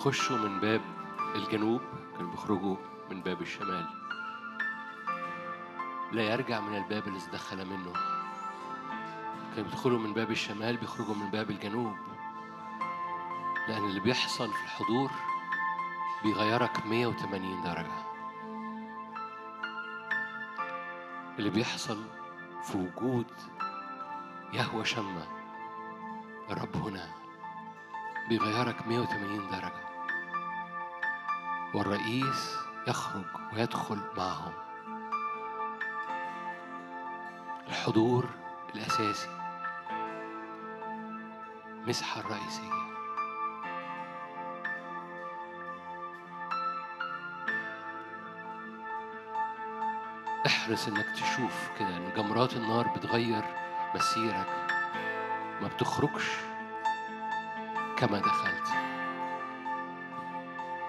بيخشوا من باب الجنوب كانوا بيخرجوا من باب الشمال. لا يرجع من الباب اللي دخل منه. كانوا بيدخلوا من باب الشمال بيخرجوا من باب الجنوب. لأن اللي بيحصل في الحضور بيغيرك 180 درجة. اللي بيحصل في وجود يهوى شمة الرب هنا بيغيرك 180 درجة. والرئيس يخرج ويدخل معهم. الحضور الأساسي. مسحة الرئيسية. احرص إنك تشوف كده إن جمرات النار بتغير مسيرك. ما بتخرجش كما دخلت.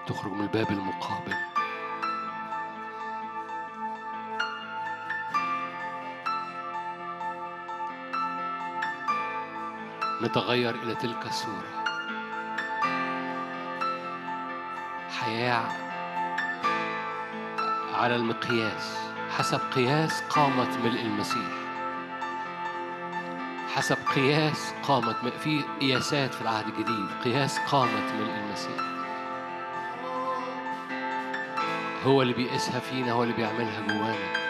تخرج من الباب المقابل. نتغير إلى تلك الصورة. حياة على المقياس. حسب قياس قامة ملء المسيح. حسب قياس قامة م- في قياسات في العهد الجديد. قياس قامة ملء المسيح. هو اللي بيقيسها فينا هو اللي بيعملها جوانا.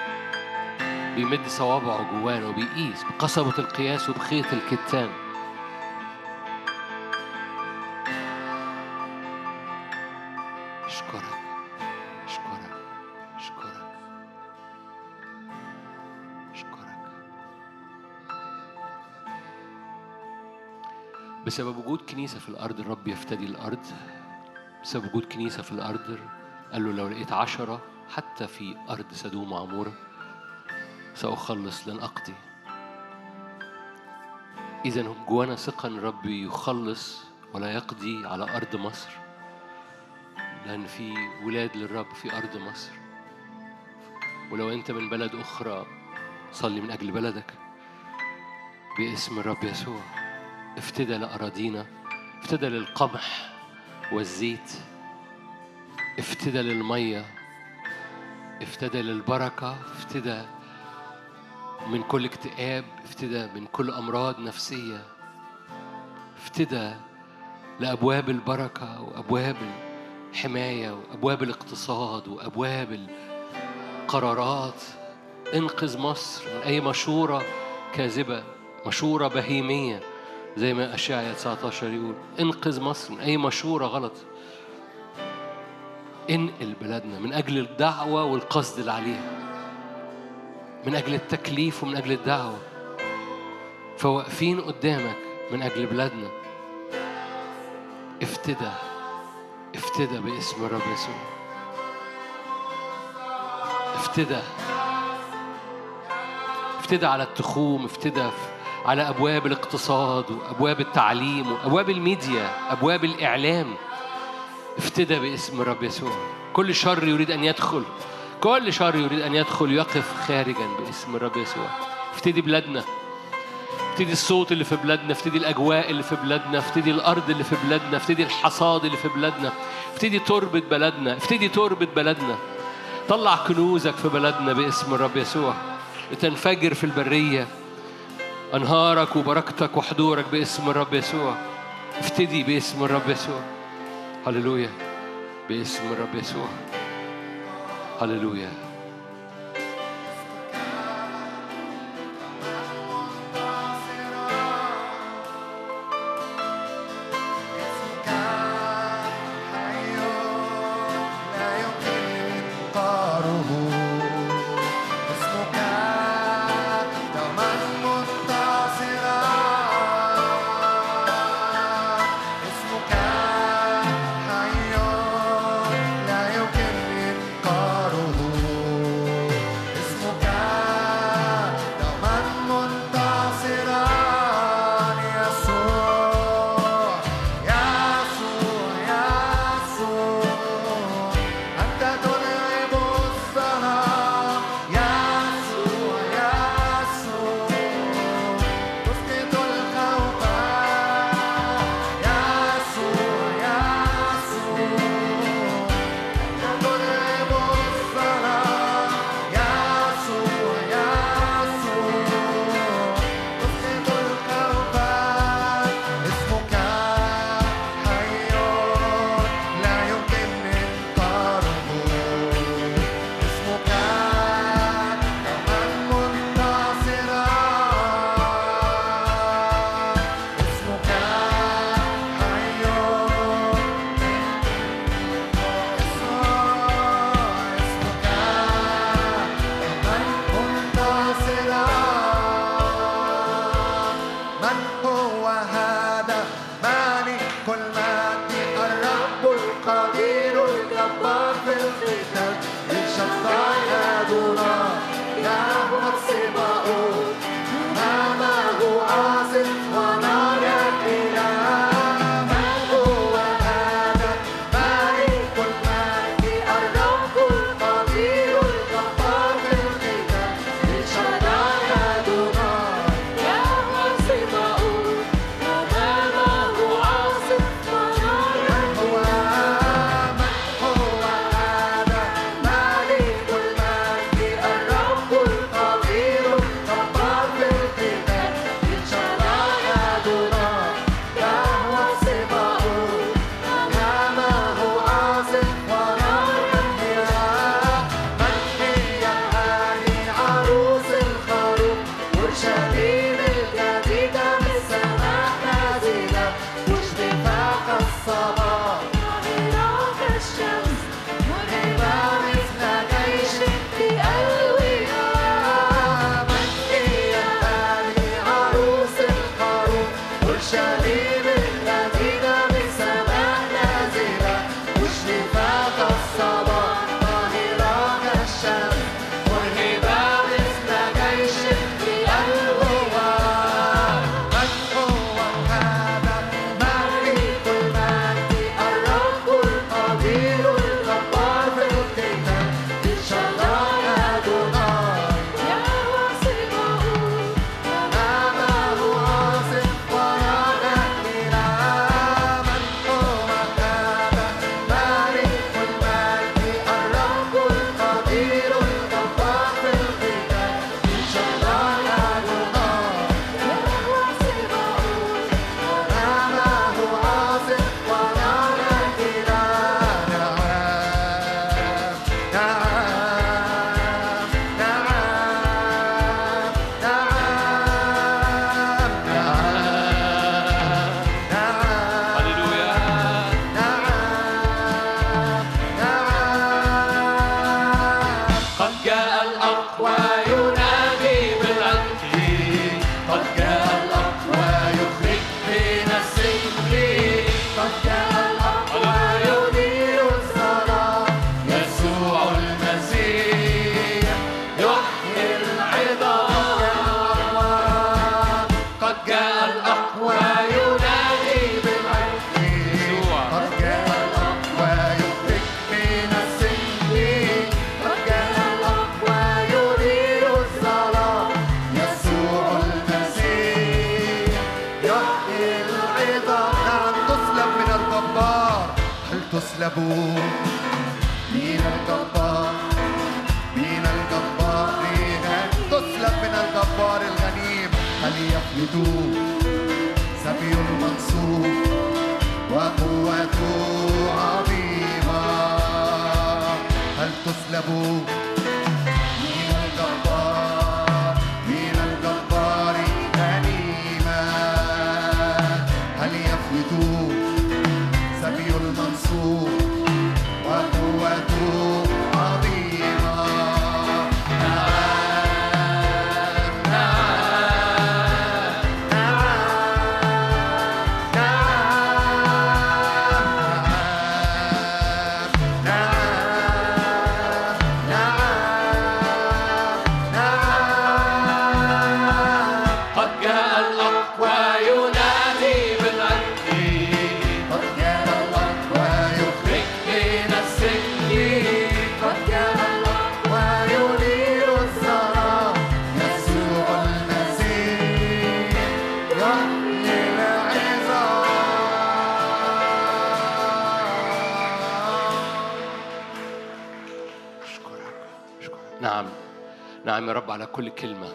بيمد صوابعه جوانا وبيقيس بقصبة القياس وبخيط الكتان. أشكرك أشكرك أشكرك. أشكرك. بسبب وجود كنيسة في الأرض الرب يفتدي الأرض. بسبب وجود كنيسة في الأرض قال له لو لقيت عشرة حتى في أرض سدوم وعمورة سأخلص لن أقضي. إذا جوانا ثقة إن الرب يخلص ولا يقضي على أرض مصر لأن في ولاد للرب في أرض مصر. ولو أنت من بلد أخرى صلي من أجل بلدك. باسم الرب يسوع افتدى لأراضينا افتدى للقمح والزيت. افتدى للمية افتدى للبركة افتدى من كل اكتئاب افتدى من كل أمراض نفسية افتدى لأبواب البركة وأبواب الحماية وأبواب الاقتصاد وأبواب القرارات. انقذ مصر من أي مشورة كاذبة مشورة بهيمية زي ما أشعيا 19 يقول. انقذ مصر من أي مشورة غلط. انقل بلادنا من أجل الدعوة والقصد اللي عليها من أجل التكليف ومن أجل الدعوة. فواقفين قدامك من أجل بلادنا افتدى افتدى باسم الرب يسوع. افتدى. افتدى على التخوم افتدى على أبواب الاقتصاد وأبواب التعليم وأبواب الميديا أبواب الإعلام. افتدى باسم الرب يسوع. كل شر يريد أن يدخل. كل شر يريد أن يدخل يقف خارجا باسم الرب يسوع. افتدي بلادنا. افتدي الصوت اللي في بلادنا. افتدي الأجواء اللي في بلادنا. افتدي الأرض اللي في بلادنا. افتدي الحصاد اللي في بلادنا. افتدي تربة بلدنا افتدي تربة بلدنا طلع كنوزك في بلدنا باسم الرب يسوع. لتنفجر في البرية. أنهارك وبركتك وحضورك باسم الرب يسوع. افتدي باسم الرب يسوع. هللويا باسم الرب يسوع هللويا level. كل كلمة.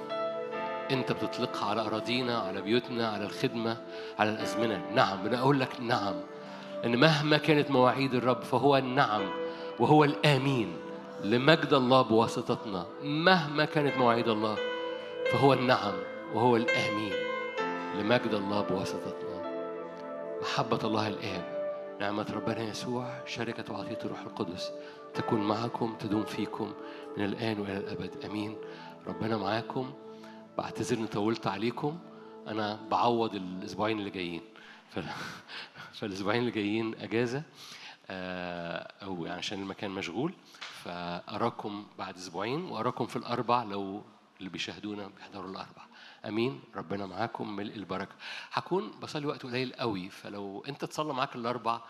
أنت بتطلقها على أراضينا على بيوتنا على الخدمة على الأزمنة. نعم أنا أقول لك نعم. أن مهما كانت مواعيد الرب فهو النعم وهو الآمين لمجد الله بواسطتنا. مهما كانت مواعيد الله فهو النعم وهو الآمين لمجد الله بواسطتنا. محبة الله الآب نعمة ربنا يسوع شركة وعطية الروح القدس تكون معكم تدوم فيكم من الآن وإلى الأبد. أمين. ربنا معاكم. بعتذر إني طولت عليكم. أنا بعوض الأسبوعين اللي جايين. ف... فالأسبوعين اللي جايين أجازة آه، أو يعني عشان المكان مشغول. فأراكم بعد أسبوعين وأراكم في الأربع لو اللي بيشاهدونا بيحضروا الأربع. آمين. ربنا معاكم. ملء البركة. هكون بصلي وقت قليل قوي. فلو أنت تصلى معاك الأربع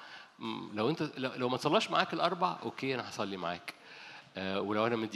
لو أنت لو لو ما تصلاش معاك الأربع أوكي أنا هصلي معاك. آه، ولو أنا مديك